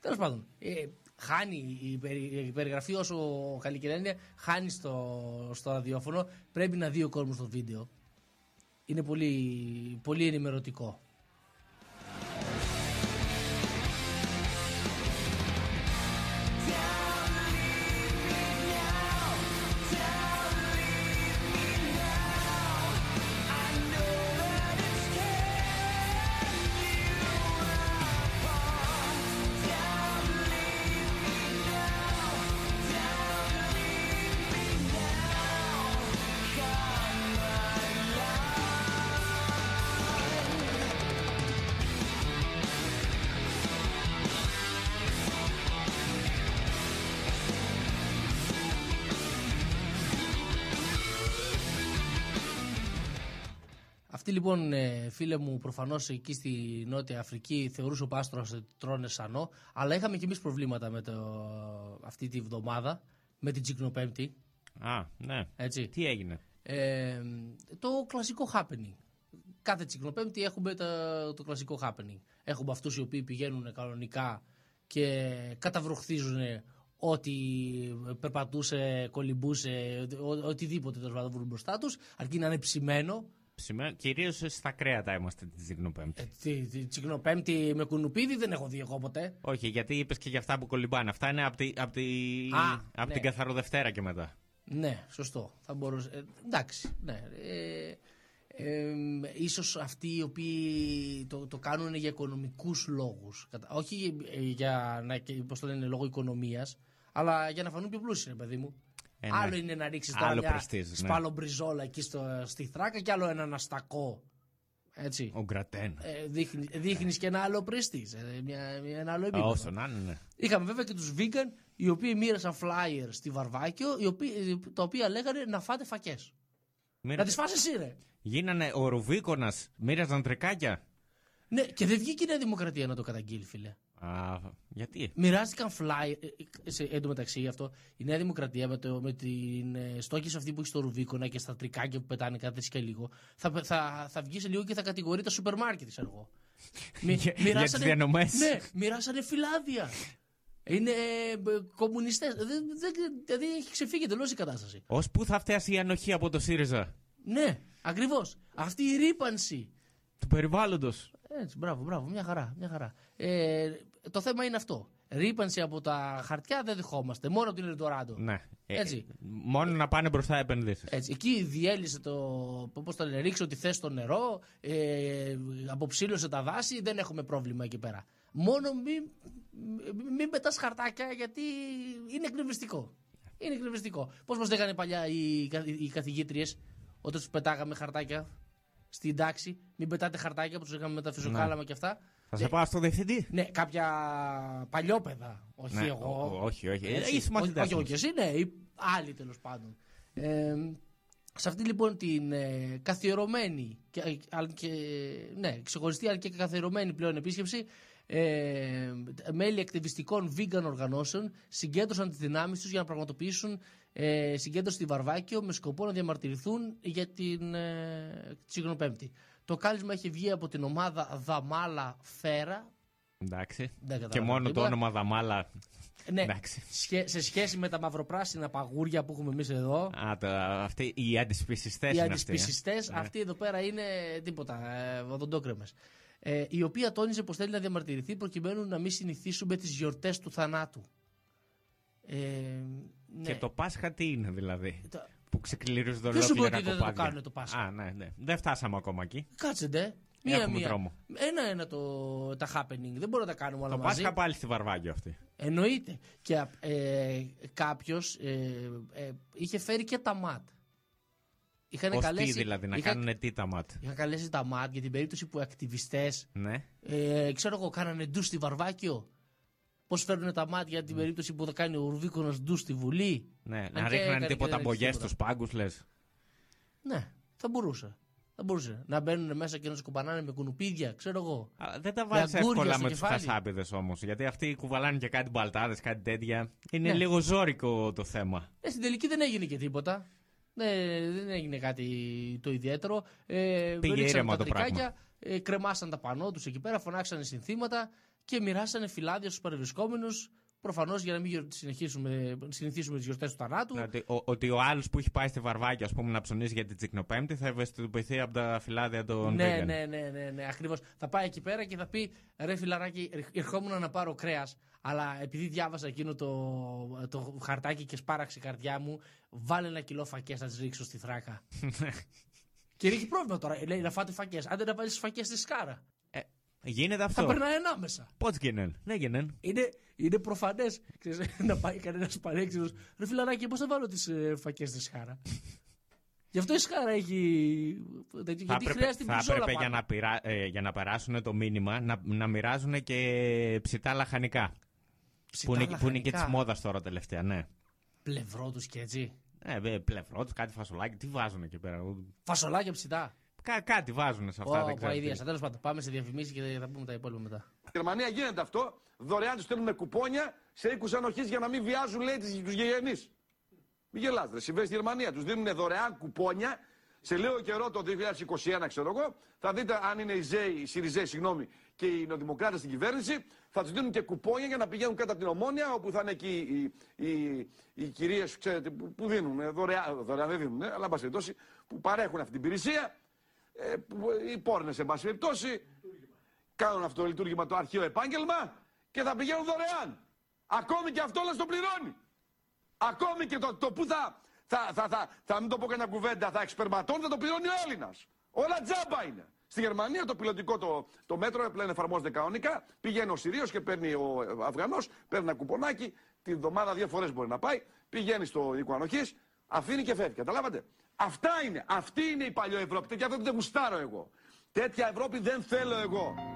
Speaker 12: Τέλος πάντων, ε, χάνει η, περι- η περιγραφή όσο καλή και να είναι, χάνει στο, στο ραδιόφωνο. Πρέπει να δει ο κόσμος το βίντεο. Είναι πολύ, πολύ ενημερωτικό. Λοιπόν, ε, φίλε μου, προφανώς εκεί στη Νότια Αφρική θεωρούσε ο Πάστρος ότι τρώνε σανό. Αλλά είχαμε κι εμείς προβλήματα με το, αυτή τη βδομάδα, με την Τσικνοπέμπτη.
Speaker 3: Α, ναι.
Speaker 12: Έτσι.
Speaker 3: Τι έγινε;
Speaker 12: Ε, το κλασικό happening. Κάθε Τσικνοπέμπτη έχουμε το, το κλασικό happening. Έχουμε αυτούς οι οποίοι πηγαίνουν κανονικά και καταβροχθίζουν ό,τι περπατούσε, κολυμπούσε, ο- οτιδήποτε τέλος πάντων βρουν μπροστά τους, αρκεί να είναι ψημένο.
Speaker 3: Κυρίως στα κρέατα είμαστε τη Τσικνοπέμπτη.
Speaker 12: Ε, Τη, τη Τσικνοπέμπτη με κουνουπίδι δεν έχω δει εγώ ποτέ.
Speaker 3: Όχι, γιατί είπες και για αυτά που κολυμπάνε. Αυτά είναι από τη, απ' τη,
Speaker 12: Α,
Speaker 3: απ'
Speaker 12: ναι.
Speaker 3: την καθαροδευτέρα και μετά.
Speaker 12: Ναι, σωστό. Θα μπορούσε. ε, εντάξει, ναι. Ε, ε, ίσως αυτοί οι οποίοι το, το κάνουν για οικονομικούς λόγους. Κατα- Όχι ε, για να, και, πώς το λένε, λόγω οικονομίας, αλλά για να φανούν πιο πλούσιοι, ρε παιδί μου.
Speaker 3: Ε, ναι.
Speaker 12: άλλο είναι να ρίξεις τώρα
Speaker 3: Άλλο
Speaker 12: μια
Speaker 3: πρεστίζ, ναι.
Speaker 12: σπάλο μπριζόλα εκεί στο, στη θράκα και άλλο έναν αστακό. Έτσι.
Speaker 3: Ο Γκρατέν.
Speaker 12: Ε, δείχνει, δείχνεις και ένα άλλο πρεστίζ, ε, μια, μια, ένα άλλο επίπεδο.
Speaker 3: Όσο να είναι, ναι.
Speaker 12: Είχαμε βέβαια και τους vegan οι οποίοι μοίρασαν flyers στη Βαρβάκιο οι οποίοι, τα οποία λέγανε να φάτε φακές.
Speaker 3: Μοίρα-
Speaker 12: Να τις φας εσύ ρε.
Speaker 3: Γίνανε ο Ρουβίκονας, μοίραζαν τρικάκια.
Speaker 12: Ναι, και δεν βγήκε η Νέα Δημοκρατία να το καταγγείλει, φίλε.
Speaker 3: Α, γιατί;
Speaker 12: Μοιράστηκαν fly. ε, ε, σε- Εν τω μεταξύ αυτό, η Νέα Δημοκρατία με, το, με την ε, στόχηση αυτή που έχει στο Ρουβίκονα και στα τρικάκια που πετάνε κάθε έτσι και λίγο, θα, θα, θα βγει σε λίγο και θα κατηγορεί τα σούπερ μάρκετ, ξέρω εγώ. Μοι-
Speaker 3: Για- για τις διανομές.
Speaker 12: Ναι, μοιράσανε φυλάδια. Είναι κομμουνιστές. Δηλαδή έχει ξεφύγει εντελώ η κατάσταση.
Speaker 3: Ω πού θα φτάσει η ανοχή από το ΣΥΡΙΖΑ;
Speaker 12: Ναι, ακριβώς. Αυτή η ρήπανση.
Speaker 3: Του περιβάλλοντος.
Speaker 12: Έτσι, μπράβο, μπράβο, μια χαρά. Μια χαρά. Ε, το θέμα είναι αυτό. Ρήπανση από τα χαρτιά δεν δεχόμαστε. Μόνο από την Ελντοράντο.
Speaker 3: Ναι. Ε,
Speaker 12: Έτσι.
Speaker 3: μόνο να πάνε μπροστά επενδύσεις.
Speaker 12: Έτσι. Εκεί διέλυσε το. Πώς το λένε, ρίξε ότι θες στο νερό, ε, αποψήλωσε τα δάση, δεν έχουμε πρόβλημα εκεί πέρα. Μόνο μην, μην πετάς χαρτάκια γιατί είναι εκνευριστικό. Είναι εκνευριστικό. Πώς μας λέγανε παλιά οι, κα- οι καθηγήτριες όταν τους πετάγαμε χαρτάκια; Στην τάξη, μην πετάτε χαρτάκια που τους είχαμε με τα φυσοκάλαμα
Speaker 3: Ναι.
Speaker 12: και αυτά.
Speaker 3: Θα σε πάω στο διευθυντή.
Speaker 12: Ναι, κάποια παλιόπαιδα. Όχι
Speaker 3: Ναι,
Speaker 12: εγώ.
Speaker 3: ο- όχι, όχι.
Speaker 12: Έτσι.
Speaker 3: Ε, οι συμμαθητές
Speaker 12: όχι, όχι,
Speaker 3: μας.
Speaker 12: όχι, εσύ, ναι, οι άλλοι τέλος πάντων. Ε, σε αυτή λοιπόν την ε, καθιερωμένη και, ε, αλλά και, ναι, ξεχωριστή αλλά και καθιερωμένη πλέον επίσκεψη ε, μέλη ακτιβιστικών vegan οργανώσεων συγκέντρωσαν τις δυνάμεις τους για να πραγματοποιήσουν ε, συγκέντρωση στη Βαρβάκιο με σκοπό να διαμαρτυρηθούν για την ε, Τσιγνοπέμπτη. Το κάλεσμα έχει βγει από την ομάδα Δαμάλα Φέρα
Speaker 3: Εντάξει.
Speaker 12: Δεν
Speaker 3: Και
Speaker 12: καταλαβαίνω
Speaker 3: μόνο το
Speaker 12: τίποτα.
Speaker 3: όνομα Δαμάλα.
Speaker 12: ναι,
Speaker 3: Εντάξει.
Speaker 12: σχέ- σε σχέση με τα μαυροπράσινα παγούρια που έχουμε εμείς εδώ.
Speaker 3: Α, τα, αυτοί, οι αντισπισιστές
Speaker 12: οι
Speaker 3: είναι αυτοί. ε.
Speaker 12: αντισπισιστές,
Speaker 3: Ναι.
Speaker 12: αυτοί εδώ πέρα είναι τίποτα. Ε, οδοντόκρεμες. Ε, η οποία τόνιζε πως θέλει να διαμαρτυρηθεί προκειμένου να μην συνηθίσουμε τις γιορτές του θανάτου. Ε, ναι.
Speaker 3: Και το Πάσχα τι είναι δηλαδή.
Speaker 12: Το-
Speaker 3: Που ξεκληρίζονται
Speaker 12: Ποιος σου είπε
Speaker 3: ολόκληρα
Speaker 12: ότι δεν θα το
Speaker 3: κοπάδια.
Speaker 12: κάνουν το Πάσχα;
Speaker 3: Α, ναι, ναι. Δεν φτάσαμε ακόμα εκεί.
Speaker 12: Κάτσε ντε.
Speaker 3: Έχουμε
Speaker 12: Μία-μία.
Speaker 3: δρόμο.
Speaker 12: Ένα-ένα το, τα happening. Δεν μπορούμε να τα κάνουμε όλα
Speaker 3: Το
Speaker 12: μαζί.
Speaker 3: Πάσχα πάλι στη Βαρβάκιο αυτή.
Speaker 12: Εννοείται. Και ε, κάποιος ε, ε, είχε φέρει και τα ματ. Είχαν
Speaker 3: Ως
Speaker 12: καλέσει,
Speaker 3: τι δηλαδή, να
Speaker 12: είχα-
Speaker 3: κάνουν τι τα μάτ.
Speaker 12: Είχα καλέσει τα ΜΑΤ για την περίπτωση που ακτιβιστές,
Speaker 3: Ναι.
Speaker 12: ε, ξέρω εγώ, κάνανε ντου στη Βαρβάκιο. Πώς φέρνουν τα ΜΑΤ για την περίπτωση που θα κάνει ο Ρουβίκονα ντου στη Βουλή.
Speaker 3: Ναι,
Speaker 12: Αν
Speaker 3: να
Speaker 12: και
Speaker 3: ρίχναν
Speaker 12: έκανε
Speaker 3: τίποτα
Speaker 12: και
Speaker 3: μπογιέ
Speaker 12: τίποτα.
Speaker 3: στου πάγκους, λες.
Speaker 12: Ναι, θα μπορούσε. Θα μπορούσε. Να μπαίνουν μέσα και να σκουπανάνε με κουνουπίδια, ξέρω εγώ.
Speaker 3: Δεν τα
Speaker 12: Με
Speaker 3: βάζει
Speaker 12: αγκούρια
Speaker 3: εύκολα
Speaker 12: στο
Speaker 3: με τους
Speaker 12: κεφάλι.
Speaker 3: χασάπιδε όμως. Γιατί αυτοί κουβαλάνε και κάτι μπαλτάδες, κάτι τέτοια. Είναι
Speaker 12: Ναι.
Speaker 3: λίγο ζώρικο το θέμα.
Speaker 12: Ε, στην τελική δεν έγινε και τίποτα. Ναι, δεν έγινε κάτι το ιδιαίτερο. Ε,
Speaker 3: Πήγε
Speaker 12: ρίξανε
Speaker 3: ήρεμα
Speaker 12: τα
Speaker 3: το πράγμα.
Speaker 12: τρικάκια, ε, κρεμάσαν τα πανό τους εκεί πέρα, φωνάξανε συνθήματα και μοιράσανε φυλάδια στους παρευρισκόμενους. Προφανώς για να μην γιορ- συνεχίσουμε, συνηθίσουμε τις γιορτές του θανάτου.
Speaker 3: Ότι ο, ότι ο άλλος που έχει πάει στη Βαρβάκη, ας πούμε, να ψωνίσει για την Τσικνοπέμπτη θα ευαισθητοποιηθεί από τα φυλάδια των
Speaker 12: Ναι,
Speaker 3: vegan.
Speaker 12: ναι, ναι, ναι, ναι ακριβώς. Θα πάει εκεί πέρα και θα πει ρε φιλαράκι, ερχόμουν να πάρω κρέας. Αλλά επειδή διάβασα εκείνο το, το χαρτάκι και σπάραξε η καρδιά μου, βάλε ένα κιλό φακές να τις ρίξω στη θράκα. και έχει πρόβλημα τώρα. Λέει να φάτε φακές. Άντε να βάλεις φακές στη σκάρα.
Speaker 3: Γίνεται
Speaker 12: Θα
Speaker 3: αυτό.
Speaker 12: περνάει ανάμεσα.
Speaker 3: Πώ γίνεται. Ναι, γίνεται.
Speaker 12: Είναι, είναι προφανές να πάει κανένας παρέξενο. Ρε φιλαράκι, πώς θα βάλω τις ε, φακές στη σκάρα. Γι' αυτό η σκάρα έχει. τέτοιο,
Speaker 3: Θα
Speaker 12: γιατί
Speaker 3: έπρεπε,
Speaker 12: χρειάζεται
Speaker 3: θα
Speaker 12: μπριζόλα
Speaker 3: έπρεπε για,
Speaker 12: πάνω.
Speaker 3: να πειρά, ε, για να περάσουν το μήνυμα να, να μοιράζουν και ψητά λαχανικά.
Speaker 12: Ψητά
Speaker 3: που, είναι, που είναι και της
Speaker 12: λαχανικά.
Speaker 3: μόδας τώρα τελευταία, ναι.
Speaker 12: Πλευρό τους και έτσι.
Speaker 3: Ε, βε, πλευρό τους, κάτι φασολάκι, τι βάζουν εκεί πέρα;
Speaker 12: Φασολάκια ψητά.
Speaker 3: Κά, κάτι βάζουν σε αυτά.
Speaker 12: Ω,
Speaker 3: δεν ξέρω. τι.
Speaker 12: αηδίασα. Τέλος πάντων, πάμε σε διαφημίσεις και θα πούμε τα υπόλοιπα μετά.
Speaker 19: Στη Γερμανία γίνεται αυτό. Δωρεάν τους στέλνουν κουπόνια σε οίκους ανοχής για να μην βιάζουν, λέει, τους γηγενείς. Μην γελάτε, ρε. Συμβαίνει στη Γερμανία. Τους δίνουν δωρεάν κουπόνια σε λίγο καιρό το 2021, ξέρω εγώ. Θα δείτε αν είναι οι ΖΕΙ, οι ΣΥΡΙΖΕΙ, συγγνώμη, και οι Νοδημοκράτε στην κυβέρνηση. Θα τους δίνουν και κουπόνια για να πηγαίνουν κάτω από την ομόνια, όπου θα είναι εκεί οι, οι, οι κυρίες που, που δίνουν. ε, Δωρεάν, δωρεάν δεν δίνουν, ε, αλλά εν πάση περιπτώσει, που παρέχουν αυτή την υπηρεσία. Ε, που, οι πόρνες, εν πάση περιπτώσει, κάνουν αυτό το λειτουργήμα το αρχαίο επάγγελμα και θα πηγαίνουν δωρεάν. Ακόμη και αυτό όλα το πληρώνει. Ακόμη και το, το που θα, θα, θα, θα, θα μην το πω κανένα κουβέντα, θα εξπερματώνει, θα το πληρώνει ο Έλληνας. Όλα τζάμπα είναι. Στη Γερμανία το πιλωτικό το, το μέτρο πλέον εφαρμόζεται κανονικά. Πηγαίνει ο Συρίο και παίρνει ο Αφγανός, παίρνει ένα κουπονάκι, τη βδομάδα δύο φορές μπορεί να πάει, πηγαίνει στο οίκο ανοχή, αφήνει και φεύγει. Καταλάβατε; Αυτά είναι. Αυτή είναι η παλιό Ευρώπη. Τέτοια Ευρώπη δεν γουστάρω εγώ. Τέτοια Ευρώπη δεν θέλω εγώ.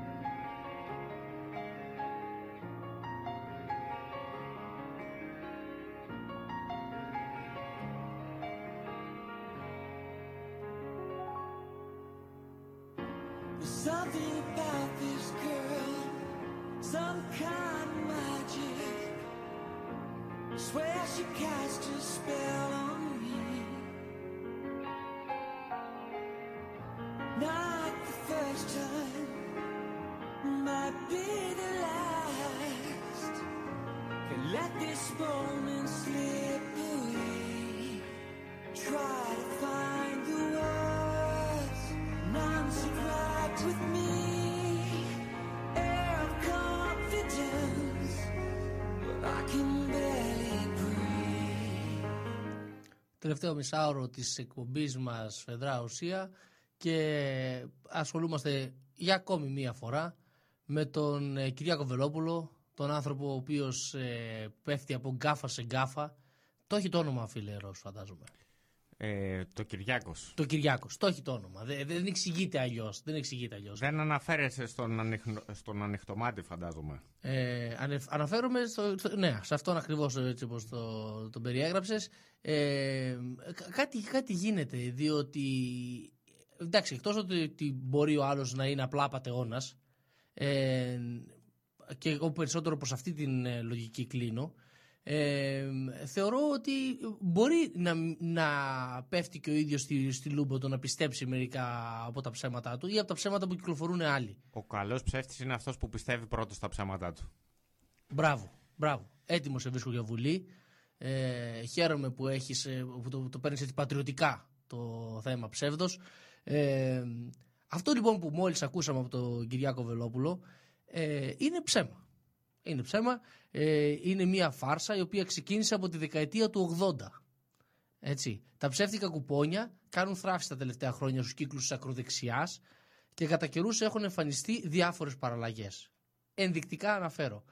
Speaker 12: Τελευταίο μισάωρο της εκπομπής μας Φαιδρά Ουσία και ασχολούμαστε για ακόμη μία φορά με τον ε, Κυριάκο Βελόπουλο, τον άνθρωπο ο οποίος ε, πέφτει από γκάφα σε γκάφα. Το έχει το όνομα φίλε Ρος φαντάζομαι.
Speaker 3: Ε, το Κυριάκος.
Speaker 12: Το Κυριάκος, το έχει το όνομα. Δεν, δεν εξηγείται αλλιώς. Δεν εξηγείται αλλιώς.
Speaker 3: Δεν αναφέρεσαι στον, ανοιχνο, στον ανοιχτομάτι, φαντάζομαι.
Speaker 12: Ε, ανε- αναφέρομαι στο, στο- ναι, σε αυτόν ακριβώς έτσι όπως το, τον περιέγραψες. Ε, κα- κάτι, κάτι γίνεται, διότι εντάξει, εκτός ότι, ότι μπορεί ο άλλος να είναι απλά πατεώνας ε, και εγώ περισσότερο προς αυτή την ε, λογική κλείνω, ε, θεωρώ ότι μπορεί να, να πέφτει και ο ίδιος στη, στη λούμπο το να πιστέψει μερικά από τα ψέματά του ή από τα ψέματα που κυκλοφορούν άλλοι.
Speaker 3: Ο καλός ψεύτης είναι αυτός που πιστεύει πρώτος στα ψέματά του.
Speaker 12: Μπράβο, μπράβο. Έτοιμος σε βρίσκω για βουλή. Ε, χαίρομαι που, έχεις, ε, που το, το παίρνεις έτσι πατριωτικά το θέμα ψεύδος. Ε, αυτό λοιπόν που μόλις ακούσαμε από τον Κυριάκο Βελόπουλο ε, είναι ψέμα. Είναι ψέμα. Ε, είναι μια φάρσα η οποία ξεκίνησε από τη δεκαετία του 80. Έτσι. Τα ψεύτικα κουπόνια κάνουν θράψη τα τελευταία χρόνια στους κύκλους της ακροδεξιάς και κατά καιρούς έχουν εμφανιστεί διάφορες παραλλαγές. Ενδεικτικά αναφέρω.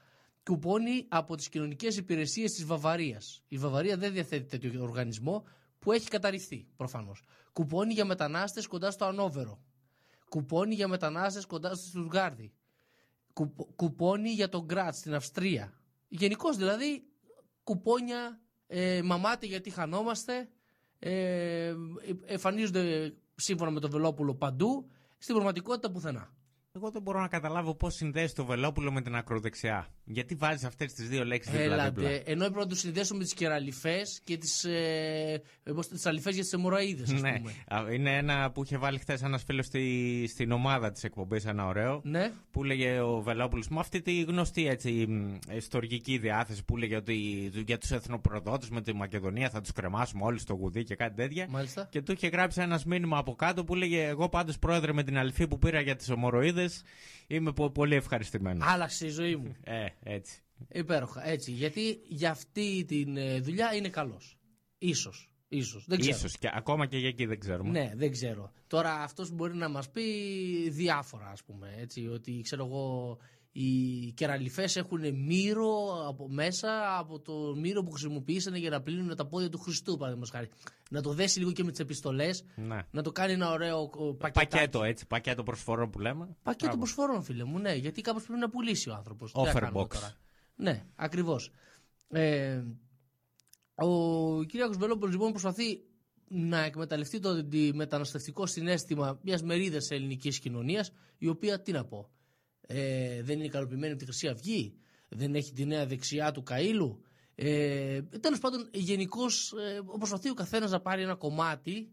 Speaker 12: Κουπόνι από τις κοινωνικές υπηρεσίες της Βαβαρίας. Η Βαβαρία δεν διαθέτει τέτοιο οργανισμό που έχει καταρριφθεί προφανώς. Κουπόνι για μετανάστες κοντά στο Ανόβερο. Κουπόνι για μετανάστες κοντά στο Στουτγκάρδι. Κουπ- κουπόνι για τον Γκράτ στην Αυστρία. Γενικώς δηλαδή κουπόνια ε, μαμάτε γιατί χανόμαστε ε, εμφανίζονται σύμφωνα με τον Βελόπουλο παντού στην πραγματικότητα πουθενά.
Speaker 3: Εγώ δεν μπορώ να καταλάβω πώς συνδέσει το Βελόπουλο με την ακροδεξιά. Γιατί βάζεις αυτές τις δύο λέξεις δίπλα-δίπλα.
Speaker 12: Έλατε, ενώ έπρεπε να τους συνδέσουμε με τις κεραλιφές και τις ε, τις αλυφές για τις αιμορροίδε, ας
Speaker 3: Ναι,
Speaker 12: πούμε.
Speaker 3: Α, είναι ένα που είχε βάλει χθες ένας φίλος στη, στην ομάδα της εκπομπής, ένα ωραίο.
Speaker 12: Ναι.
Speaker 3: Που λέγε ο Βελόπουλος με αυτή τη γνωστή έτσι, μ, ιστορική διάθεση που λέγε ότι για τους εθνοπροδότες με τη Μακεδονία θα τους κρεμάσουμε όλοι στο γουδί και κάτι τέτοια.
Speaker 12: Μάλιστα.
Speaker 3: Και του είχε γράψει ένας μήνυμα από κάτω που λέγε Εγώ πάντως πρόεδρε με την αλφή που πήρα για τις ομοροίδες είμαι πο- πολύ ευχαριστημένος.
Speaker 12: Άλλαξε η ζωή μου.
Speaker 3: Ε, έτσι.
Speaker 12: Υπέροχα. Έτσι. Γιατί για αυτή τη δουλειά είναι καλός. Ίσως. Ίσως. Δεν ξέρω.
Speaker 3: Ίσως και ακόμα και για εκεί δεν ξέρουμε.
Speaker 12: Ναι, δεν ξέρω. Τώρα αυτός μπορεί να μας πει διάφορα, ας πούμε. Έτσι, ότι ξέρω εγώ, οι κεραλιφές έχουν μύρο από μέσα από το μύρο που χρησιμοποιήσανε για να πλύνουν τα πόδια του Χριστού, παραδείγματος χάρη. Να το δέσει λίγο και με τις επιστολές,
Speaker 3: Ναι.
Speaker 12: να το κάνει ένα ωραίο ο, πακετάκι.
Speaker 3: Πακέτο έτσι, πακέτο προσφορών που λέμε.
Speaker 12: Πακέτο
Speaker 3: Μπράβο.
Speaker 12: προσφορών, φίλε μου, ναι. Γιατί κάπως πρέπει να πουλήσει ο άνθρωπος.
Speaker 3: Offer box.
Speaker 12: Ναι, ακριβώς. Ε, ο κ. Βελόπουλος λοιπόν προσπαθεί να εκμεταλλευτεί το μεταναστευτικό συνέστημα μιας μερίδας ελληνικής κοινωνίας η οποία, τι να πω, ε, δεν είναι ικανοποιημένη από τη Χρυσή Αυγή, δεν έχει τη νέα δεξιά του Καΐλου. Ε, Τέλος πάντων, γενικώς ε, προσπαθεί ο καθένας να πάρει ένα κομμάτι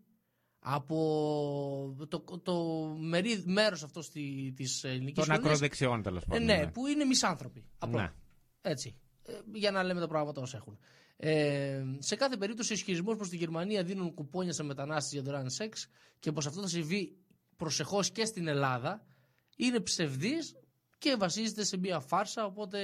Speaker 12: από το, το μερί, μέρος αυτό στη, της ελληνικής
Speaker 3: Των
Speaker 12: κοινωνίας.
Speaker 3: ακροδεξιών τέλος
Speaker 12: Ε,
Speaker 3: πάντων.
Speaker 12: ναι, που είναι μισάνθρωποι. Απλά.
Speaker 3: Ναι.
Speaker 12: Έτσι. Ε, για να λέμε τα πράγματα όσο έχουν. Ε, σε κάθε περίπτωση, οι ισχυρισμού προς τη Γερμανία δίνουν κουπόνια σε μετανάστες για δωρεάν σεξ και πως αυτό θα συμβεί προσεχώς και στην Ελλάδα είναι ψευδής και βασίζεται σε μια φάρσα. Οπότε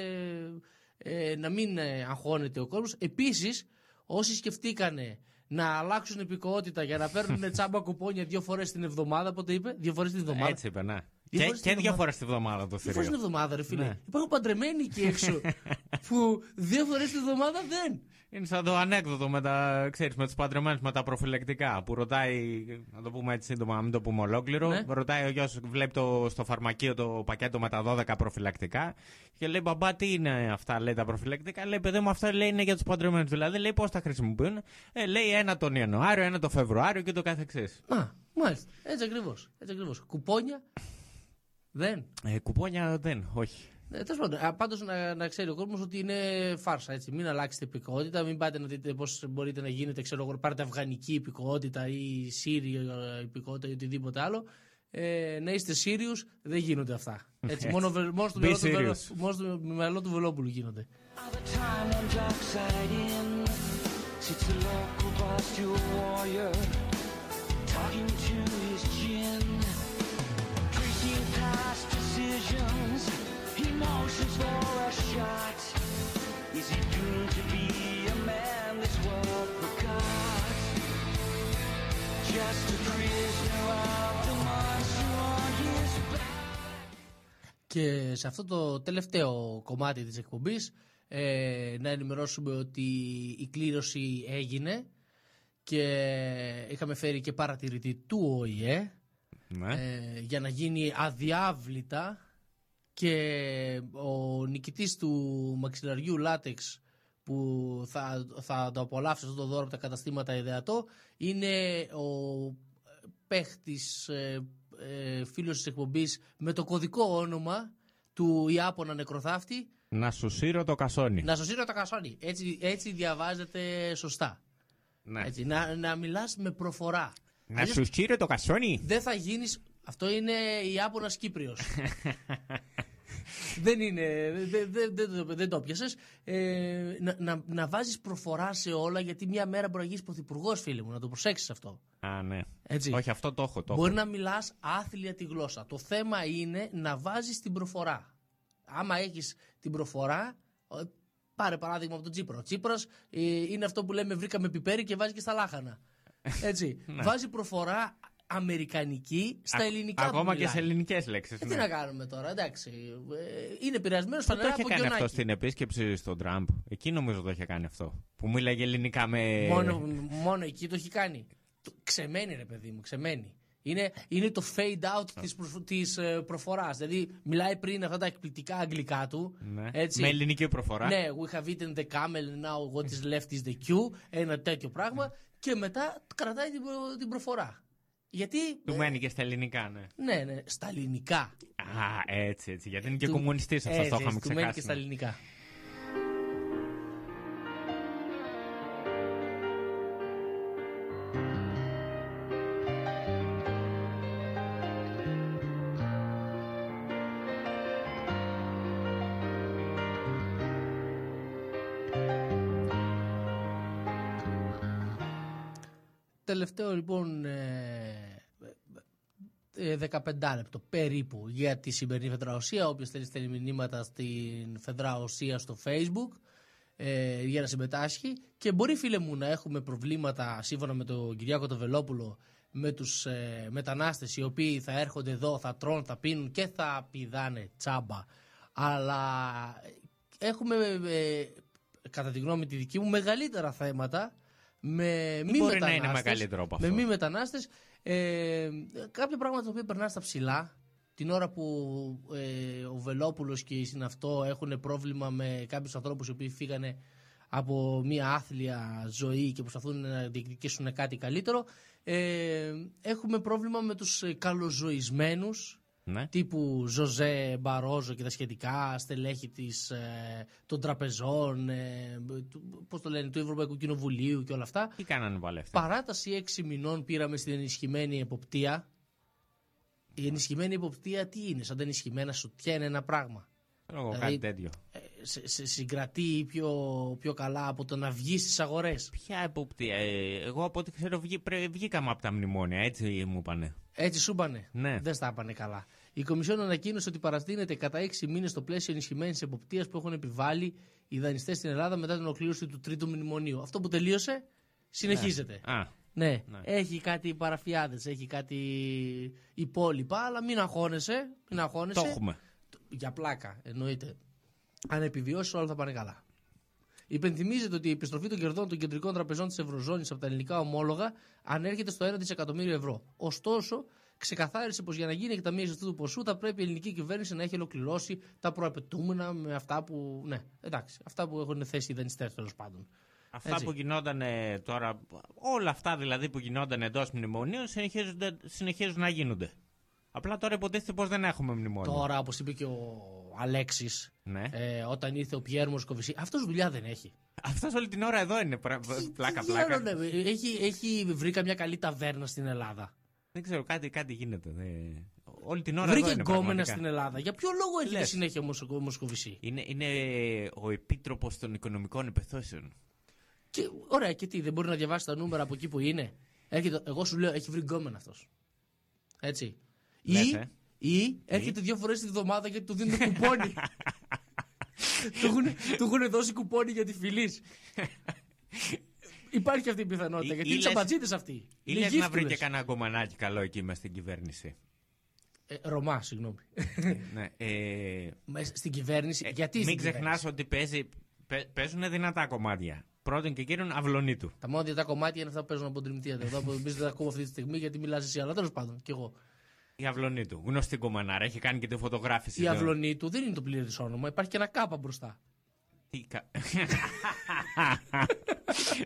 Speaker 12: ε, να μην ε, αγχώνεται ο κόσμος. Επίσης, όσοι σκεφτήκανε να αλλάξουν υπηκότητα για να παίρνουν τσάμπα κουπόνια δύο φορές την εβδομάδα, πότε είπε, δύο φορές την εβδομάδα.
Speaker 3: Έτσι είπε, ναι.
Speaker 12: Δύο
Speaker 3: Και,
Speaker 12: φορές
Speaker 3: και
Speaker 12: την
Speaker 3: δύο
Speaker 12: εβδομάδα.
Speaker 3: φορέ τη βδομάδα το
Speaker 12: Δύο φορέ
Speaker 3: θηρίο.
Speaker 12: την εβδομάδα, ρε φίλε.
Speaker 3: Ναι.
Speaker 12: Υπάρχουν παντρεμένοι εκεί έξω που δύο φορές την εβδομάδα δεν.
Speaker 3: Είναι σαν το ανέκδοτο με, τα, ξέρεις, με τους παντρεμένους με τα προφυλακτικά που ρωτάει, να το πούμε έτσι σύντομα, να μην το πούμε ολόκληρο,
Speaker 12: Ναι.
Speaker 3: ρωτάει ο γιος, βλέπει το, στο φαρμακείο το πακέτο με τα 12 προφυλακτικά και λέει μπαμπά τι είναι αυτά λέει τα προφυλακτικά, λέει παιδί μου αυτά λέει είναι για τους παντρεμένους, δηλαδή λέει πώς τα χρησιμοποιούν, ε, λέει ένα τον Ιανουάριο, ένα τον Φεβρουάριο και το καθεξής.
Speaker 12: Μα, μάλιστα. Έτσι ακριβώς. Έτσι ακριβώς. Κουπόνια δεν.
Speaker 3: Ε, κουπόνια δεν, όχι.
Speaker 12: Ε, Τέλος πάντων, πάντως να, να ξέρει ο κόσμος ότι είναι φάρσα. Έτσι. Μην αλλάξετε υπηκότητα, μην πάτε να δείτε πώς μπορείτε να γίνετε, ξέρω εγώ, πάρετε αφγανική υπηκότητα ή σύριο υπηκότητα ή οτιδήποτε άλλο. Ε, να είστε Σύριους, δεν γίνονται αυτά. Έτσι, μόνο, βε- μόνο, στο
Speaker 3: Be
Speaker 12: μυαλό του, Βελο-
Speaker 3: serious.
Speaker 12: μόνο στο μυαλό του Βελόπουλου γίνονται.
Speaker 2: time on dark side in sits a local bastille warrior talking to his gin drinking past decisions. Emotions for a shot. Is he doomed to be a man this world forgot; Just a prisoner of the monster on his back.
Speaker 12: Και σε αυτό το τελευταίο κομμάτι της εκπομπής ε, να ενημερώσουμε ότι η κλήρωση έγινε και είχαμε φέρει και παρατηρητή του ΟΗΕ
Speaker 3: Ναι.
Speaker 12: ε, για να γίνει αδιάβλητα και ο νικητής του μαξιλαριού λάτεξ που θα, θα το απολαύσει αυτό το δώρο από τα καταστήματα ιδεατό είναι ο παίχτης ε, ε, φίλος της εκπομπής με το κωδικό όνομα του Ιάπωνα νεκροθάφτη
Speaker 3: Να σου σύρω το κασόνι.
Speaker 12: να σωσήρω το κασόνι. Έτσι, έτσι διαβάζεται σωστά.
Speaker 3: Ναι.
Speaker 12: Έτσι, να, να μιλάς με προφορά.
Speaker 3: Να
Speaker 12: Αλλιώς
Speaker 3: σου σύρω το κασόνι.
Speaker 12: δεν θα γίνεις... Αυτό είναι Ιάπωνας Κύπριος. δεν είναι... Δεν, δεν, δεν, δεν το πιάσες. Ε, να, να, να βάζεις προφορά σε όλα γιατί μια μέρα μπορεί να γίνεις πρωθυπουργός φίλε μου. Να το προσέξεις αυτό.
Speaker 3: Α, ναι.
Speaker 12: Έτσι.
Speaker 3: Όχι, αυτό το έχω. Το
Speaker 12: Μπορεί
Speaker 3: έχω.
Speaker 12: να μιλάς άθλια τη γλώσσα. Το θέμα είναι να βάζεις την προφορά. Άμα έχεις την προφορά, ε, πάρε παράδειγμα από τον Τσίπρα. Ο Τσίπρας ε, είναι αυτό που λέμε βρήκαμε πιπέρι και βάζει και στα λάχανα. Έτσι.
Speaker 3: Ναι.
Speaker 12: Βάζει προφορά αμερικανική στα
Speaker 3: Α-
Speaker 12: ελληνικά που
Speaker 3: Ακόμα και
Speaker 12: μιλάει.
Speaker 3: σε ελληνικές λέξεις.
Speaker 12: Ε, τι να κάνουμε τώρα, εντάξει. Ε, είναι επηρεασμένο
Speaker 3: Το
Speaker 12: φανερά
Speaker 3: είχε
Speaker 12: από
Speaker 3: κάνει αυτό
Speaker 12: Γκιονάκη.
Speaker 3: στην επίσκεψη στον Τραμπ. Εκεί νομίζω το είχε κάνει αυτό. Που μίλαγε ελληνικά με.
Speaker 12: Μόνο, μόνο εκεί το έχει κάνει. Το- Ξεμένει ρε παιδί μου, ξεμένει. Είναι, είναι το fade out της, προ, της ε, προφοράς. Δηλαδή μιλάει πριν αυτά τα εκπληκτικά αγγλικά του.
Speaker 3: Ναι.
Speaker 12: Έτσι.
Speaker 3: Με ελληνική προφορά.
Speaker 12: Ναι, we have eaten the camel, now what is left is the queue. Ένα τέτοιο πράγμα. Και μετά κρατάει την, προ- την προφορά. Γιατί.
Speaker 3: Του μένει και στα ελληνικά, ναι.
Speaker 12: Ναι, ναι, στα ελληνικά.
Speaker 3: Α, έτσι, έτσι. Γιατί είναι και
Speaker 12: Του-
Speaker 3: κομμουνιστής αυτός,
Speaker 12: έτσι,
Speaker 3: το είχαμε
Speaker 12: του μένει
Speaker 3: ξεχάσει.
Speaker 12: και στα
Speaker 3: ναι.
Speaker 12: ελληνικά. Τελευταίο λοιπόν ε, ε, 15 λεπτό περίπου για τη σημερινή Φεδραουσία. Όποιος θέλει στέλνει μηνύματα στην Φεδραουσία στο facebook ε, για να συμμετάσχει. Και μπορεί φίλε μου να έχουμε προβλήματα σύμφωνα με τον Κυριάκο το Βελόπουλο με τους ε, μετανάστες οι οποίοι θα έρχονται εδώ, θα τρώνε, θα πίνουν και θα πηδάνε τσάμπα. Αλλά έχουμε ε, κατά τη γνώμη τη δική μου μεγαλύτερα θέματα με μη
Speaker 3: μπορεί να είναι
Speaker 12: μετανάστες,
Speaker 3: μεγαλύτερο από
Speaker 12: με
Speaker 3: αυτό.
Speaker 12: μη μετανάστες ε, κάποια πράγματα τα οποία περνάνε στα ψηλά την ώρα που ε, ο Βελόπουλος και η Συναυτό έχουν πρόβλημα με κάποιους ανθρώπους οι οποίοι φύγανε από μια άθλια ζωή και προσπαθούν να διεκδικήσουν κάτι καλύτερο. Ε, έχουμε πρόβλημα με τους ε, καλοζωισμένους
Speaker 3: Ναι.
Speaker 12: τύπου Ζωζέ Μπαρόζο και τα σχετικά, στελέχη της, ε, των τραπεζών, ε, του, πώς το λένε, του Ευρωπαϊκού Κοινοβουλίου και όλα αυτά.
Speaker 3: Τι κάνανε πάλι αυτοί.
Speaker 12: Παράταση έξι μηνών πήραμε στην ενισχυμένη εποπτεία. Η ενισχυμένη εποπτεία τι είναι, σαν τα ενισχυμένα σουτιά είναι ένα πράγμα;
Speaker 3: Ξέρω εγώ,
Speaker 12: Δηλαδή,
Speaker 3: κάτι τέτοιο.
Speaker 12: ε, σε, σε συγκρατεί πιο, πιο καλά από το να βγει στις αγορές;
Speaker 3: Ποια εποπτεία. ε, εγώ από ό,τι ξέρω βγή, πρέ- βγήκαμε από τα μνημόνια, έτσι μου είπανε.
Speaker 12: Έτσι σου είπανε.
Speaker 3: Ναι.
Speaker 12: Δεν στα είπανε καλά. Η Κομισιόν ανακοίνωσε ότι παρατείνεται κατά έξι μήνες το πλαίσιο ενισχυμένης εποπτείας που έχουν επιβάλει οι δανειστές στην Ελλάδα μετά την ολοκλήρωση του τρίτου μνημονίου. Αυτό που τελείωσε συνεχίζεται.
Speaker 3: Α,
Speaker 12: Ναι,
Speaker 3: Ναι.
Speaker 12: έχει κάτι παραφιάδες, έχει κάτι υπόλοιπα, αλλά μην αγχώνεσαι. Μην αγχώνεσαι.
Speaker 3: το έχουμε.
Speaker 12: Για πλάκα, εννοείται. Αν επιβιώσει, όλα θα πάνε καλά. Υπενθυμίζεται ότι η επιστροφή των κερδών των κεντρικών τραπεζών της Ευρωζώνης από τα ελληνικά ομόλογα ανέρχεται στο 1 δισεκατομμύριο ευρώ. Ωστόσο, ξεκαθάρισε πως για να γίνει εκταμείευση αυτού του ποσού θα πρέπει η ελληνική κυβέρνηση να έχει ολοκληρώσει τα προαπαιτούμενα με αυτά που. Ναι, εντάξει, αυτά που έχουν θέσει οι δανειστές τέλος πάντων.
Speaker 3: Αυτά
Speaker 12: Έτσι.
Speaker 3: που γινόταν τώρα, όλα αυτά δηλαδή που γινόταν εντός μνημονίων συνεχίζονται- συνεχίζουν να γίνονται. Απλά τώρα υποτίθεται πως δεν έχουμε μνημόνιο.
Speaker 12: Τώρα, όπως είπε και ο Αλέξης,
Speaker 3: Ναι.
Speaker 12: ε, όταν ήρθε ο Πιέρ Μοσκοβισή, αυτός δουλειά δεν έχει.
Speaker 3: Αυτός όλη την ώρα εδώ είναι. πρα- Πλάκα,
Speaker 12: Δεν ξέρω,
Speaker 3: πλάκα.
Speaker 12: ναι, έχει, έχει βρει καμιά καλή ταβέρνα στην Ελλάδα.
Speaker 3: Δεν ξέρω, κάτι, κάτι γίνεται. δεν- Όλη την ώρα
Speaker 12: Βρήκε
Speaker 3: εδώ είναι
Speaker 12: γκόμενα
Speaker 3: πραγματικά.
Speaker 12: στην Ελλάδα. Για ποιο λόγο έρχεται
Speaker 3: Λες.
Speaker 12: συνέχεια ο Μοσο- ο Μοσκοβισή;
Speaker 3: Είναι, είναι ο επίτροπος των οικονομικών επιθέσεων.
Speaker 12: Και, ωραία, και τι, δεν μπορεί να διαβάσει τα νούμερα από εκεί που είναι; Έρχεται, εγώ σου λέω, έχει βρει γκόμενα αυτός. Έτσι.
Speaker 3: Λες,
Speaker 12: ή,
Speaker 3: ε.
Speaker 12: ή έρχεται δύο φορές τη βδομάδα γιατί του δίνουν κουπόνι. του, έχουν, του έχουν δώσει κουπόνι για τη φιλή. Υπάρχει αυτή η πιθανότητα.
Speaker 3: Ή-
Speaker 12: γιατί
Speaker 3: ή
Speaker 12: είναι
Speaker 3: λες-
Speaker 12: τσαμπατζίδε αυτοί.
Speaker 3: Ή
Speaker 12: Είναι
Speaker 3: λες να βρει
Speaker 12: γύφτουλες.
Speaker 3: και κανένα κομμανάκι καλό εκεί μες στην κυβέρνηση.
Speaker 12: Ε, Ρωμά, συγγνώμη.
Speaker 3: ναι, ε,
Speaker 12: Μέσα στην κυβέρνηση. γιατί
Speaker 3: μην
Speaker 12: στην
Speaker 3: ξεχνάς
Speaker 12: κυβέρνηση;
Speaker 3: ότι παίζει, παί- παίζουν δυνατά κομμάτια. Πρώτον και κύριον αυλονίτου.
Speaker 12: Τα μόνο δυνατά κομμάτια είναι αυτά που παίζουν από την Dream Theater. Εδώ που εμείς δεν τα ακούμε αυτή τη στιγμή γιατί μιλάς εσύ, αλλά τέλος πάντων κι εγώ.
Speaker 3: Η αυλονίτου. Γνωστή κομμανάρα. Έχει κάνει και τη φωτογράφηση.
Speaker 12: Η αυλωνή του δεν είναι το πλήρες όνομα, υπάρχει και ένα κάπα μπροστά.
Speaker 3: Τι κα...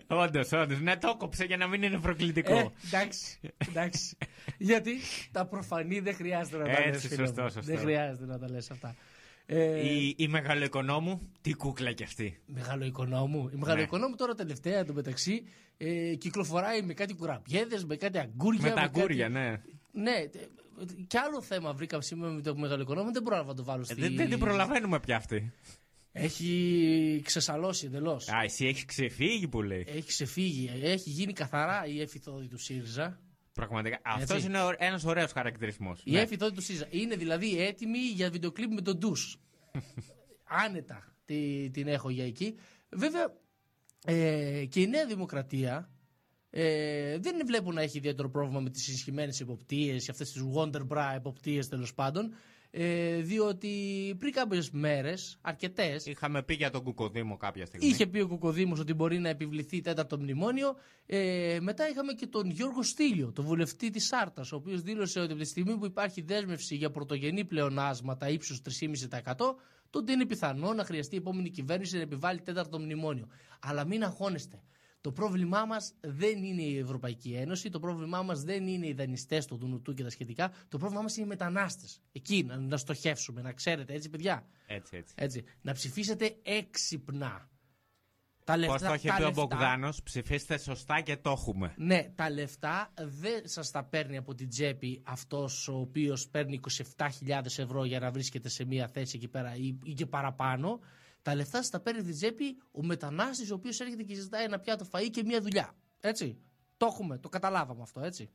Speaker 3: όντως, όντως. Ναι, το κόψε για να μην είναι προκλητικό.
Speaker 12: Ε, εντάξει, εντάξει. Γιατί τα προφανή δεν χρειάζεται να τα
Speaker 3: Έτσι,
Speaker 12: λες, φίλε
Speaker 3: σωστό,
Speaker 12: μου.
Speaker 3: σωστό.
Speaker 12: Δεν χρειάζεται να τα λες αυτά. Ε,
Speaker 3: Η, η μεγαλοοικονόμου, τι κούκλα κι αυτή.
Speaker 12: Μεγαλοοικονόμου. Η μεγαλοοικονόμου τώρα τελευταία εντωμεταξύ ε, κυκλοφοράει με κάτι κουραμπιέδες, με κάτι αγκούρια.
Speaker 3: Με τα
Speaker 12: κάτι-
Speaker 3: αγκούρια, ναι.
Speaker 12: Ναι, ε, κι άλλο θέμα βρήκα σήμερα με το μεγαλοοικονόμου, δεν πρόλαβα να το βάλω
Speaker 3: Ε,
Speaker 12: στη...
Speaker 3: Δεν, δεν την προλαβαίνουμε πια αυτή.
Speaker 12: Έχει ξεσαλώσει εντελώς.
Speaker 3: Α, εσύ έχεις ξεφύγει που λέει.
Speaker 12: Έχει ξεφύγει. Έχει γίνει καθαρά η εφηθόδη του ΣΥΡΙΖΑ.
Speaker 3: Πραγματικά.
Speaker 12: Έτσι.
Speaker 3: Αυτός είναι ένας ωραίος χαρακτηρισμός.
Speaker 12: Η εφηθόδη του ΣΥΡΙΖΑ. Είναι δηλαδή έτοιμη για βιντεοκλίπ με τον ντους. Άνετα τι- την έχω για εκεί. Βέβαια ε, και η Νέα Δημοκρατία ε, δεν βλέπω να έχει ιδιαίτερο πρόβλημα με τις ενισχυμένες εποπτείες, αυτές τις Wonder Bra εποπτείες τέλος πάντων. Ε, διότι πριν κάποιες μέρες, αρκετές,
Speaker 3: Είχαμε πει για τον Κουκοδήμο κάποια στιγμή.
Speaker 12: Είχε πει ο Κουκοδήμος ότι μπορεί να επιβληθεί τέταρτο μνημόνιο. Ε, μετά είχαμε και τον Γιώργο Στήλιο, τον βουλευτή της Άρτας, ο οποίος δήλωσε ότι από τη στιγμή που υπάρχει δέσμευση για πρωτογενή πλεονάσματα ύψους 3,5% τότε είναι πιθανό να χρειαστεί η επόμενη κυβέρνηση να επιβάλλει τέταρτο μνημόνιο. Αλλά μην αγχώνεστε. Το πρόβλημά μας δεν είναι η Ευρωπαϊκή Ένωση, το πρόβλημά μας δεν είναι οι δανειστές του Δουνουτού και τα σχετικά. Το πρόβλημά μας είναι οι μετανάστες. Εκεί να, να στοχεύσουμε, να ξέρετε, έτσι, παιδιά;
Speaker 3: Έτσι, έτσι.
Speaker 12: Έτσι. Να ψηφίσετε έξυπνα. Τα
Speaker 3: Πώς
Speaker 12: λεφτά,
Speaker 3: το είχε
Speaker 12: τα
Speaker 3: πει ο
Speaker 12: λεφτά-
Speaker 3: Μπογδάνος, ψηφίστε σωστά και το έχουμε.
Speaker 12: Ναι, τα λεφτά δεν σας τα παίρνει από την τσέπη αυτός ο οποίος παίρνει 27.000 ευρώ για να βρίσκεται σε μία θέση εκεί πέρα ή, ή και παραπάνω. Τα λεφτά σας τα παίρνει την τσέπη ο μετανάστης ο οποίος έρχεται και ζητάει ένα πιάτο φαΐ και μία δουλειά. Έτσι. Το έχουμε, το καταλάβαμε αυτό, έτσι.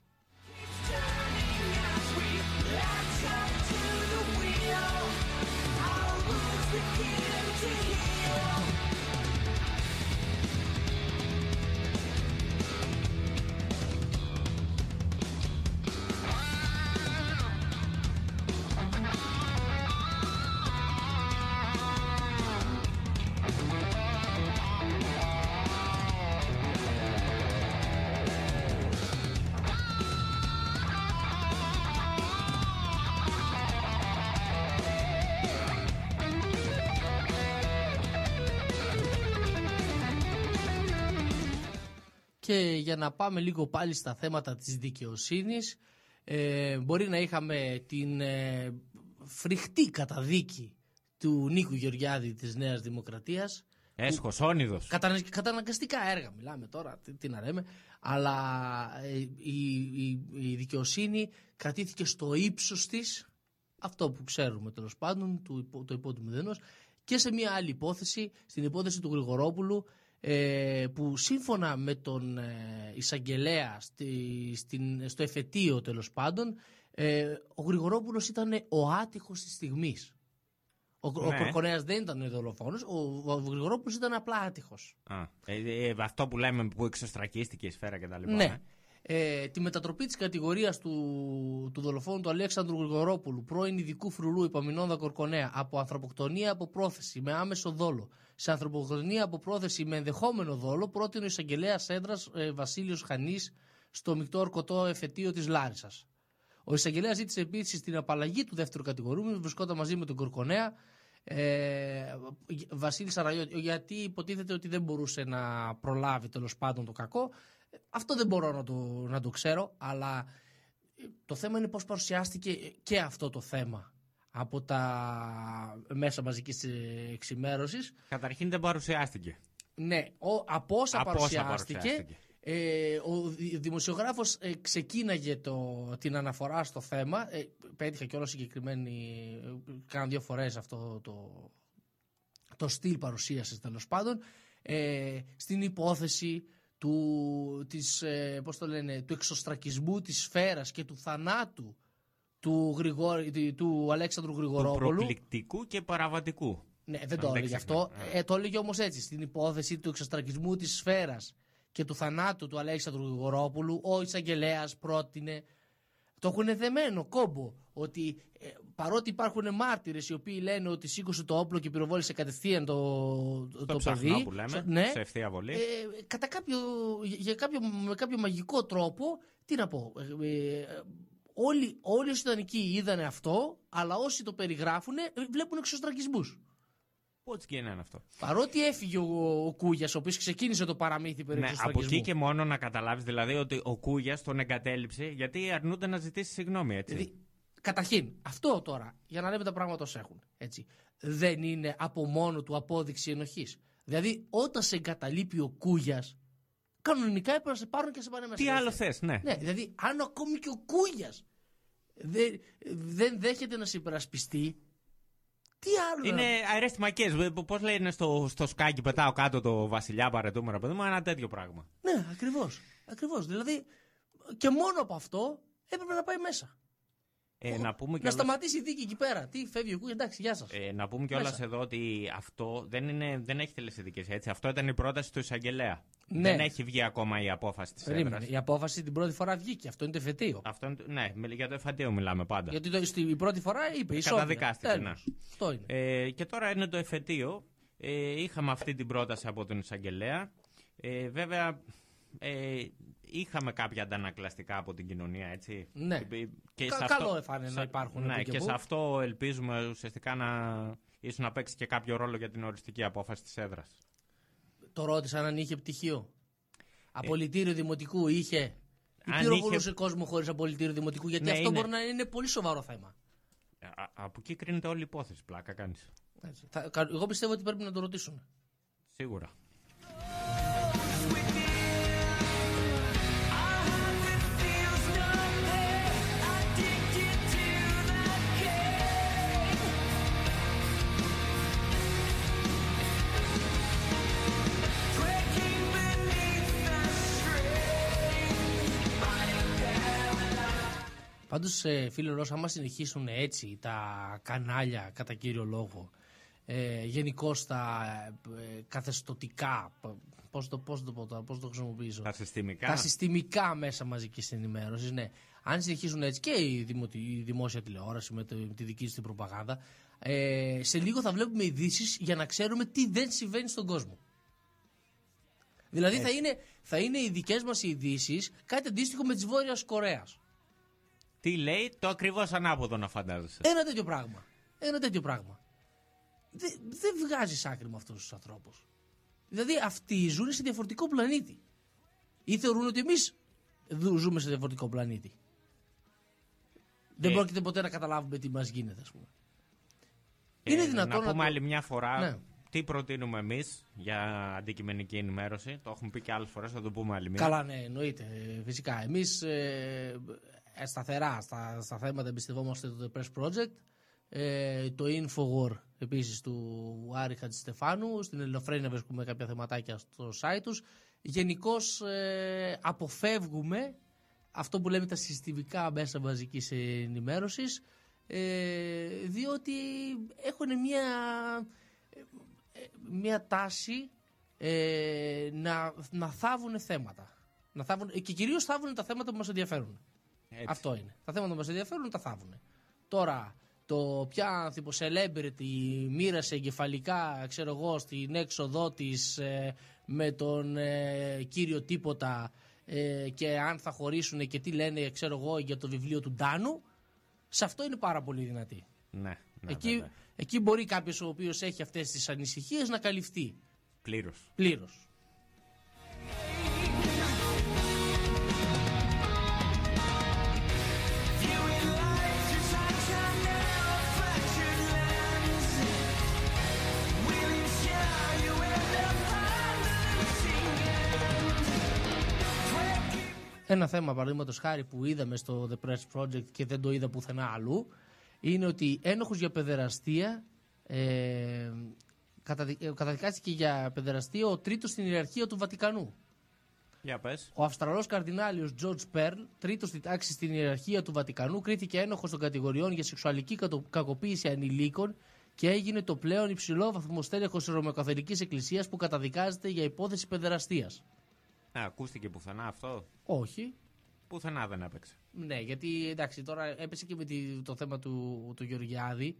Speaker 12: Και για να πάμε λίγο πάλι στα θέματα της δικαιοσύνης, ε, μπορεί να είχαμε την ε, φρικτή καταδίκη του Νίκου Γεωργιάδη της Νέας Δημοκρατίας.
Speaker 3: Έσχος, όνειδος.
Speaker 12: Κατανα, καταναγκαστικά έργα μιλάμε τώρα, τι, τι να λέμε. Αλλά ε, η, η, η δικαιοσύνη κρατήθηκε στο ύψος της, αυτό που ξέρουμε τέλος πάντων, του, υπό- το υπό του μηδενός, και σε μια άλλη υπόθεση, στην υπόθεση του Γρηγορόπουλου, ε, που σύμφωνα με τον ε, εισαγγελέα στη, στην, στο εφετείο τέλος πάντων, ε, ο Γρηγορόπουλος ήταν ο άτυχος της στιγμής. Ο, ο
Speaker 3: Ναι.
Speaker 12: Κορκονέας δεν ήταν ο δολοφόνος, ο, ο Γρηγορόπουλος ήταν απλά άτυχος.
Speaker 3: Α, ε, ε, αυτό που λέμε που εξωστρακίστηκε η σφαίρα κτλ.
Speaker 12: Ναι. Ε, τη μετατροπή της κατηγορίας του, του δολοφόνου του Αλέξανδρου Γρηγορόπουλου, πρώην ειδικού φρουρού Υπαμινόντα Κορκονέα, από ανθρωποκτονία από πρόθεση με άμεσο δόλο σε ανθρωποκτονία από πρόθεση με ενδεχόμενο δόλο, πρότεινε ο εισαγγελέας έδρας ε, Βασίλειος Χανής στο μεικτό ορκωτό εφετείο της Λάρισας. Ο εισαγγελέας ζήτησε επίσης την απαλλαγή του δεύτερου κατηγορούμενου, που βρισκόταν μαζί με τον Κορκονέα, ε, Βασίλη Σαραγιώτη, γιατί υποτίθεται ότι δεν μπορούσε να προλάβει τέλος πάντων το κακό. Αυτό δεν μπορώ να το, να το ξέρω, αλλά ε, το θέμα είναι πώς παρουσιάστηκε και αυτό το θέμα από τα μέσα μαζικής ε, εξημέρωσης.
Speaker 3: Καταρχήν δεν παρουσιάστηκε.
Speaker 12: Ναι, ο, από όσα
Speaker 3: Από όσα
Speaker 12: παρουσιάστηκε,
Speaker 3: παρουσιάστηκε.
Speaker 12: ε, ο δη- δημοσιογράφος ε, ξεκίναγε το, την αναφορά στο θέμα, ε, πέτυχε και όλο συγκεκριμένη, ε, κάνα δύο φορές αυτό το, το στυλ παρουσίασης τέλος πάντων, ε, στην υπόθεση του, της, ε, πώς το λένε, του εξωστρακισμού της σφαίρας και του θανάτου του, Γρηγόρη, του Αλέξανδρου
Speaker 3: Του
Speaker 12: Γρηγορόπουλου.
Speaker 3: προκλητικού και παραβατικού.
Speaker 12: Ναι, δεν
Speaker 3: Αν
Speaker 12: το έλεγε
Speaker 3: δεν
Speaker 12: αυτό.
Speaker 3: ξεχνάμε.
Speaker 12: Ε, το έλεγε όμως έτσι. Στην υπόθεση του εξωστρακισμού της σφαίρας και του θανάτου του Αλέξανδρου Γρηγορόπουλου, ο εισαγγελέας πρότεινε. Το έχουν δεμένο κόμπο. Ότι ε, παρότι υπάρχουν μάρτυρες οι οποίοι λένε ότι σήκωσε το όπλο και πυροβόλησε κατευθείαν το, το,
Speaker 3: Το
Speaker 12: παιδί.
Speaker 3: ψαχνό που λέμε,
Speaker 12: σε- ναι,
Speaker 3: σε ευθεία βολή.
Speaker 12: ε, κατά κάποιο, για κάποιο, με κάποιο μαγικό τρόπο, τι να πω, ε, ε, όλοι, όλοι όσοι ήταν εκεί είδανε αυτό, αλλά όσοι το περιγράφουν βλέπουν εξωστρακισμούς.
Speaker 3: Πώ γίνεται αυτό.
Speaker 12: Παρότι έφυγε ο, ο Κούγιας, ο οποίος ξεκίνησε το παραμύθι περί
Speaker 3: Ναι, από
Speaker 12: εξωστρακισμού.
Speaker 3: εκεί και μόνο να καταλάβεις δηλαδή ότι ο Κούγιας τον εγκατέλειψε γιατί αρνούνται να ζητήσει συγγνώμη, έτσι.
Speaker 12: Δηλαδή, Καταρχήν, αυτό τώρα, για να λέμε τα πράγματα όσο έχουν, έτσι, δεν είναι από μόνο του απόδειξη ενοχής. Δηλαδή, όταν σε εγκαταλείπει ο Κούγιας, κανονικά έπρεπε να σε πάρουν και να σε πάνε μέσα.
Speaker 3: Τι άλλο θες, ναι.
Speaker 12: Ναι, δηλαδή, αν ακόμη και ο Κούγιας δεν, δεν δέχεται να σε υπερασπιστεί, τι άλλο.
Speaker 3: Είναι
Speaker 12: να-
Speaker 3: αερέστημακέ. Πώς λένε στο, στο σκάκι, πετάω κάτω το βασιλιά παρετούμενο παιδί μου, ένα τέτοιο πράγμα.
Speaker 12: Ναι, ακριβώς. Ακριβώς. Δηλαδή, και μόνο από αυτό έπρεπε να πάει μέσα.
Speaker 3: Ε, να πούμε
Speaker 12: Να
Speaker 3: κιόλας-
Speaker 12: σταματήσει η δίκη εκεί πέρα. Τι φεύγει ο Κούγια, εντάξει, γεια σας.
Speaker 3: Ε, να πούμε κιόλας
Speaker 12: Μέσα.
Speaker 3: εδώ ότι αυτό δεν, είναι, δεν έχει τελεσίδικες έτσι. Αυτό ήταν η πρόταση του εισαγγελέα.
Speaker 12: Ναι.
Speaker 3: Δεν έχει βγει ακόμα η απόφαση της
Speaker 12: Περίμενε.
Speaker 3: έδρας.
Speaker 12: Η απόφαση την πρώτη φορά βγήκε. Αυτό είναι το εφετείο.
Speaker 3: Αυτό είναι, το- ναι, μιλ- για το εφατείο μιλάμε πάντα.
Speaker 12: Γιατί το, στη, η πρώτη φορά είπε η
Speaker 3: Καταδικάστηκε, ναι.
Speaker 12: Αυτό είναι.
Speaker 3: Ε, και τώρα είναι το εφετείο. Ε, είχαμε αυτή την πρόταση από τον εισαγγελέα. Ε, βέβαια, ε, είχαμε κάποια αντανακλαστικά από την κοινωνία, έτσι.
Speaker 12: Ναι.
Speaker 3: Ε, Και
Speaker 12: Κα-
Speaker 3: σε
Speaker 12: καλό έφανε να υπάρχουν
Speaker 3: Ναι,
Speaker 12: που και
Speaker 3: και
Speaker 12: που.
Speaker 3: σε αυτό ελπίζουμε ουσιαστικά να ίσως να παίξει και κάποιο ρόλο για την οριστική απόφαση της έδρας.
Speaker 12: Το ρώτησαν αν είχε πτυχίο. Απολυτήριο δημοτικού είχε. Ή
Speaker 3: Ε. αν
Speaker 12: πυροβολούσε
Speaker 3: είχε-
Speaker 12: κόσμο χωρίς απολυτήριο δημοτικού. Γιατί
Speaker 3: Ναι,
Speaker 12: αυτό
Speaker 3: είναι.
Speaker 12: μπορεί να είναι πολύ σοβαρό θέμα.
Speaker 3: Α- από εκεί κρίνεται όλη η υπόθεση, πλάκα κάνεις.
Speaker 12: Έτσι. Θα- κα- εγώ πιστεύω ότι πρέπει να το ρωτήσουν.
Speaker 3: Σίγουρα.
Speaker 12: Πάντως, φίλε Ρώσα, άμα συνεχίσουν έτσι τα κανάλια κατά κύριο λόγο, ε, γενικώς τα ε, καθεστωτικά, πώς το, πώς το πω τώρα, πώς το χρησιμοποιήσω.
Speaker 3: Τα συστημικά.
Speaker 12: Τα συστημικά μέσα μαζικής ενημέρωσης, ναι. Αν συνεχίσουν έτσι και η, δημο, η δημόσια τηλεόραση με, το, με τη δική της την προπαγάνδα, ε, σε λίγο θα βλέπουμε ειδήσεις για να ξέρουμε τι δεν συμβαίνει στον κόσμο. Δηλαδή θα είναι, θα είναι οι δικές μας ειδήσεις κάτι αντίστοιχο με τη Βόρειας Κορέας.
Speaker 3: Τι λέει, το ακριβώς ανάποδο να φαντάζεσαι.
Speaker 12: Ένα τέτοιο πράγμα. Ένα τέτοιο πράγμα. Δεν δεν βγάζεις άκρη με αυτούς τους ανθρώπους. Δηλαδή αυτοί ζουν σε διαφορετικό πλανήτη. ή θεωρούν ότι εμείς ζούμε σε διαφορετικό πλανήτη. Δεν
Speaker 3: Ε.
Speaker 12: πρόκειται ποτέ να καταλάβουμε τι μας γίνεται, ας πούμε. Είναι
Speaker 3: Ε,
Speaker 12: δυνατόν
Speaker 3: να πούμε
Speaker 12: το-
Speaker 3: άλλη μια φορά
Speaker 12: Ναι.
Speaker 3: τι προτείνουμε εμείς για αντικειμενική ενημέρωση. Το έχουμε πει και άλλες φορές, θα το πούμε άλλη μια.
Speaker 12: Καλά, ναι, εννοείται. ε, Φυσικά. Εμείς ε, ε, σταθερά στα, στα θέματα εμπιστευόμαστε το The Press Project. Ε, το Infowar επίσης του Άρη Χατζηστεφάνου. Στην Ελληνοφρένεια βρίσκουμε κάποια θεματάκια στο site τους. Γενικώς ε, αποφεύγουμε αυτό που λέμε τα συστημικά μέσα μαζικής ενημέρωσης ε, διότι έχουν μια, ε, μια τάση ε, να, να θάβουν θέματα. Να θάβουν, και κυρίως θάβουν τα θέματα που μας ενδιαφέρουν. Αυτό είναι. Τα θέματα που μας ενδιαφέρουν τα θάβουν. Τώρα, το ποια άνθρωπο celebrity μοίρασε εγκεφαλικά, ξέρω εγώ, στην έξοδό της ε, με τον ε, κύριο τίποτα ε, και αν θα χωρίσουν και τι λένε, ξέρω εγώ, για το βιβλίο του Ντάνου, σε αυτό είναι πάρα πολύ δυνατή.
Speaker 3: Ναι, ναι
Speaker 12: εκεί,
Speaker 3: βέβαια.
Speaker 12: εκεί μπορεί κάποιος ο οποίος έχει αυτές τις ανησυχίες να καλυφθεί
Speaker 3: Πλήρως.
Speaker 12: πλήρως. Ένα θέμα, παραδείγματος χάρη, που είδαμε στο The Press Project και δεν το είδα πουθενά αλλού, είναι ότι ένοχος για παιδεραστία ε, καταδι- ε, καταδικάστηκε για παιδεραστία ο τρίτος στην ιεραρχία του Βατικανού.
Speaker 3: Για πες.
Speaker 12: Ο Αυστραλός καρδινάλιος George Pearl, τρίτος στην τάξη στην ιεραρχία του Βατικανού, κρίθηκε ένοχος των κατηγοριών για σεξουαλική κατο- κακοποίηση ανηλίκων και έγινε το πλέον υψηλό βαθμοστέλεχος της Ρωμαιοκαθολικής Εκκλησίας που καταδικάζεται για υπόθεση παιδεραστίας.
Speaker 3: Α, ακούστηκε πουθενά αυτό;
Speaker 12: Όχι.
Speaker 3: Πουθενά δεν έπαιξε.
Speaker 12: Ναι, γιατί εντάξει, τώρα έπεσε και με τη- το θέμα του, του Γεωργιάδη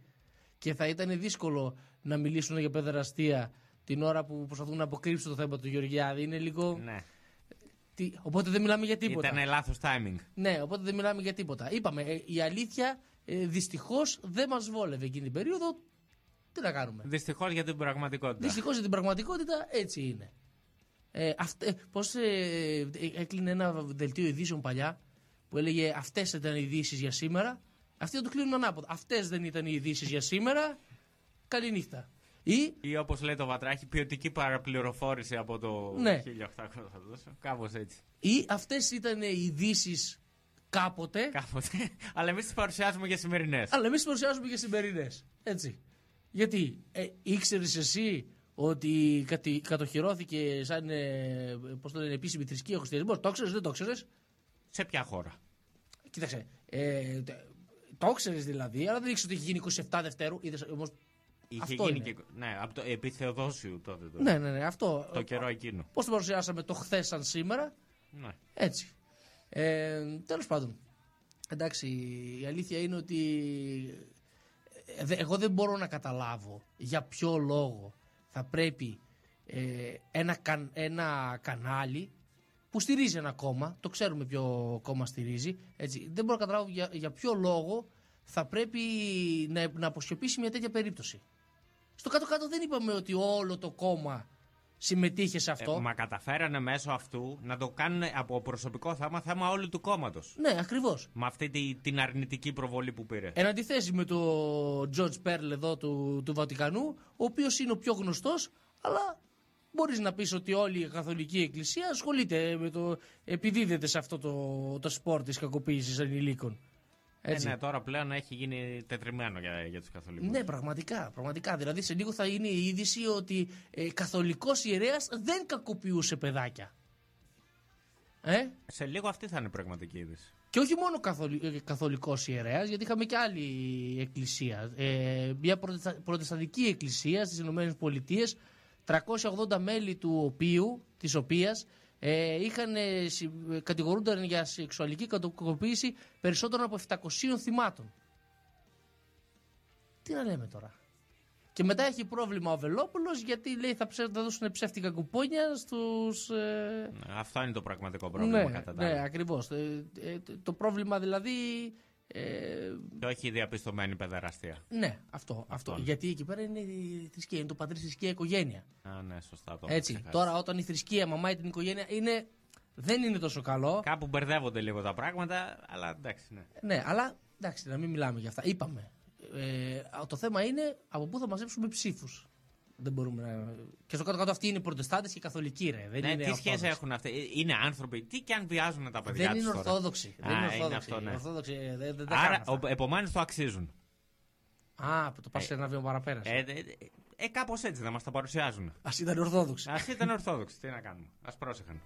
Speaker 12: και θα ήταν δύσκολο να μιλήσουν για παιδεραστία την ώρα που προσπαθούν να αποκρύψουν το θέμα του Γεωργιάδη. Είναι λίγο.
Speaker 3: Ναι.
Speaker 12: Τι, οπότε δεν μιλάμε για τίποτα.
Speaker 3: Ήταν λάθος timing.
Speaker 12: Ναι, οπότε δεν μιλάμε για τίποτα. Είπαμε, ε, η αλήθεια ε, δυστυχώς δεν μας βόλευε εκείνη την περίοδο. Τι να κάνουμε;
Speaker 3: Δυστυχώς για την πραγματικότητα.
Speaker 12: Δυστυχώς για την πραγματικότητα έτσι είναι. Ε, αυτε- ε, πώς ε, ε, έκλεινε ένα δελτίο ειδήσεων παλιά που έλεγε αυτές ήταν οι ειδήσεις για σήμερα. Αυτοί θα το κλείνουν ανάποδα. Αυτές δεν ήταν οι ειδήσεις για σήμερα. Καληνύχτα. Ή
Speaker 3: Ή όπως λέει το Βατράχη, ποιοτική παραπληροφόρηση από το
Speaker 12: Ναι.
Speaker 3: 1800 θα δώσω. Κάπως έτσι.
Speaker 12: ή αυτές ήταν οι ειδήσεις κάποτε.
Speaker 3: Κάποτε. Αλλά εμείς τις παρουσιάζουμε για σημερινές.
Speaker 12: Αλλά εμείς παρουσιάζουμε και σημερινές. Έτσι. Γιατί ε, ήξερες εσύ ότι κατη, κατοχυρώθηκε σαν ε, πώς το λένε, επίσημη θρησκεία ο χριστιανισμός. Το ήξερε, δεν το ήξερε.
Speaker 3: Σε ποια χώρα;
Speaker 12: Κοίταξε. Ε, τε- το ήξερε δηλαδή, αλλά δεν ήξερες ότι έχει γίνει 27 Δευτέρου. Είδες, όμως,
Speaker 3: Είχε
Speaker 12: αυτό
Speaker 3: γίνει
Speaker 12: είναι.
Speaker 3: και. Ναι, από το επί Θεοδόσιου τότε. Το,
Speaker 12: Ναι, ναι, ναι, αυτό.
Speaker 3: το καιρό εκείνο.
Speaker 12: Πώς το παρουσιάσαμε το χθες σαν σήμερα;
Speaker 3: Ναι.
Speaker 12: Έτσι. Ε, Τέλος πάντων. Εντάξει, η αλήθεια είναι ότι ε, δε- εγώ δεν μπορώ να καταλάβω για ποιο λόγο θα πρέπει ε, ένα, καν- ένα κανάλι που στηρίζει ένα κόμμα, το ξέρουμε ποιο κόμμα στηρίζει, έτσι, δεν μπορώ να καταλάβω για, για ποιο λόγο θα πρέπει να, να αποσιωπήσει μια τέτοια περίπτωση. Στο κάτω-κάτω δεν είπαμε ότι όλο το κόμμα συμμετείχε σε αυτό.
Speaker 3: Ε, μα καταφέρανε μέσω αυτού να το κάνουν από προσωπικό θέμα θέμα όλου του κόμματος.
Speaker 12: Ναι, ακριβώς.
Speaker 3: Με αυτή τη- την αρνητική προβολή που πήρε.
Speaker 12: Εν αντιθέσει με τον George Pearl εδώ του, του Βατικανού, ο οποίος είναι ο πιο γνωστός, αλλά μπορείς να πεις ότι όλη η Καθολική Εκκλησία ασχολείται με το. επιδίδεται σε αυτό το, το σπορ της κακοποίησης ανηλίκων.
Speaker 3: Ε,
Speaker 12: Έτσι.
Speaker 3: ναι, τώρα πλέον έχει γίνει τετριμένο για, για τους καθολικούς.
Speaker 12: Ναι, πραγματικά, πραγματικά. Δηλαδή σε λίγο θα είναι η είδηση ότι ε, καθολικός ιερέας δεν κακοποιούσε παιδάκια. Ε;
Speaker 3: Σε λίγο αυτή θα είναι η πραγματική είδηση.
Speaker 12: Και όχι μόνο καθολι... ε, καθολικός ιερέας, γιατί είχαμε και άλλη εκκλησία. Ε, μια προτεστα... προτεσταντική εκκλησία στις Ηνωμένες Πολιτείες, 380 μέλη του οποίου, της οποίας ε, είχαν, ε, συ- ε, κατηγορούνταν για σεξουαλική κακοποίηση περισσότερων από 700 θυμάτων. Τι να λέμε τώρα; Και μετά έχει πρόβλημα ο Βελόπουλος γιατί λέει θα, ψε... θα δώσουν ψεύτικα κουπόνια στους... ε,
Speaker 3: Ναι, Αυτό είναι το πραγματικό πρόβλημα
Speaker 12: ναι,
Speaker 3: κατά τα
Speaker 12: ναι,
Speaker 3: άλλα.
Speaker 12: ακριβώς. Ε, ε, το πρόβλημα δηλαδή... Ε,
Speaker 3: Και όχι η διαπιστωμένη παιδεραστία.
Speaker 12: ναι, αυτό, αυτό. Γιατί εκεί πέρα είναι η θρησκεία, είναι το πατρί θρησκεία οικογένεια.
Speaker 3: Α, ναι, σωστά το
Speaker 12: Έτσι.
Speaker 3: ξεχάσεις.
Speaker 12: Τώρα όταν η θρησκεία μαμάει την οικογένεια είναι Δεν είναι τόσο καλό.
Speaker 3: Κάπου μπερδεύονται λίγο τα πράγματα, αλλά εντάξει, ναι.
Speaker 12: Ναι, αλλά εντάξει, να μην μιλάμε για αυτά. Είπαμε. Ε, το θέμα είναι από πού θα μαζέψουμε ψήφους. Δεν μπορούμε να. Και στο κάτω-κάτω αυτοί είναι προτεστάτε και καθολικοί, ρε. Δεν
Speaker 3: ναι,
Speaker 12: είναι
Speaker 3: τι σχέση
Speaker 12: Ορθόδοξοι.
Speaker 3: έχουν αυτοί; Ε, Είναι άνθρωποι. Τι και αν βιάζουν τα παιδιά
Speaker 12: Δεν
Speaker 3: τους
Speaker 12: είναι
Speaker 3: τώρα;
Speaker 12: Ορθόδοξοι. Δεν
Speaker 3: Α,
Speaker 12: είναι Ορθόδοξοι.
Speaker 3: αυτό, ναι.
Speaker 12: Ορθόδοξοι, ε, δεν, δεν τα κάνουν
Speaker 3: Άρα,
Speaker 12: αυτά.
Speaker 3: επομένως το αξίζουν.
Speaker 12: Α, που το πας ένα βήμα παραπέρα.
Speaker 3: Ε, ε, ε, ε, κάπως έτσι να μας τα παρουσιάζουν.
Speaker 12: Α ήταν Ορθόδοξοι.
Speaker 3: Α ήταν Ορθόδοξοι. Τι να κάνουμε. Α πρόσεχαν.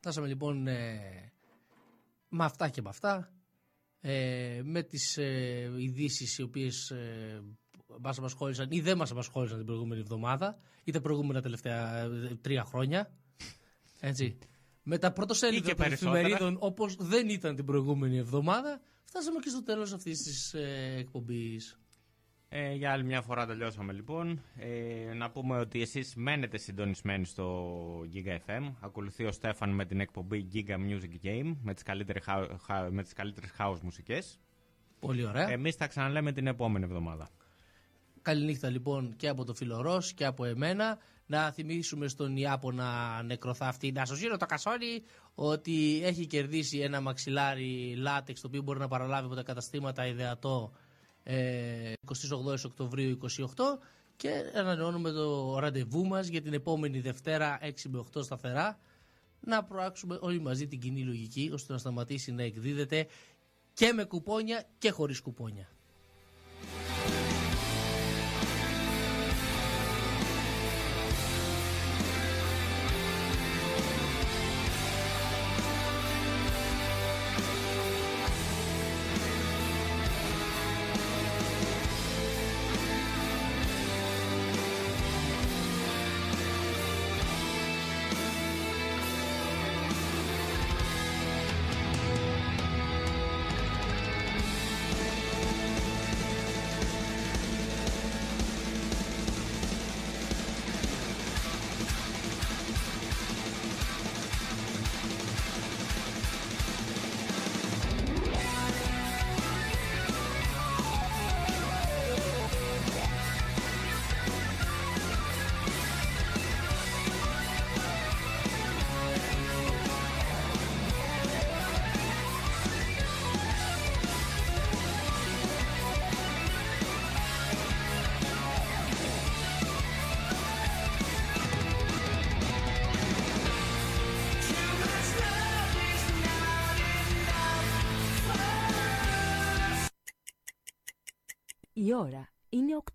Speaker 12: Φτάσαμε λοιπόν ε, με αυτά και με αυτά. Ε, με τις ε, ειδήσεις οι οποίες ε, μας απασχόλησαν ή δεν μας απασχόλησαν την προηγούμενη εβδομάδα ή τα προηγούμενα τελευταία ε, τρία χρόνια. Έτσι. Με τα
Speaker 3: Ή
Speaker 12: πρωτοσέλιδα
Speaker 3: και
Speaker 12: των
Speaker 3: περισσότερα.
Speaker 12: εφημερίδων όπως δεν ήταν την προηγούμενη εβδομάδα φτάσαμε και στο τέλος αυτής της ε, εκπομπής.
Speaker 3: Ε, για άλλη μια φορά τελειώσαμε λοιπόν. Ε, να πούμε ότι εσείς μένετε συντονισμένοι στο Giga FM. Ακολουθεί ο Στέφαν με την εκπομπή Giga Music Game με τις καλύτερες, χα- χα- με τις καλύτερες house μουσικές.
Speaker 12: Πολύ ωραία.
Speaker 3: Εμείς τα ξαναλέμε την επόμενη εβδομάδα.
Speaker 12: Καληνύχτα λοιπόν και από το φίλο Ρος και από εμένα. Να θυμίσουμε στον Ιάπωνα νεκροθάφτη να σωσύρω το κασόνι ότι έχει κερδίσει ένα μαξιλάρι λάτεξ το οποίο μπορεί να παραλάβει από τα καταστήματα ιδεατό ε, 28 Οκτωβρίου 28 και ανανεώνουμε το ραντεβού μας για την επόμενη Δευτέρα 6 με 8 σταθερά να προάξουμε όλοι μαζί την κοινή λογική ώστε να σταματήσει να εκδίδεται και με κουπόνια και χωρίς κουπόνια.